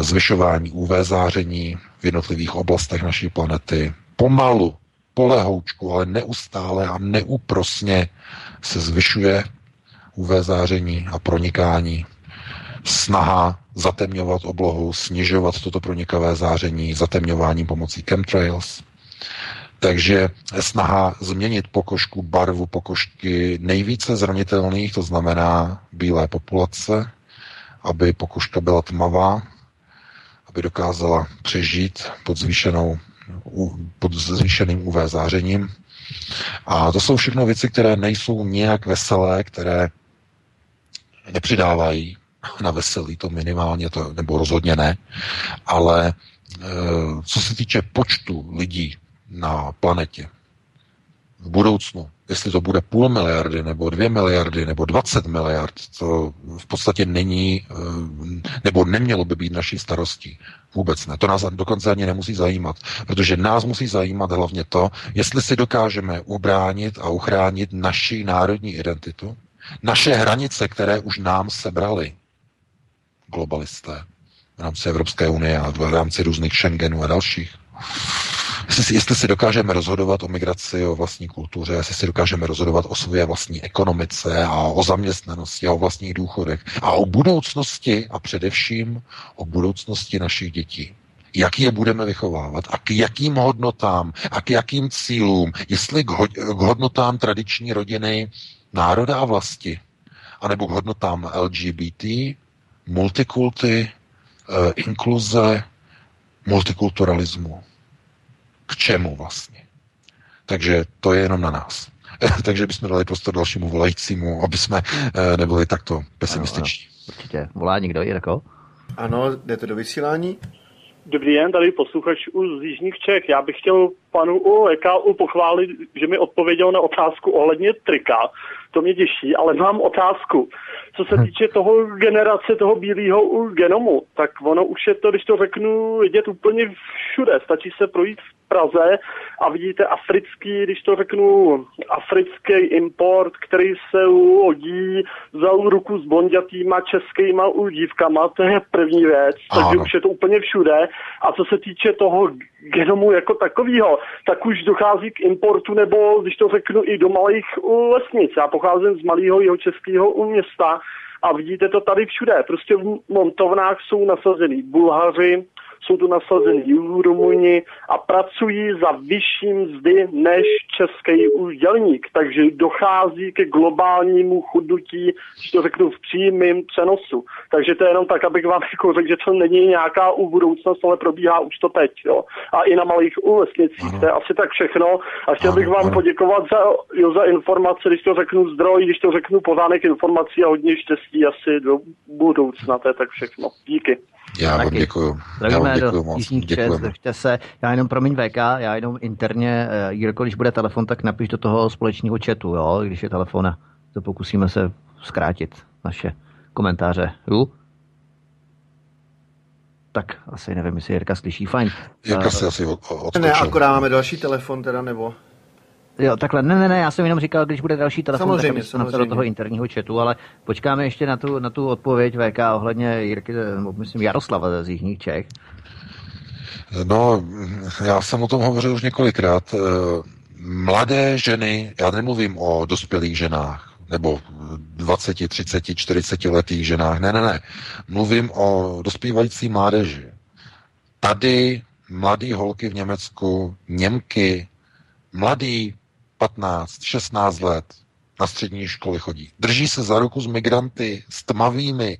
C: zvyšování UV záření v jednotlivých oblastech naší planety, pomalu polehoučku, ale neustále a neúprosně se zvyšuje UV záření a pronikání. Snaha zatemňovat oblohu, snižovat toto pronikavé záření zatemňováním pomocí chemtrails. Takže snaha změnit pokožku, barvu pokožky nejvíce zranitelných, to znamená bílé populace, aby pokožka byla tmavá, aby dokázala přežít pod zvýšenou pod zvýšeným UV zářením. A to jsou všechno věci, které nejsou nějak veselé, které nepřidávají na veselí, to minimálně, to, nebo rozhodně ne, ale e, co se týče počtu lidí na planetě v budoucnu, jestli to bude půl miliardy, nebo dvě miliardy, nebo 20 miliard, to v podstatě není, eh, nebo nemělo by být naší starostí. Vůbec ne. To nás dokonce ani nemusí zajímat, protože nás musí zajímat hlavně to, jestli si dokážeme ubránit a uchránit naši národní identitu, naše hranice, které už nám sebrali globalisté v rámci Evropské unie a v rámci různých Schengenů a dalších. Jestli, jestli si dokážeme rozhodovat o migraci, o vlastní kultuře, jestli si dokážeme rozhodovat o své vlastní ekonomice a o zaměstnanosti a o vlastních důchodech a o budoucnosti a především o budoucnosti našich dětí. Jak je budeme vychovávat a k jakým hodnotám a k jakým cílům, jestli k, ho- k hodnotám tradiční rodiny národa a vlasti, anebo k hodnotám LGBT, multikulty, eh, inkluze, multikulturalismu k čemu vlastně. Takže to je jenom na nás. Takže bychom dali prostor dalšímu volajícímu, aby jsme eh, nebyli takto pesimističní. Ano,
A: ano. Určitě. Volá někdo, Jirko?
B: Ano, jdete do vysílání?
F: Dobrý den, tady posluchač z Jižních Čech. Já bych chtěl panu EKU pochválit, že mi odpověděl na otázku ohledně trika. To mě těší, ale mám otázku. Co se týče toho generace toho bílého genomu, tak ono už je to, když to řeknu, vidět úplně všude. Stačí se projít v Praze a vidíte africký, když to řeknu, africký import, který se lodí za ruku s blondětýma českýma dívkama, to je první věc, takže ano. už je to úplně všude. A co se týče toho genomu jako takového, tak už dochází k importu, nebo když to řeknu i do malých lesnic. Já pocházím z malého jeho českého města a vidíte to tady všude. Prostě v montovnách jsou nasazený Bulhaři, jsou tu nasazení Rumuni a pracují za vyšší mzdy než český údělník. Takže dochází ke globálnímu chudnutí, když to řeknu v přímém přenosu. Takže to je jenom tak, abych vám jako řekl, že to není nějaká u budoucnost, ale probíhá už to teď. Jo. A i na malých lesnicích. To je asi tak všechno. A chtěl bych vám poděkovat za, jo, za informace, když to řeknu zdroj, když to řeknu pořádek informací a hodně štěstí asi do budoucna. To je tak všechno. Díky.
C: Já vám děkuju.
A: Zdravíme já vám děkuju do Jižních Čes, držte se. Já jenom, promiň VK, já jenom interně, uh, Jirko, když bude telefon, tak napiš do toho společného chatu, jo, když je telefon, to pokusíme se zkrátit naše komentáře. Jo? Tak asi nevím, jestli Jirka slyší, fajn.
C: Jirka uh, se asi odskočil.
B: Ne, akorát máme další telefon teda, nebo?
A: Jo, takhle, ne, ne, ne, já jsem jenom říkal, když bude další telefon, samozřejmě, tak samozřejmě. do toho interního chatu, ale počkáme ještě na tu, na tu odpověď VK ohledně Jirky, myslím Jaroslava z Jižních Čech.
C: No, já jsem o tom hovořil už několikrát. Eh, mladé ženy, já nemluvím o dospělých ženách, nebo 20, 30, 40 letých ženách, ne, ne, ne. Mluvím o dospívající mládeži. Tady mladý holky v Německu, Němky, mladý 15, 16 let na střední školy chodí. Drží se za ruku s migranty, s tmavými.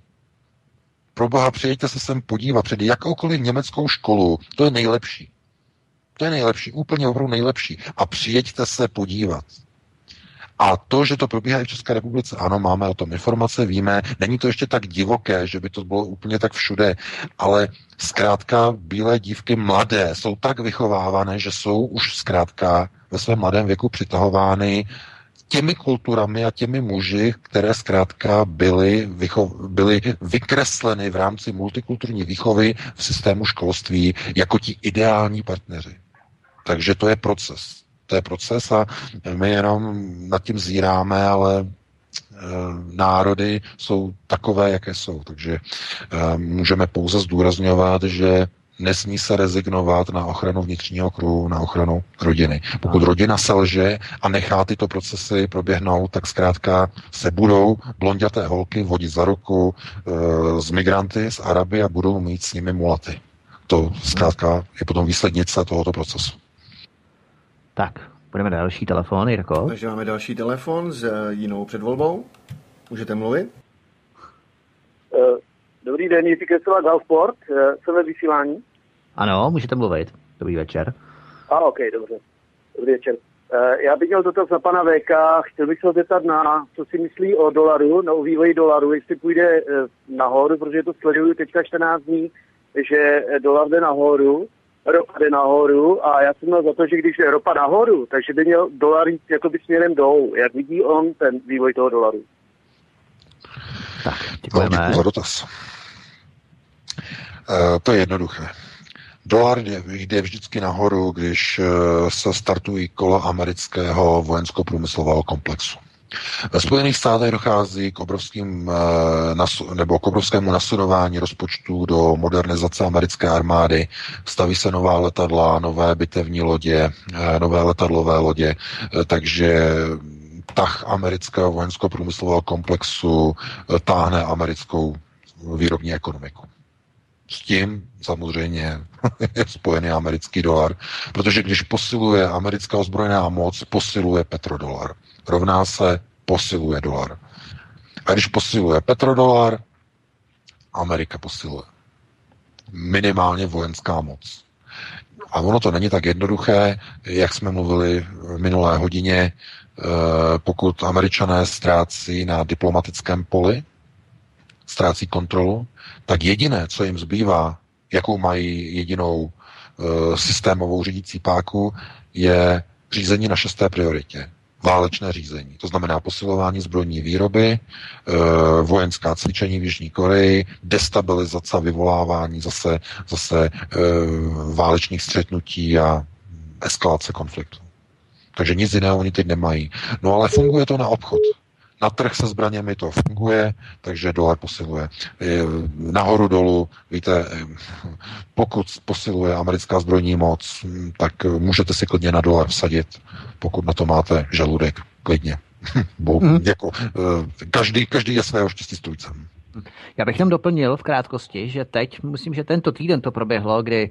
C: Pro boha, přijďte se sem podívat před jakoukoliv německou školu. To je nejlepší. To je nejlepší, úplně opravdu nejlepší. A přijeďte se podívat. A to, že to probíhá i v České republice, ano, máme o tom informace, víme, není to ještě tak divoké, že by to bylo úplně tak všude, ale zkrátka bílé dívky mladé jsou tak vychovávané, že jsou už zkrátka ve svém mladém věku přitahovány těmi kulturami a těmi muži, které zkrátka byly, vycho- byly vykresleny v rámci multikulturní výchovy v systému školství jako ti ideální partneři. Takže to je proces. To je proces a my jenom nad tím zíráme, ale e, národy jsou takové, jaké jsou. Takže e, můžeme pouze zdůrazňovat, že nesmí se rezignovat na ochranu vnitřního kruhu, na ochranu rodiny. Pokud rodina selže a nechá tyto procesy proběhnout, tak zkrátka se budou blonděté holky vodit za ruku e, z migranty, z Araby a budou mít s nimi mulaty. To zkrátka je potom výslednice tohoto procesu.
A: Tak, budeme další telefon, Jirko.
B: Takže máme další telefon s jinou předvolbou. Můžete mluvit?
G: Uh Dobrý den, Jiří Kresová, Galsport, eh, jsem ve vysílání.
A: Ano, můžete mluvit. Dobrý večer.
G: A, ok, dobře. Dobrý večer. Eh, já bych měl dotaz na pana VK. Chtěl bych se zeptat na, co si myslí o dolaru, na vývoji dolaru, jestli půjde eh, nahoru, protože to sleduju teďka 14 dní, že dolar jde nahoru, ropa jde nahoru a já jsem měl za to, že když je ropa nahoru, takže by měl dolar jít jakoby směrem dolů. Jak vidí on ten vývoj toho dolaru?
A: Tak, děkujeme.
C: No, děkuji za dotaz. Eh, to je jednoduché. Dolar jde vždycky nahoru, když eh, se startují kola amerického vojensko-průmyslového komplexu. Ve Spojených státech dochází k obrovským eh, nebo k obrovskému nasudování rozpočtů do modernizace americké armády. Staví se nová letadla, nové bitevní lodě, nové letadlové lodě, takže tah amerického vojensko-průmyslového komplexu táhne americkou výrobní ekonomiku. S tím samozřejmě je spojený americký dolar, protože když posiluje americká ozbrojená moc, posiluje petrodolar. Rovná se posiluje dolar. A když posiluje petrodolar, Amerika posiluje. Minimálně vojenská moc. A ono to není tak jednoduché, jak jsme mluvili v minulé hodině, eh, pokud američané ztrácí na diplomatickém poli, ztrácí kontrolu, tak jediné, co jim zbývá, jakou mají jedinou uh, systémovou řídící páku, je řízení na šesté prioritě. Válečné řízení. To znamená posilování zbrojní výroby, e, vojenská cvičení v Jižní Koreji, destabilizace, vyvolávání zase, zase e, válečných střetnutí a eskalace konfliktu. Takže nic jiného oni teď nemají. No ale funguje to na obchod. Na trh se zbraněmi to funguje, takže dolar posiluje. Nahoru dolů, víte, pokud posiluje americká zbrojní moc, tak můžete si klidně na dolar vsadit, pokud na to máte žaludek, klidně. Bo, mm. jako, eh, každý, každý je svého štěstí strůjcem.
A: Já bych tam doplnil v krátkosti, že teď, myslím, že tento týden to proběhlo, kdy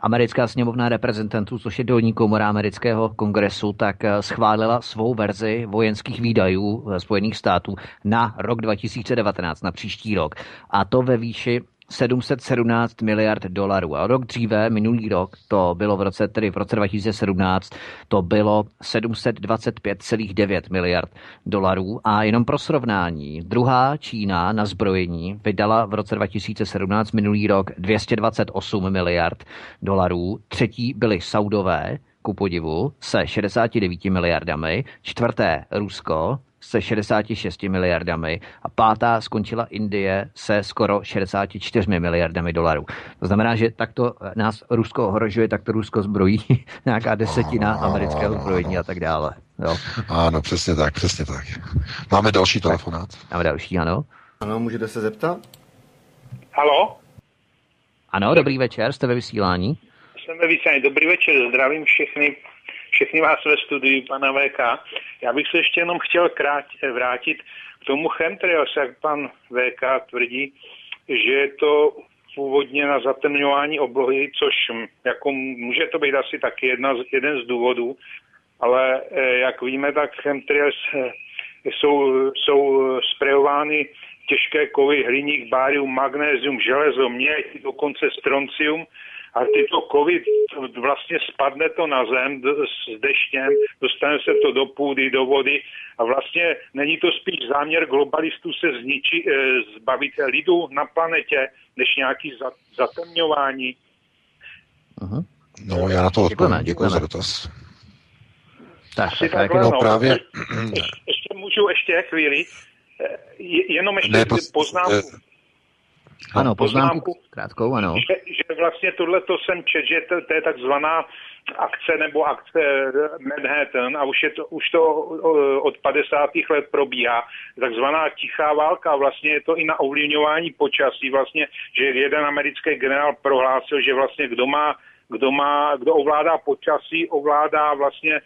A: Americká sněmovna reprezentantů, což je dolní komora amerického kongresu, tak eh, schválila svou verzi vojenských výdajů Spojených států na rok 2019, na příští rok. A to ve výši 717 miliard dolarů. A rok dříve, minulý rok, to bylo v roce, tedy v roce 2017, to bylo 725,9 miliard dolarů. A jenom pro srovnání, druhá Čína na zbrojení vydala v roce 2017, minulý rok, 228 miliard dolarů. Třetí byly Saudové, ku podivu, se 69 miliardami. Čtvrté Rusko se 66 miliardami a pátá skončila Indie se skoro 64 miliardami dolarů. To znamená, že takto nás Rusko ohrožuje, tak to Rusko zbrojí nějaká desetina amerického zbrojení a tak dále. Jo.
C: Ano, přesně tak, přesně tak. Máme další telefonát.
A: Máme další, ano.
B: Ano, můžete se zeptat?
H: Halo?
A: Ano, dobrý večer, jste ve vysílání.
H: Jsem ve vysílání, dobrý večer, zdravím všechny všechny vás ve studiu, pana VK. Já bych se ještě jenom chtěl krát, vrátit k tomu chemtrails, jak pan VK tvrdí, že je to původně na zatemňování oblohy, což jako může to být asi taky jedna jeden z důvodů, ale eh, jak víme, tak chemtrails jsou, jsou sprejovány těžké kovy, hliník, bárium, magnézium, železo, měď, dokonce stroncium a tyto kovy, vlastně spadne to na zem s deštěm, dostane se to do půdy, do vody a vlastně není to spíš záměr globalistů se zničit, eh, zbavit lidu na planetě, než nějaký zatemňování.
C: No, já na to odpovím. Děkuji za dotaz.
A: Tak,
H: tak, tak, no, právě... Ještě, ještě můžu ještě chvíli, eh, jenom ještě ne, poznámku.
A: Ano, poznámku, krátkou, ano.
H: Že, že vlastně tohle to jsem čet, že to, to je takzvaná akce nebo akce Manhattan a už, je to, už to od 50. let probíhá. Takzvaná tichá válka, vlastně je to i na ovlivňování počasí, vlastně, že jeden americký generál prohlásil, že vlastně kdo má, kdo má, kdo ovládá počasí, ovládá vlastně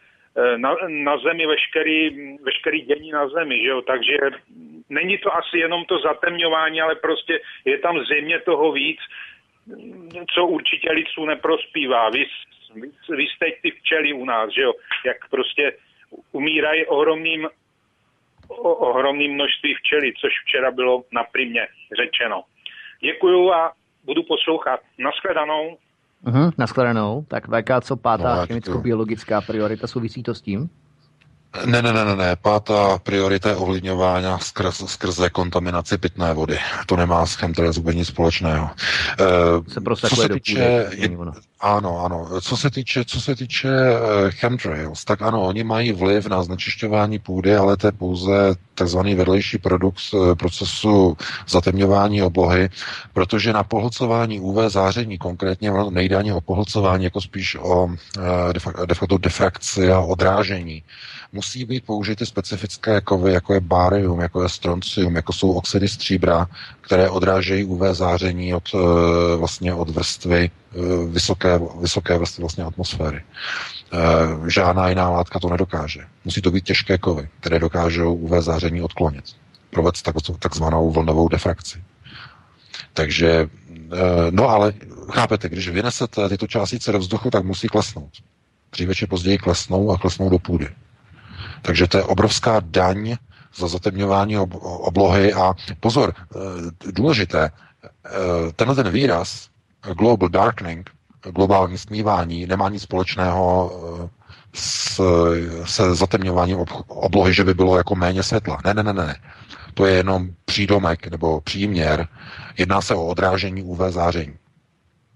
H: na, na zemi veškerý, veškerý dění na zemi, že jo? takže není to asi jenom to zatemňování, ale prostě je tam země toho víc, co určitě lidstvu neprospívá. Vy, vy, vy jste ty včely u nás, že jo? jak prostě umírají ohromným, o, ohromným množství včely, což včera bylo na primě řečeno. Děkuju a budu poslouchat. Naschledanou.
A: Uh-huh, nashledanou. Tak VK, co pátá no, chemicko-biologická priorita, souvisí to s tím?
C: Ne, ne, ne, ne, ne. Pátá priorita je ovlivňování skrz, skrze kontaminaci pitné vody. To nemá s chemtrails vůbec nic společného.
A: E, se prostě co se týče, je,
C: ano, ano. Co se týče, co se týče uh, chemtrails, tak ano, oni mají vliv na znečišťování půdy, ale to je pouze takzvaný vedlejší produkt uh, procesu zatemňování oblohy, protože na pohlcování UV záření konkrétně nejde ani o pohlcování, jako spíš o uh, de facto defrakci a odrážení musí být použity specifické kovy, jako je bárium, jako je stroncium, jako jsou oxidy stříbra, které odrážejí UV záření od, eh, vlastně od vrstvy, eh, vysoké, vysoké vrstvy vlastně atmosféry. Eh, žádná jiná látka to nedokáže. Musí to být těžké kovy, které dokážou UV záření odklonit. Provést tak, takzvanou vlnovou defrakci. Takže, no ale chápete, když vynesete tyto částice do vzduchu, tak musí klesnout. Dříve či později klesnou a klesnou do půdy. Takže to je obrovská daň za zatemňování oblohy a pozor, eh, důležité, eh, tenhle ten výraz global darkening, globální smívání, nemá nic společného eh, s, se zatemňováním oblohy, že by bylo jako méně světla. Ne, ne, ne, ne. To je jenom přídomek nebo příměr. Jedná se o odrážení UV záření.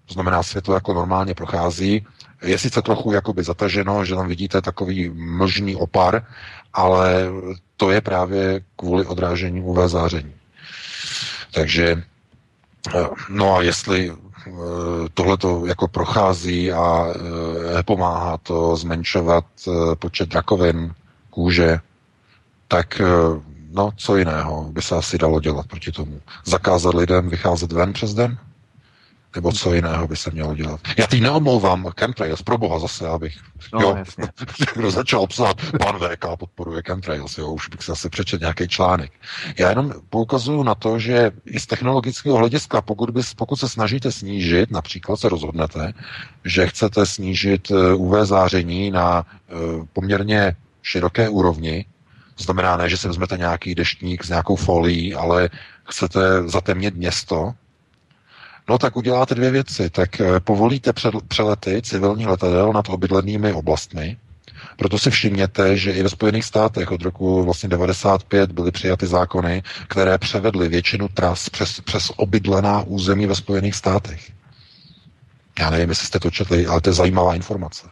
C: To znamená, světlo jako normálně prochází, je sice trochu jakoby zataženo, že tam vidíte takový mlžný opar, ale to je právě kvůli odrážení UV záření. Takže no a jestli tohle to jako prochází a pomáhá to zmenšovat počet rakovin kůže, tak no, co jiného by se asi dalo dělat proti tomu? Zakázat lidem vycházet ven přes den? Nebo co jiného by se mělo dělat? Já teď neomlouvám chemtrails, pro boha zase, abych no, jo, kdo začal psát, pan VK podporuje chemtrails, jo, už bych se asi přečet nějaký článek. Já jenom poukazuju na to, že i z technologického hlediska, pokud, bys, pokud se snažíte snížit, například se rozhodnete, že chcete snížit eh, UV záření na uh, poměrně široké úrovni, to znamená ne, že si vezmete nějaký deštník s nějakou folií, ale chcete zatemnit město, no tak uděláte dvě věci. Tak eh, povolíte přelety civilních letadel nad obydlenými oblastmi, proto si všimněte, že i ve Spojených státech od roku vlastně 95 byly přijaty zákony, které převedly většinu tras přes, přes obydlená území ve Spojených státech. Já nevím, jestli jste to četli, ale to je zajímavá informace.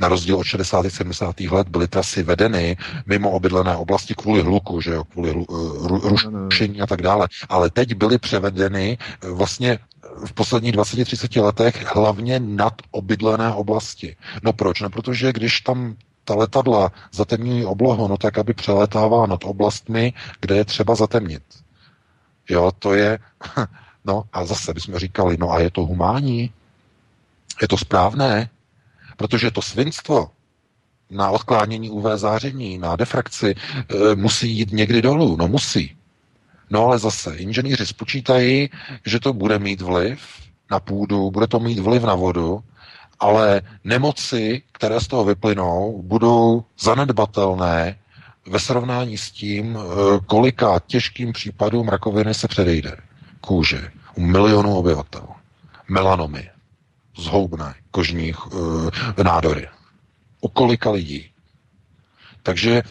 C: Na rozdíl od 60. 70. let byly trasy vedeny mimo obydlené oblasti kvůli hluku, že jo, kvůli hlu, eh, rušení a tak dále. Ale teď byly převedeny eh, vlastně v posledních 20-30 letech hlavně nad obydlené oblasti. No proč? No protože když tam ta letadla zatemňují oblohu, no tak aby přelétává nad oblastmi, kde je třeba zatemnit. Jo, to je, no a zase bychom říkali, no a je to humánní? Je to správné? Protože to svinstvo na odklánění UV záření, na defrakci, e, musí jít někdy dolů. No musí. No ale zase, inženýři spočítají, že to bude mít vliv na půdu, bude to mít vliv na vodu, ale nemoci, které z toho vyplynou, budou zanedbatelné ve srovnání s tím, e, kolika těžkým případům rakoviny se předejde. Kůže u milionů obyvatel, melanomy, zhoubné kožních uh, nádory. U kolika lidí. Takže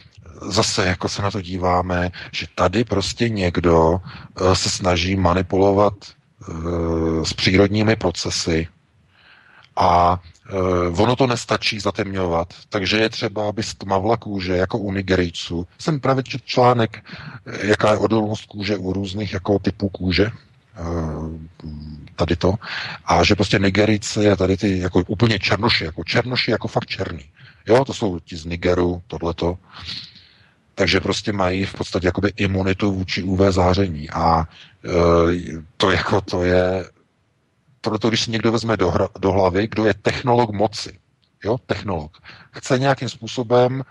C: zase jako se na to díváme, že tady prostě někdo uh, se snaží manipulovat uh, s přírodními procesy a ono to nestačí zatemňovat, takže je třeba, aby stmavla kůže, jako u Nigerijců. Jsem právě čet článek, jaká je odolnost kůže u různých jako typů kůže, tady to. A že prostě Nigerici a tady ty jako úplně černoši, jako černoši jako fakt černý. Jo, to jsou ti z Nigeru, tohleto. Takže prostě mají v podstatě jakoby imunitu vůči UV záření. A e, to jako to je, proto když si někdo vezme do, hra, do hlavy, kdo je technolog moci, jo, technolog, chce nějakým způsobem e,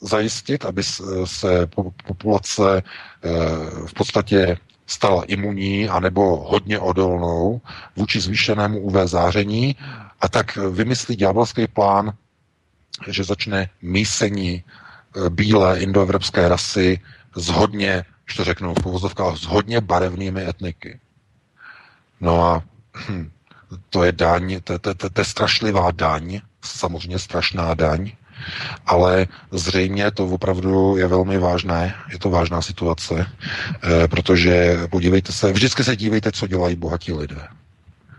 C: zajistit, aby se populace e, v podstatě stala imunní anebo hodně odolnou vůči zvýšenému UV záření a tak vymyslí ďábelský plán, že začne mísení e, bílé indoevropské rasy s hodně, že to řeknu v povozovkách, s hodně barevnými etniky. No a hm, to je daň, to, to, to, to je strašlivá daň, samozřejmě strašná daň, ale zřejmě to opravdu je velmi vážné, je to vážná situace, eh, protože podívejte se, vždycky se dívejte, co dělají bohatí lidé.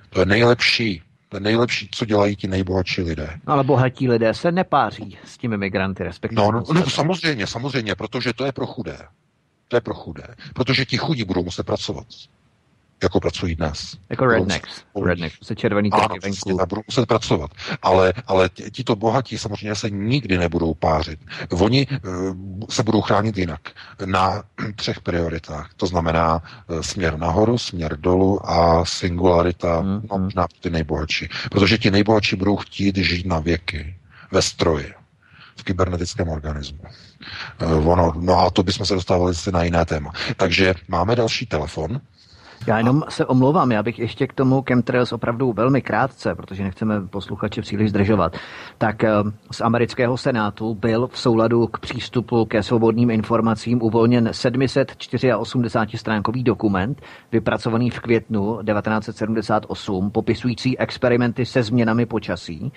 C: To je nejlepší, to je nejlepší, co dělají ti nejbohatší lidé.
A: Ale bohatí lidé se nepáří s těmi migranty, respektive.
C: No, no, no samozřejmě, samozřejmě, protože to je pro chudé. To je pro chudé. Protože ti chudí budou muset pracovat jako pracují dnes.
A: Jako rednecks. Rednecks, se červený trhy
C: venku. Ano, budou muset pracovat. Ale, ale tito bohatí samozřejmě se nikdy nebudou pářit. Oni uh, se budou chránit jinak. Na třech prioritách. To znamená uh, směr nahoru, směr dolů a singularita, mm, no, hmm. možná ty nejbohatší. Protože ti nejbohatší budou chtít žít na věky ve stroji v kybernetickém organismu. Uh, ono, no a to bychom se dostávali na jiné téma. Takže máme další telefon.
A: Já jenom se omlouvám, já bych ještě k tomu chemtrails opravdu velmi krátce, protože nechceme posluchače příliš zdržovat. Tak eh, z amerického senátu byl v souladu k přístupu ke svobodným informacím uvolněn 784 stránkový dokument, vypracovaný v květnu 1978, popisující experimenty se změnami počasí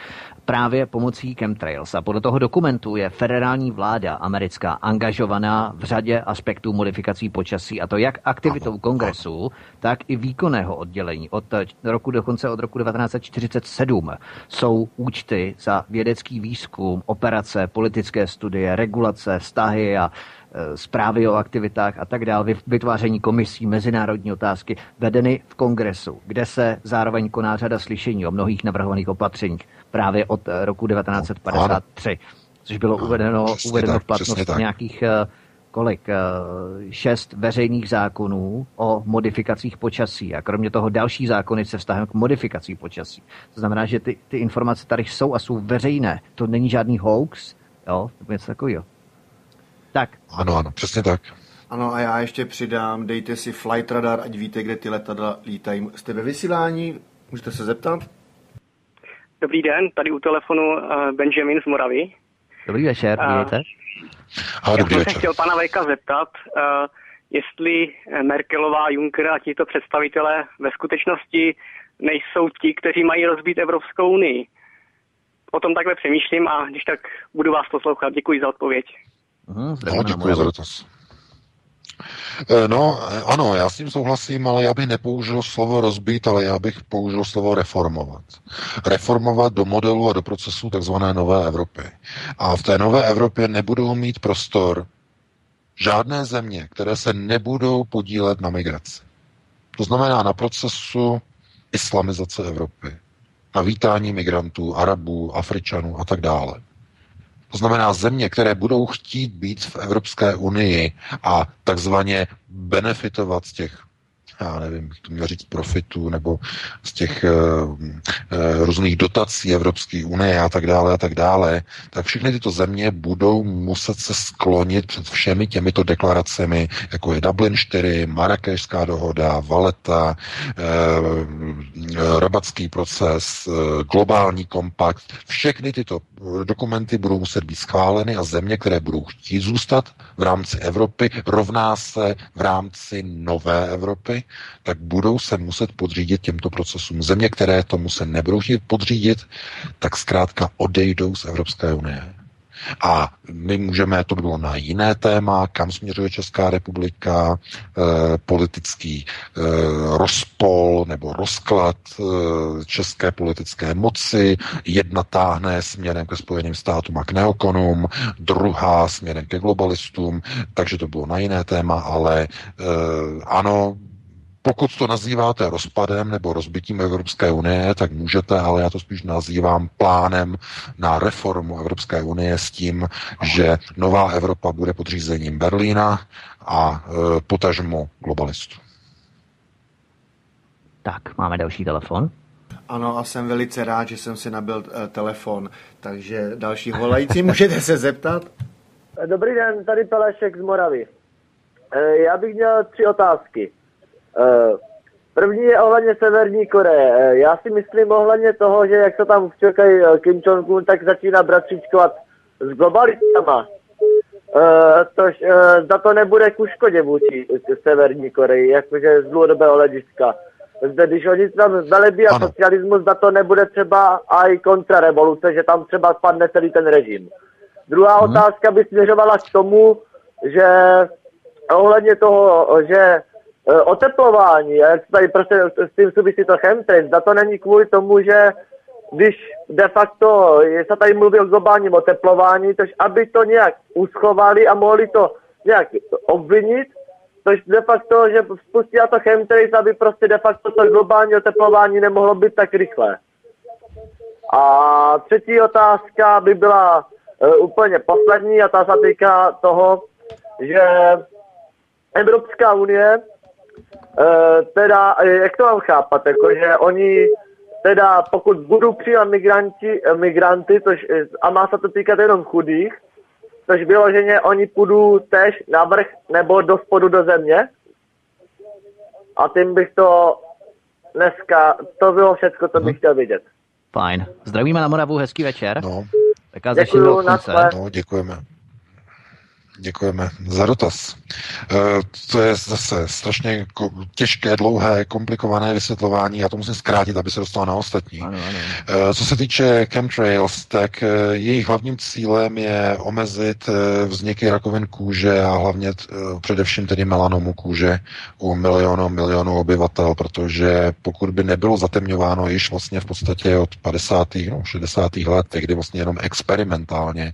A: právě pomocí chemtrails. A podle toho dokumentu je federální vláda americká angažovaná v řadě aspektů modifikací počasí, a to jak aktivitou kongresu, tak i výkonného oddělení. Od roku dokonce od roku 1947 jsou účty za vědecký výzkum, operace, politické studie, regulace, vztahy a e, zprávy o aktivitách a tak dále, vytváření komisí, mezinárodní otázky, vedeny v kongresu, kde se zároveň koná řada slyšení o mnohých navrhovaných opatřeních právě od e, roku 1953, což bylo uvedeno, uvedeno v platnost nějakých e, kolik, eh, šest veřejných zákonů o modifikacích počasí a kromě toho další zákony se vztahem k modifikací počasí. To znamená, že ty, ty informace tady jsou a jsou veřejné. To není žádný hoax, jo, to něco takového. Tak.
C: Ano, ano, přesně tak.
B: Ano a já ještě přidám, dejte si flight radar, ať víte, kde ty letadla lítají. Jste ve vysílání, můžete se zeptat?
I: Dobrý den, tady u telefonu eh, Benjamin z Moravy.
A: Dobrý večer, mějte. Uh,
C: a,
I: Já jsem se chtěl pana Vejka zeptat, uh, jestli Merkelová, Juncker a tito představitelé ve skutečnosti nejsou ti, kteří mají rozbít Evropskou unii. O tom takhle přemýšlím a když tak budu vás poslouchat. Děkuji za odpověď.
C: Uhum, no, děkuji za dotaz. Eh, no, eh, ano, já s tím souhlasím, ale já bych nepoužil slovo rozbít, ale já bych použil slovo reformovat. Reformovat do modelu a do procesu takzvané nové Evropy. A v té nové Evropě nebudou mít prostor žádné země, které se nebudou podílet na migraci. To znamená na procesu islamizace Evropy, na vítání migrantů, Arabů, Afričanů a tak dále. To znamená země, které budou chtít být v Evropské unii a takzvaně benefitovat z těch já nevím, to měl říct profitu, nebo z těch e, e, různých dotací Evropské unie a tak dále a tak dále, tak všechny tyto země budou muset se sklonit před všemi těmito deklaracemi, jako je Dublin 4, Marrakešská dohoda, Valeta, e, rabatský proces, globální kompakt. Všechny tyto dokumenty budou muset být schváleny a země, které budou chtít zůstat v rámci Evropy, rovná se v rámci nové Evropy, tak budou se muset podřídit těmto procesům. Země, které tomu se nebudou chtít podřídit, tak zkrátka odejdou z Evropské unie. A my můžeme, to by bylo na jiné téma, kam směřuje Česká republika, e, politický e, rozpol nebo rozklad e, české politické moci. Jedna táhne směrem ke Spojeným státům a k neokonům, druhá směrem ke globalistům, takže to bylo na jiné téma, ale e, ano, pokud to nazýváte rozpadem nebo rozbitím Evropské unie, tak můžete, ale já to spíš nazývám plánem na reformu Evropské unie s tím, že nová Evropa bude podřízením Berlína a e, potažmo globalistů.
A: Tak, máme další telefon.
B: Ano, a jsem velice rád, že jsem si nabil e, telefon, takže další volající můžete se zeptat.
G: Dobrý den, tady Pelešek z Moravy. E, já bych měl tři otázky. Eh, první je ohledně Severní Koreje. Eh, já si myslím ohledně toho, že jak se tam včerkají eh, Kim Jong-un, tak začíná bratříčkovat s globalistama. Tož zda to nebude ku škodě vůči Severní Koreji, jakože z dlouhodobého hlediska. Zde, když oni tam velebí a socialismus, zda to nebude třeba i kontrarevoluce, že tam třeba spadne celý ten režim. Druhá hmm. otázka by směřovala k tomu, že ohledně toho, že oteplování, a jak tady prostě s tím souvisí to chemtrail, zda to není kvůli tomu, že když de facto se tady mluví o globálním oteplování, tož aby to nějak uschovali a mohli to nějak obvinit, tož de facto, že spustí to chemtrails, aby prostě de facto to globální oteplování nemohlo být tak rychlé. A třetí otázka by byla uh, úplně poslední a ta se týká toho, že Evropská unie teda, eh, jak to mám chápat, jako, že oni teda pokud budou přijímat migranti, eh, migranty, tož, a má se to týkat jenom chudých, což vyloženě oni půjdu tež na vrch nebo do spodu do země. A tím bych to dneska, to bylo všechno, co bych mhm. chtěl vidět.
A: Fajn. Zdravíme na Moravu, hezký večer.
C: No.
A: Taká
G: Děkuju,
C: No, děkujeme. Děkujeme za dotaz. Eh, to je zase strašně těžké, dlouhé, komplikované vysvětlování. Já to musím zkrátit, aby se dostalo na ostatní. Ano, ano. Eh, co se týče chemtrails, tak eh, jejich hlavním cílem je omezit vzniky rakovin kůže a hlavně především tedy melanomu kůže u milionu, milionu obyvatel, protože pokud by nebylo zatemňováno již vlastně v podstatě od 50. no 60. let, kdy vlastně jenom experimentálně,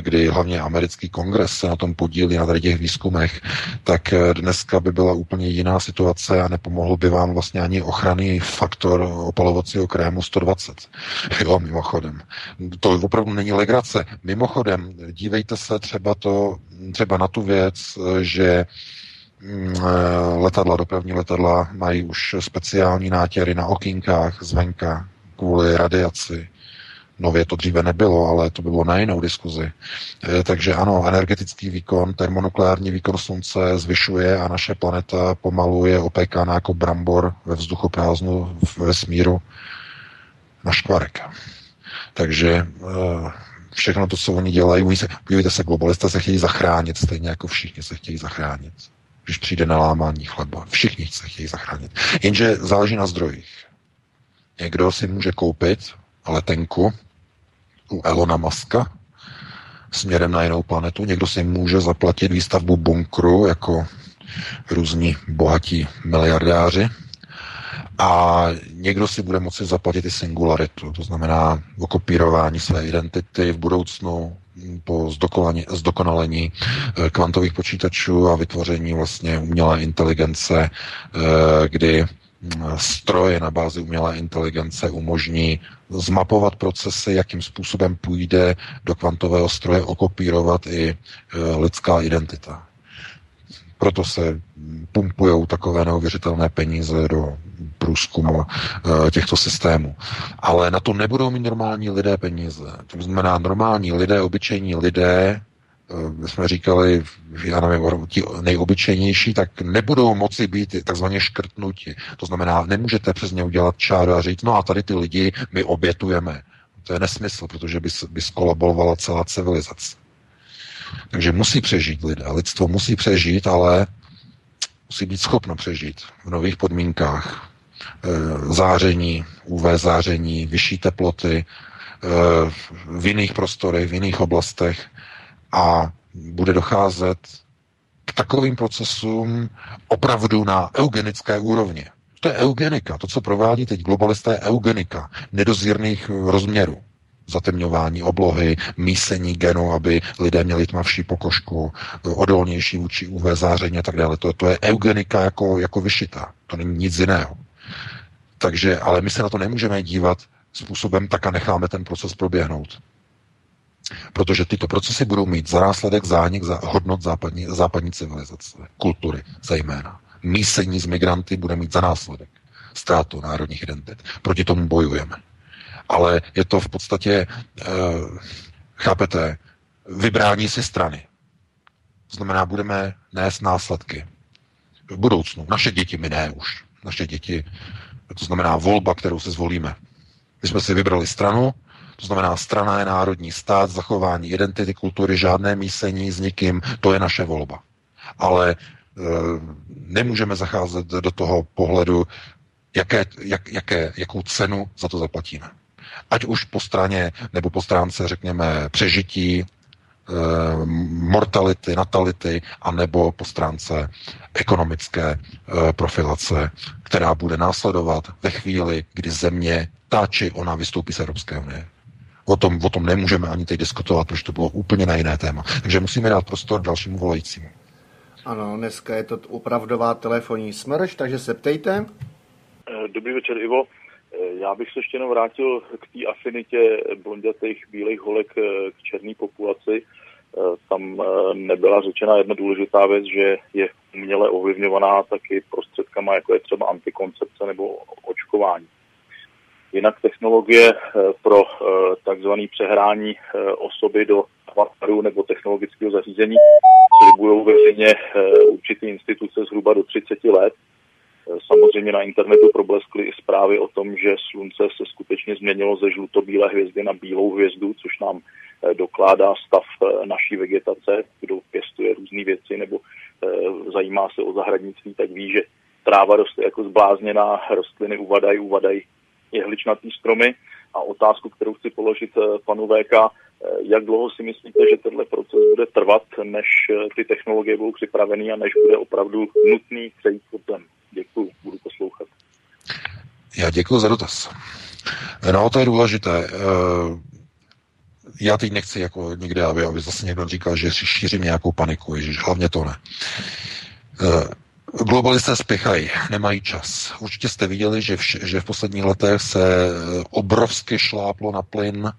C: kdy hlavně americký kongres se na tom podílí na tady těch výzkumech, tak eh, dneska by byla úplně jiná situace a nepomohl by vám vlastně ani ochranný faktor opalovacího krému 120. Jo, mimochodem. To opravdu není legrace. Mimochodem, dívejte se třeba to, třeba na tu věc, že mm, eh, letadla, dopravní letadla mají už speciální nátěry na okýnkách zvenka kvůli radiaci. Nově to dříve nebylo, ale to bylo na jinou diskuzi. E, takže ano, energetický výkon, termonukleární výkon slunce zvyšuje a naše planeta pomalu je opékána jako brambor ve vzduchoprázdnu v vesmíru na škvarek. Takže e, všechno to, co oni dělají, se, podívejte se, globalisté se chtějí zachránit, stejně jako všichni se chtějí zachránit. Když přijde na lámání chleba, všichni se chtějí zachránit. Jenže záleží na zdrojích. Někdo si může koupit letenku u Elona Muska směrem na jinou planetu. Někdo si může zaplatit výstavbu bunkru jako různí bohatí miliardáři a někdo si bude moci zaplatit i singularitu, to znamená okopírování své identity v budoucnu po zdokonalení eh, kvantových počítačů a vytvoření vlastně umělé inteligence, eh, kdy stroje na bázi umělé inteligence umožní zmapovat procesy, jakým způsobem půjde do kvantového stroje okopírovat i e, lidská identita. Proto se pumpují takové neuvěřitelné peníze do průzkumu e, těchto systémů. Ale na to nebudou mít normální lidé peníze. To znamená, normální lidé, obyčejní lidé my jsme říkali, já nevím, ti nejobyčejnější, tak nebudou moci být takzvaně škrtnuti. To znamená, nemůžete přes ně udělat čáru a říct, no a tady ty lidi my obětujeme. To je nesmysl, protože by, by skolabovala celá civilizace. Takže musí přežít lidé. Lidstvo musí přežít, ale musí být schopno přežít v nových podmínkách. E, záření, UV záření, vyšší teploty, e, v jiných prostorech, v jiných oblastech a bude docházet k takovým procesům opravdu na eugenické úrovni. To je eugenika. To, co provádí teď globalisté, je eugenika nedozírných rozměrů. Zatemňování oblohy, mísení genu, aby lidé měli tmavší pokožku, odolnější vůči UV záření a tak dále. To, to je eugenika jako, jako vyšitá. To není nic jiného. Takže, ale my se na to nemůžeme dívat způsobem, tak a necháme ten proces proběhnout. Protože tyto procesy budou mít za následek zánik za hodnot západní, západní civilizace, kultury zejména. Mísení z migranty bude mít za následek ztrátu národních identit. Proti tomu bojujeme. Ale je to v podstatě, e, chápete, vybrání si strany. Znamená, budeme nést následky v budoucnu. Naše děti, my ne už. Naše děti, to znamená volba, kterou se zvolíme. My jsme si vybrali stranu, to znamená, strana je národní stát, zachování identity, kultury, žádné mísení s nikým, to je naše volba. Ale e, nemůžeme zacházet do toho pohledu, jaké, jak, jaké, jakou cenu za to zaplatíme. Ať už po straně nebo po stránce, řekněme, přežití, e, mortality, natality, anebo po stránce ekonomické e, profilace, která bude následovat ve chvíli, kdy země ta či ona vystoupí z Evropské unie. O tom, o tom nemůžeme ani teď diskutovat, protože to bylo úplně na jiné téma. Takže musíme dát prostor dalšímu volajícímu.
B: Ano, dneska je to opravdová telefonní smrš, takže se ptejte.
J: Eh, dobrý večer, Ivo. Eh, já bych se ještě jenom vrátil k té afinitě blondětých bílých holek eh, k černé populaci. Tam nebyla řečena jedna důležitá věc, že je uměle ovlivňovaná taky prostředkama, jako je třeba antikoncepce nebo očkování. Jinak technologie eh, pro eh, takzvané přehrání eh, osoby do avataru nebo technologického zařízení slibují veřejně určitý instituce zhruba do 30 let. Samozřejmě na internetu probleskly i zprávy o tom, že slunce se skutečně změnilo ze žlutobílé hvězdy na bílou hvězdu, což nám dokládá stav naší vegetace. Kdo pěstuje různé věci nebo zajímá se o zahradnictví, tak ví, že tráva roste jako zblázněná, rostliny uvadají, uvadají jehličnatý stromy. A otázku, kterou chci položit panu VK, jak dlouho si myslíte, že tenhle proces bude trvat, než ty technologie budou připraveny a než bude opravdu nutný přejít potom? Děkuji, budu poslouchat.
C: Já děkuji za dotaz. No, to je důležité. Eh, já teď nechci jako někde, aby, aby zase někdo říkal, že si šířím nějakou paniku, ježiš, hlavně to ne. Globalisté spěchají, nemají čas. Určitě jste viděli, že v, že v posledních letech se eh, obrovsky šláplo na plyn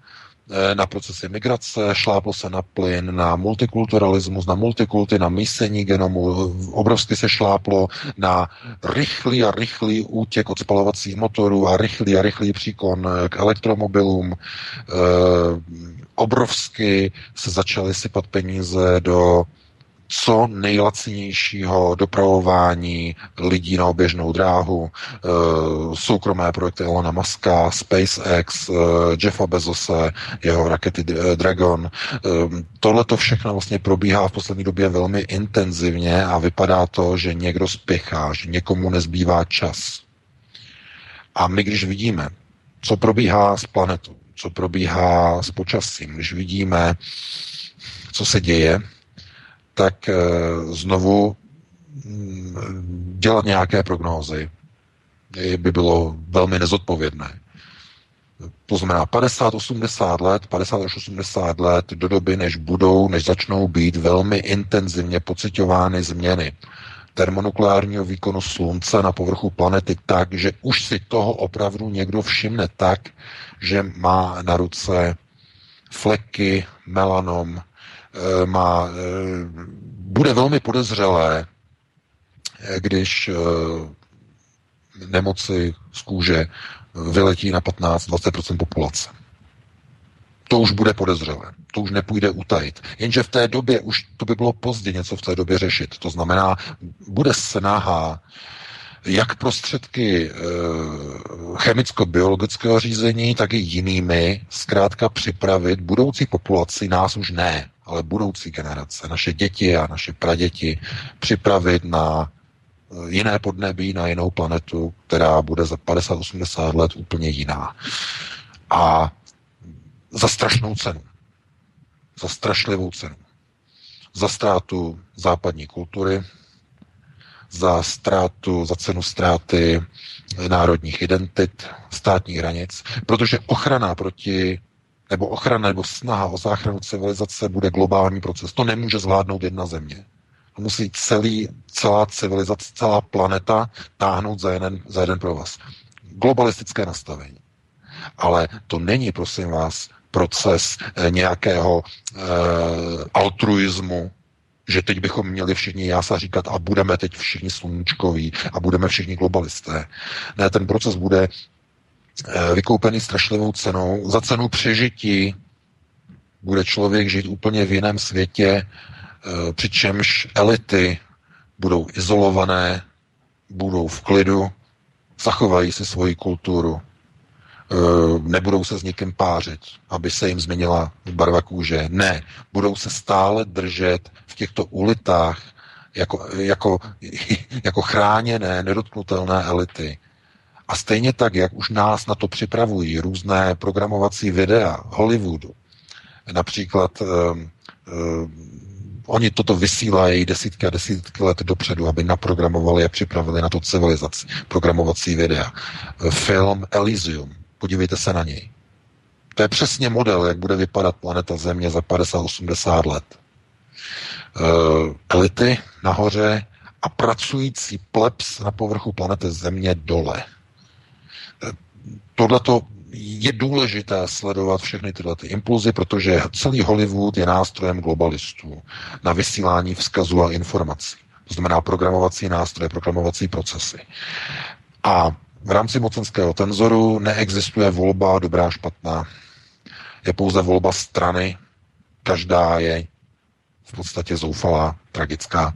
C: Eh, na procesy migrace, šláplo se na plyn, na multikulturalismus, na multikulty, na mísení genomu, obrovsky se šláplo na rychlý a rychlý útěk od spalovacích motorů a rychlý a rychlý příkon eh, k elektromobilům. E, obrovsky se začaly sypat peníze do co nejlacinějšího dopravování lidí na oběžnou dráhu, eh, soukromé projekty Elona Muska, SpaceX, eh, Jeffa Bezose, jeho rakety eh, Dragon. Tohle to všechno vlastně probíhá v poslední době velmi intenzivně a vypadá to, že někdo spěchá, že někomu nezbývá čas. A my, když vidíme, co probíhá s planetou, co probíhá s počasím, když vidíme, co se děje, tak eh, znovu mm, dělat nějaké prognózy by bylo velmi nezodpovědné. To znamená 50-80 let, 50 až 80 let do doby, než budou, než začnou být velmi intenzivně pocitovány změny termonukleárního výkonu Slunce na povrchu planety tak, že už si toho opravdu někdo všimne tak, že má na ruce fleky, melanom, má, eh, bude velmi podezřelé, eh, když nemoci z kůže vyletí na 15-20% populace. To už bude podezřelé. To už nepůjde utajit. Jenže v té době už to by bylo pozdě něco v té době řešit. To znamená, bude snaha jak prostředky chemicko-biologického řízení, tak i jinými zkrátka připravit budoucí populaci, nás už ne, ale budoucí generace, naše děti a naše praděti připravit na eh, jiné podnebí, na jinou planetu, která bude za 50-80 let úplně jiná. A za strašnou cenu. Za strašlivou cenu. Za ztrátu západní kultury, za ztrátu, za cenu ztráty národních identit, státních hranic, protože ochrana proti nebo ochrana nebo snaha o záchranu civilizace bude globální proces. To nemůže zvládnout jedna země. To musí celý, celá civilizace, celá planeta táhnout za jeden, za jeden provaz. Globalistické nastavení. Ale to není, prosím vás, proces eh, nějakého eh, altruismu, že teď bychom měli všichni jása říkat a budeme teď všichni sluníčkoví a budeme všichni globalisté. Ne, ten proces bude Eh, vykoupený strašlivou cenou. Za cenu přežití bude člověk žít úplně v jiném světě, eh, přičemž elity budou izolované, budou v klidu, zachovají si svoji kulturu, eh, nebudou se s někým pářit, aby se jim změnila barva kůže. Ne, budou se stále držet v těchto ulitách jako, jako, jako chráněné, nedotknutelné elity. A stejně tak, jak už nás na to připravují různé programovací videa Hollywoodu, například uh, uh, oni toto vysílají desítky a desítky let dopředu, aby naprogramovali a připravili na to civilizaci. Programovací videa. Film Elysium. Podívejte se na něj. To je přesně model, jak bude vypadat planeta Země za 50-80 let. Uh, elity nahoře a pracující plebs na povrchu planety Země dole tohleto je důležité sledovat všechny tyhle ty impulzy, protože celý Hollywood je nástrojem globalistů na vysílání vzkazu a informací. To znamená programovací nástroje, programovací procesy. A v rámci mocenského tenzoru neexistuje volba dobrá, špatná. Je pouze volba strany. Každá je v podstatě zoufalá, tragická.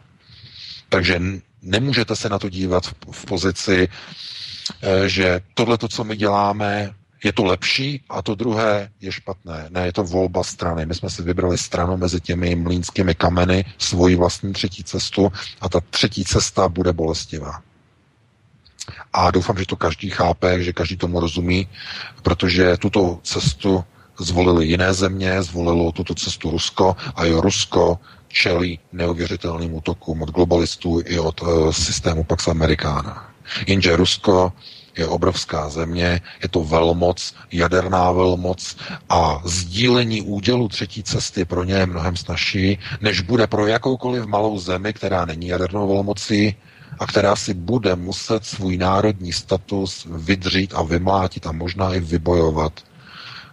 C: Takže nemůžete se na to dívat v, pozici, že tohle, co my děláme, je to lepší a to druhé je špatné. Ne, je to volba strany. My jsme si vybrali stranu mezi těmi mlínskými kameny, svoji vlastní třetí cestu a ta třetí cesta bude bolestivá. A doufám, že to každý chápe, že každý tomu rozumí, protože tuto cestu zvolili jiné země, zvolilo tuto cestu Rusko a jo, Rusko čelí neuvěřitelným útokům od globalistů i od uh, systému Pax Americana. Jenže Rusko je obrovská země, je to velmoc, jaderná velmoc a sdílení údělu třetí cesty pro ně je mnohem snažší, než bude pro jakoukoliv malou zemi, která není jadernou velmocí a která si bude muset svůj národní status vydřít a vymlátit a možná i vybojovat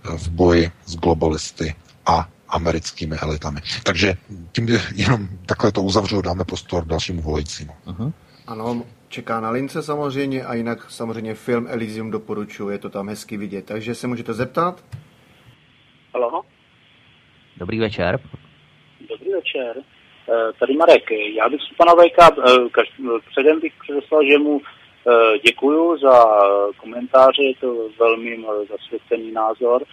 C: v boji s globalisty a americkými elitami. Takže tím jenom takhle to uzavřu, dáme prostor dalšímu volajícímu. Uh-huh.
B: Ano, čeká na lince samozřejmě a jinak samozřejmě film Elysium doporučuji, je to tam hezky vidět. Takže se můžete zeptat?
K: Halo?
A: Dobrý večer.
K: Dobrý večer. Eh, tady Marek, já bych si pana Vejka, eh, předem bych předeslal, že mu eh, děkuju za komentáře, je to velmi zasvěcený názor,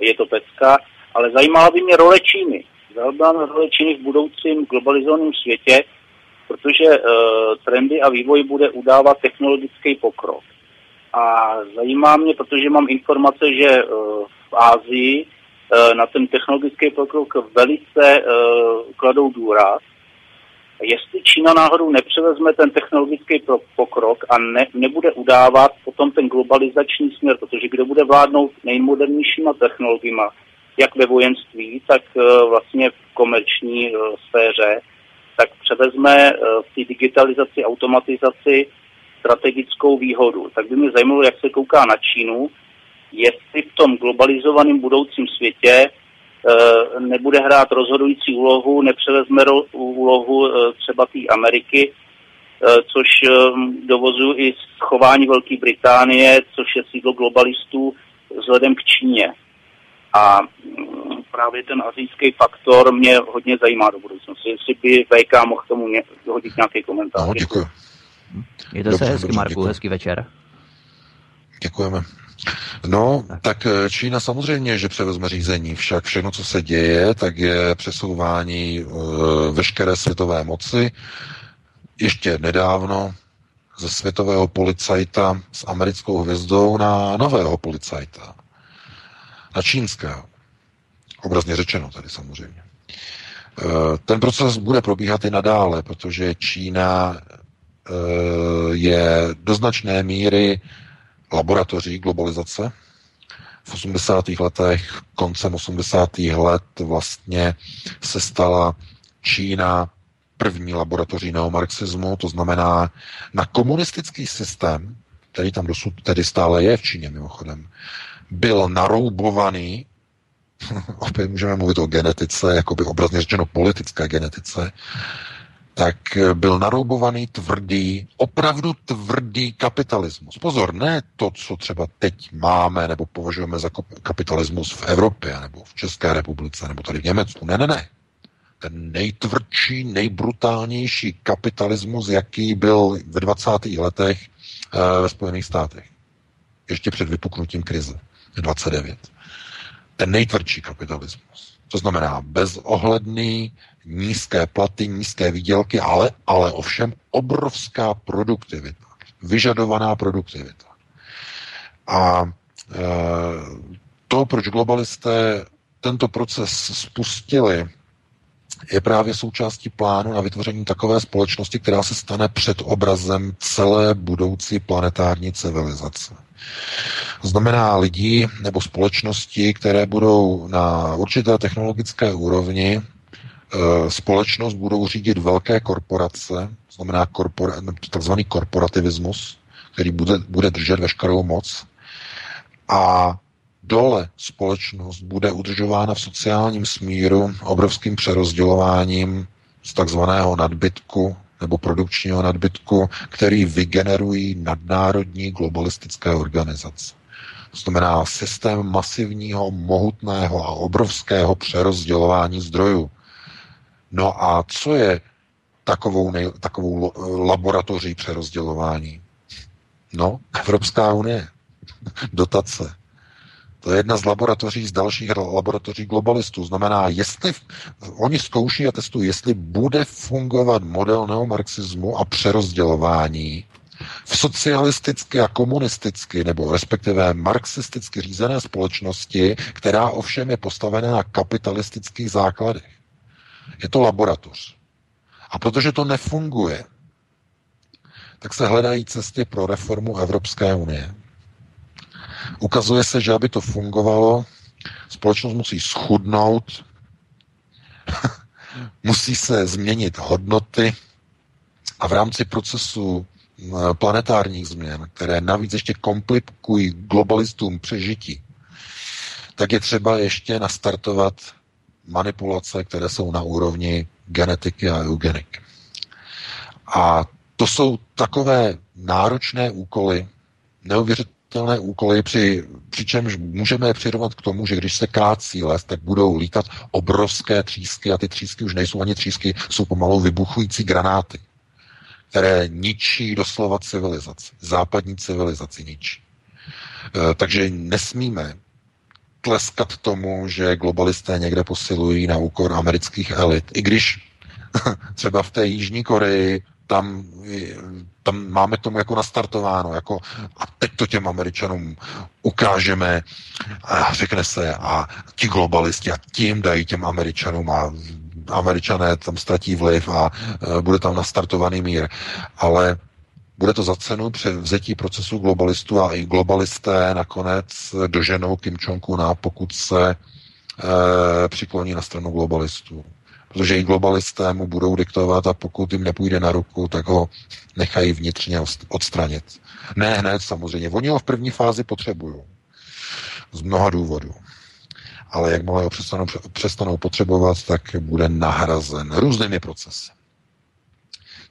K: je to pecka, ale zajímala by mě role Číny. Zajímala mě role Číny v budoucím globalizovaném světě, protože uh, trendy a vývoj bude udávat technologický pokrok. A zajímá mě, protože mám informace, že uh, v Ázii uh, na ten technologický pokrok velice uh, kladou důraz. Jestli Čína náhodou nepřevezme ten technologický pokrok a ne, nebude udávat potom ten globalizační směr, protože kdo bude vládnout nejmodernějšíma technologiemi, jak ve vojenství, tak uh, vlastně v komerční uh, sféře, tak převezme eh, v té digitalizaci, automatizaci strategickou výhodu. Tak by mě zajímalo, jak se kouká na Čínu, jestli v tom globalizovaném budoucím světě eh, nebude hrát rozhodující úlohu, nepřevezme úlohu eh, třeba té Ameriky, což dovozuju i chování Velké Británie, což je sídlo globalistů vzhledem k Číně. A mm, právě ten azijský faktor mě hodně zajímá do budoucnosti. Jestli by VK mohl k tomu ně, hodit nějaký komentář.
C: No, děkuji.
A: Mějte se hezky, Marku, děkuji. hezký večer.
C: Děkujeme. No, tak eh, Čína samozřejmě, že převezme řízení, však všechno, co se děje, tak je přesouvání uh, veškeré světové moci. Ještě nedávno ze světového policajta s americkou hvězdou na nového policajta na čínského. Obrazně řečeno tady samozřejmě. Eh, ten proces bude probíhat i nadále, protože Čína eh, je do značné míry laboratoří globalizace. V 80. letech, koncem 80. let vlastně se stala Čína první laboratoří neomarxismu, to znamená na komunistický systém, který tam dosud tedy stále je v Číně mimochodem, byl naroubovaný, opět můžeme mluvit o genetice, jako by obrazně řečeno politické genetice, tak byl naroubovaný tvrdý, opravdu tvrdý kapitalismus. Pozor, ne to, co třeba teď máme nebo považujeme za kapitalismus v Evropě nebo v České republice nebo tady v Německu. Ne, ne, ne. Ten nejtvrdší, nejbrutálnější kapitalismus, jaký byl ve 20. letech e, ve Spojených státech. Ještě před vypuknutím krize. 29. Ten nejtvrdší kapitalismus. To znamená bezohledný, nízké platy, nízké výdělky, ale, ale ovšem obrovská produktivita. Vyžadovaná produktivita. A e, to, proč globalisté tento proces spustili, je právě součástí plánu na vytvoření takové společnosti, která se stane před obrazem celé budoucí planetární civilizace. Znamená lidi nebo společnosti, které budou na určité technologické úrovni, e, společnost budou řídit velké korporace, znamená korpora, takzvaný korporativismus, který bude, bude držet veškerou moc. A dole společnost bude udržována v sociálním smíru obrovským přerozdělováním z takzvaného nadbytku nebo produkčního nadbytku, který vygenerují nadnárodní globalistické organizace. To znamená systém masivního, mohutného a obrovského přerozdělování zdrojů. No a co je takovou, nej, takovou laboratoří přerozdělování? No, Evropská unie. Dotace. To je jedna z laboratoří, z dalších laboratoří globalistů. Znamená, jestli oni zkouší a testují, jestli bude fungovat model neomarxismu a přerozdělování v socialisticky a komunisticky, nebo respektive marxisticky řízené společnosti, která ovšem je postavená na kapitalistických základech. Je to laboratoř. A protože to nefunguje, tak se hledají cesty pro reformu Evropské unie. Ukazuje se, že aby to fungovalo, společnost musí schudnout, musí se změnit hodnoty a v rámci procesu planetárních změn, které navíc ještě komplikují globalistům přežití, tak je třeba ještě nastartovat manipulace, které jsou na úrovni genetiky a eugenik. A to jsou takové náročné úkoly, neuvěřitelné úkoly, při, přičemž můžeme je přirovnat k tomu, že když se kácí les, tak budou lítat obrovské třísky a ty třísky už nejsou ani třísky, jsou pomalu vybuchující granáty, které ničí doslova civilizaci, západní civilizaci ničí. E, takže nesmíme tleskat tomu, že globalisté někde posilují na úkor amerických elit, i když třeba v té Jižní Koreji tam, tam máme tomu jako nastartováno, jako a teď to těm Američanům ukážeme a řekne se a ti globalisti a tím dají těm Američanům a Američané tam ztratí vliv a e, bude tam nastartovaný mír. Ale bude to za cenu převzetí procesu globalistů a i globalisté nakonec doženou Kim Jong-una, pokud se e, přikloní na stranu globalistů protože i globalisté mu budou diktovat a pokud jim nepůjde na ruku, tak ho nechají vnitřně odstranit. Ne hned samozřejmě. Oni ho v první fázi potřebují. Z mnoha důvodů. Ale jakmile ho přestanou, přestanou potřebovat, tak bude nahrazen různými procesy.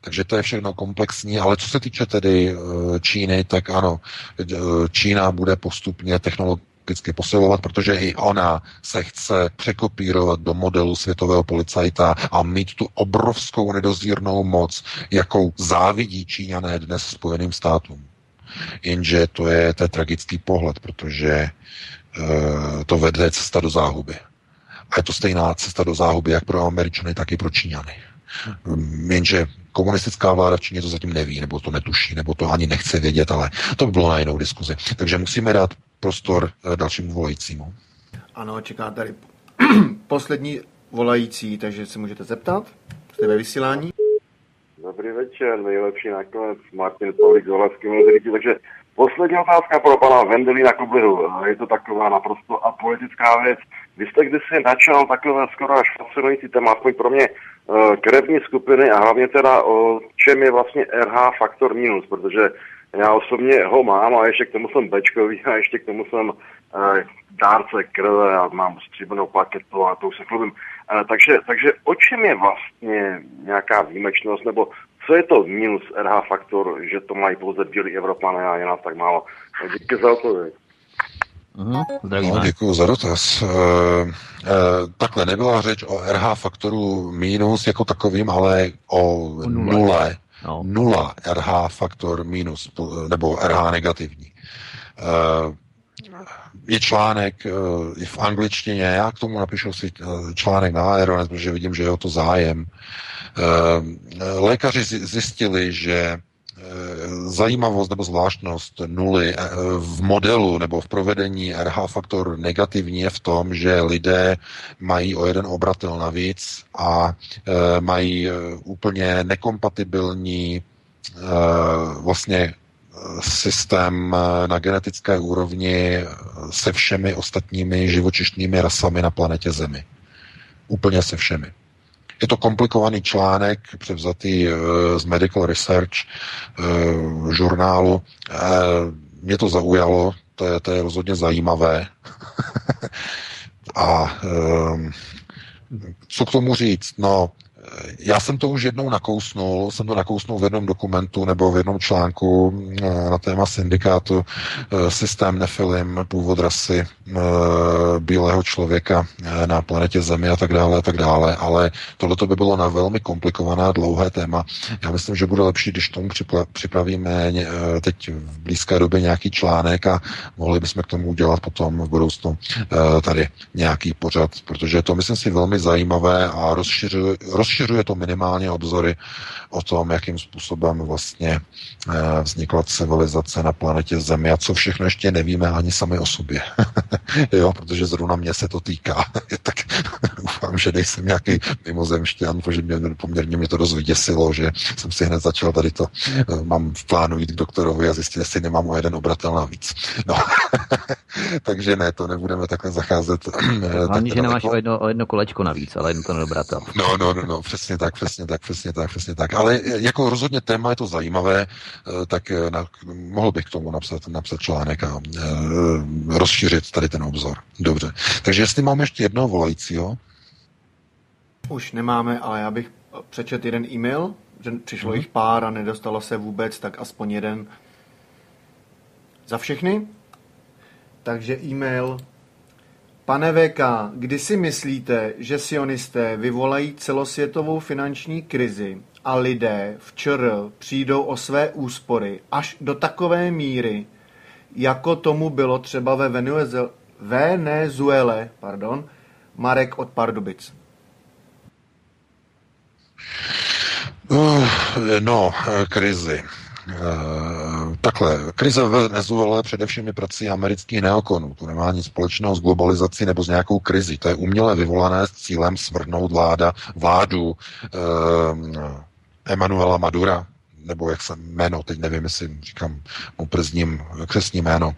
C: Takže to je všechno komplexní, ale co se týče tedy eh, Číny, tak ano, eh, Čína bude postupně technologicky vždycky posilovat, protože i ona se chce překopírovat do modelu světového policajta a mít tu obrovskou nedozírnou moc, jakou závidí Číňané dnes Spojeným státům. Jenže to je, je tragický pohled, protože e, to vede cesta do záhuby. A je to stejná cesta do záhuby jak pro Američany, tak i pro Číňany. Jenže komunistická vláda v Číně to zatím neví, nebo to netuší, nebo to ani nechce vědět, ale to by bylo na jinou diskuzi. Takže musíme dát prostor eh, dalšímu volajícímu.
B: Ano, čeká tady poslední volající, takže se můžete zeptat. Jste ve vysílání?
L: Dobrý večer, nejlepší nakonec Martin Pavlík z Olaský takže poslední otázka pro pana Vendelína Kublihu. Je to taková naprosto apolitická věc. Vy jste kdysi načal takové skoro až fascinující téma, aspoň pro mě, eh, krevní skupiny a hlavně teda o čem je vlastně RH faktor minus, protože já osobně ho mám a ještě k tomu jsem bečkový a ještě k tomu jsem eh, dárce krve a mám stříbrnou plaketu a to už se chlubím. Eh, takže, takže o čem je vlastně nějaká výjimečnost, nebo co je to minus RH faktor, že to mají pouze bílí Evropané a je nás tak málo? Díky za odpověď.
C: Mhm, no, děkuji za dotaz. E, e, takhle nebyla řeč o RH faktoru minus jako takovým, ale o nule. No. Nula RH faktor minus, nebo RH negativní. Eh, je článek eh, v angličtině, já k tomu napíšu si eh, článek na Aeronet, protože vidím, že je o to zájem. Lékaři zjistili, že zajímavost nebo zvláštnost nuly eh, v modelu nebo v provedení RH faktor negativní je v tom, že lidé mají o jeden obratel navíc a eh, mají eh, úplně nekompatibilní vlastně systém na genetické úrovni se všemi ostatními živočišnými rasami na planetě Zemi. Úplně se všemi. Je to komplikovaný článek, převzatý eh, z Medical Research uh, žurnálu. Uh, mě to zaujalo, to je, to je rozhodně zajímavé. A co k tomu říct? No, já jsem to už jednou nakousnul, jsem to nakousnul v jednom dokumentu nebo v jednom článku eh, na téma syndikátu eh, systém nefilim, původ rasy bílého člověka na planetě Zemi a tak dále a tak dále, ale tohle by bylo na velmi komplikované dlouhé téma. Já myslím, že bude lepší, když tomu připravíme teď v blízké době nějaký článek a mohli bychom k tomu udělat potom v budoucnu tady nějaký pořad, protože to myslím si velmi zajímavé a rozšiřuje, rozšiřuje to minimálně obzory o tom, jakým způsobem vlastně eh, vznikla civilizace na planetě Zemi a co všechno ještě nevíme ani sami o sobě. jo, protože zrovna mě se to týká. tak doufám, že nejsem nějaký mimozemšťan, protože mě, poměrně mě to dost vyděsilo, že jsem si hned začal tady to, eh, mám v plánu jít k doktorovi a zjistit, jestli nemám o jeden obratel navíc. No. Takže ne, to nebudeme takhle zacházet.
A: Eh, Hlavně, že nemáš o jedno, o jedno kolečko navíc, ale jen to nedobratel.
C: No, no, no, no, přesně tak, přesně tak, přesně tak, přesně tak. Ale jako rozhodně téma je to zajímavé, eh, tak eh, na, mohl bych k tomu napsat, napsat článek a e, rozšířit tady ten obzor. Dobře. Takže jestli máme ještě jednoho volajícího.
B: Už nemáme, ale já bych přečet jeden e-mail, že přišlo mm-hmm. jich pár a nedostalo se vůbec, tak aspoň jeden za všechny. Takže e-mail Pane VK, kdy si myslíte, že sionisté vyvolají celosvětovou finanční krizi a lidé v ČR přijdou o své úspory až do takové míry, jako tomu bylo třeba ve Venezuele, pardon, Marek od Pardubic?
C: No, krizi. Takhle, krize ve Venezuele především je prací amerických neokonů. To nemá nic společného s globalizací nebo s nějakou krizi. To je uměle vyvolané s cílem svrhnout vláda, vládu eh, Emanuela Madura, nebo jak se jméno, teď nevím, jestli říkám mu przním křesní jméno.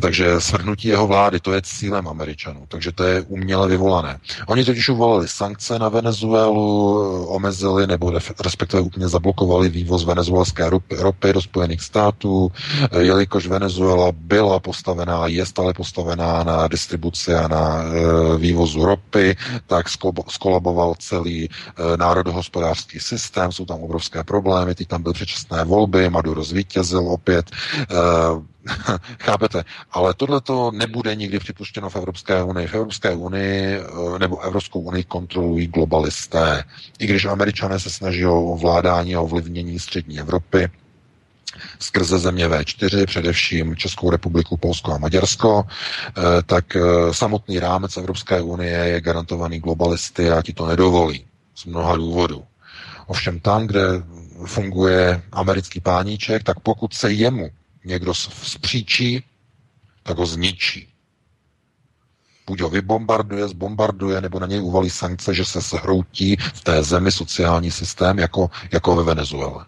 C: Takže svrhnutí jeho vlády, to je cílem Američanů, takže to je uměle vyvolané. Oni totiž uvolili sankce na Venezuelu, omezili nebo respektive úplně zablokovali vývoz venezuelské ropy do Spojených států, jelikož Venezuela byla postavená, je stále postavená na distribuci a na e, vývozu ropy, tak skolaboval celý e, národohospodářský systém, jsou tam obrovské problémy, teď tam byl předčasné volby, Maduro zvítězil opět. Eh, chápete? Ale tohle to nebude nikdy připuštěno v Evropské unii. V Evropské unii eh, nebo Evropskou unii kontrolují globalisté. I když američané se snaží o ovládání a ovlivnění střední Evropy, skrze země V4, především Českou republiku, Polsko a Maďarsko, eh, tak samotný rámec Evropské unie je garantovaný globalisty a ti to nedovolí z mnoha důvodů. Ovšem tam, kde funguje americký páníček, tak pokud se jemu někdo zpříčí, tak ho zničí. Buď ho vybombarduje, zbombarduje, nebo na něj uvalí sankce, že se zhroutí v té zemi sociální systém, jako, jako ve Venezuele.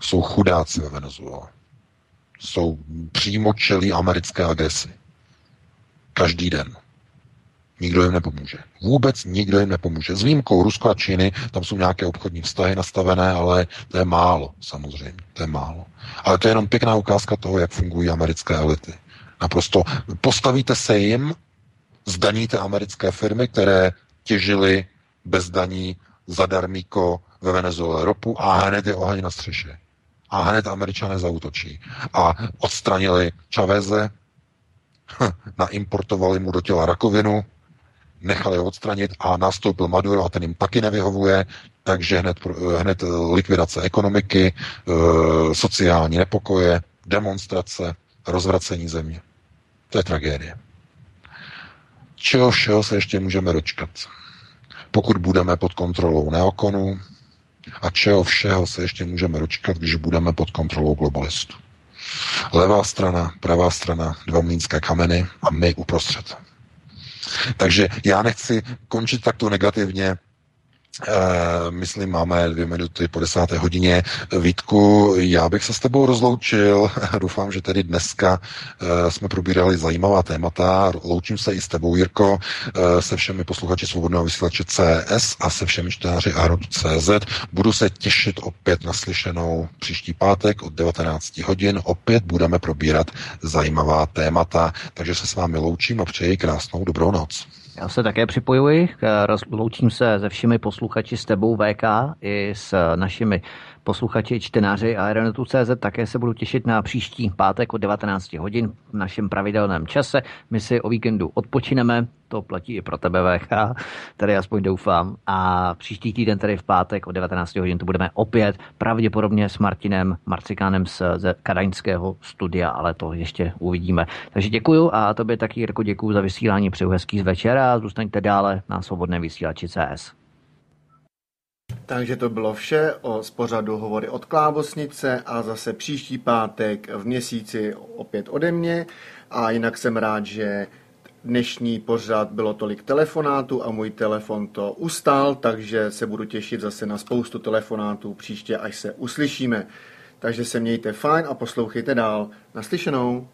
C: Jsou chudáci ve Venezuele. Jsou přímo čelí americké agresi. Každý den. Nikdo jim nepomůže. Vůbec nikdo jim nepomůže. S výjimkou Rusko a Číny, tam jsou nějaké obchodní vztahy nastavené, ale to je málo, samozřejmě. To je málo. Ale to je jenom pěkná ukázka toho, jak fungují americké elity. Naprosto postavíte se jim, zdaníte americké firmy, které těžily bez daní zadarmíko ve Venezuele ropu a hned je oheň na střeše. A hned američané zautočí. A odstranili Čaveze, naimportovali mu do těla rakovinu, nechali ho odstranit a nastoupil Maduro a ten jim taky nevyhovuje, takže hned, hned likvidace ekonomiky, e, sociální nepokoje, demonstrace, rozvracení země. To je tragédie. Čeho všeho se ještě můžeme dočkat? Pokud budeme pod kontrolou neokonu a čeho všeho se ještě můžeme dočkat, když budeme pod kontrolou globalistů. Levá strana, pravá strana, dva mlínské kameny a my uprostřed. Takže já nechci končit takto negativně, myslím, máme dvě minuty po desáté hodině. Vítku, já bych se s tebou rozloučil. Doufám, že tedy dneska uh, jsme probírali zajímavá témata. Loučím se i s tebou, Jirko, uh, se všemi posluchači Svobodného vysílače CS a se všemi čtenáři CZ. Budu se těšit opět na slyšenou příští pátek od 19 hodin. Opět budeme probírat zajímavá témata, takže se s vámi loučím a přeji krásnou dobrou noc.
A: Já se také připojuji, loučím se se všemi posluchači s tebou VK i s našimi posluchači, čtenáři Aeronetu.cz. Také se budu těšit na příští pátek od 19 hodin v našem pravidelném čase. My si o víkendu odpočineme, to platí i pro tebe VK, tady aspoň doufám. A příští týden, tedy v pátek od 19 hodin, tu budeme opět pravděpodobně s Martinem Marcikánem z, z Kadaňského studia, ale to ještě uvidíme. Takže děkuju a tobě taky, Jirko, děkuju za vysílání, přeju hezký večer a zůstaňte dále na svobodné vysílači CS.
B: Takže to bylo vše o spořadu Hovory od Klábosnice a zase příští pátek v měsíci opět ode mě. A jinak jsem rád, že dnešní pořad bylo tolik telefonátů a můj telefon to ustál, takže se budu těšit zase na spoustu telefonátů příště, až se uslyšíme. Takže se mějte fajn a poslouchejte dál. Naslyšenou.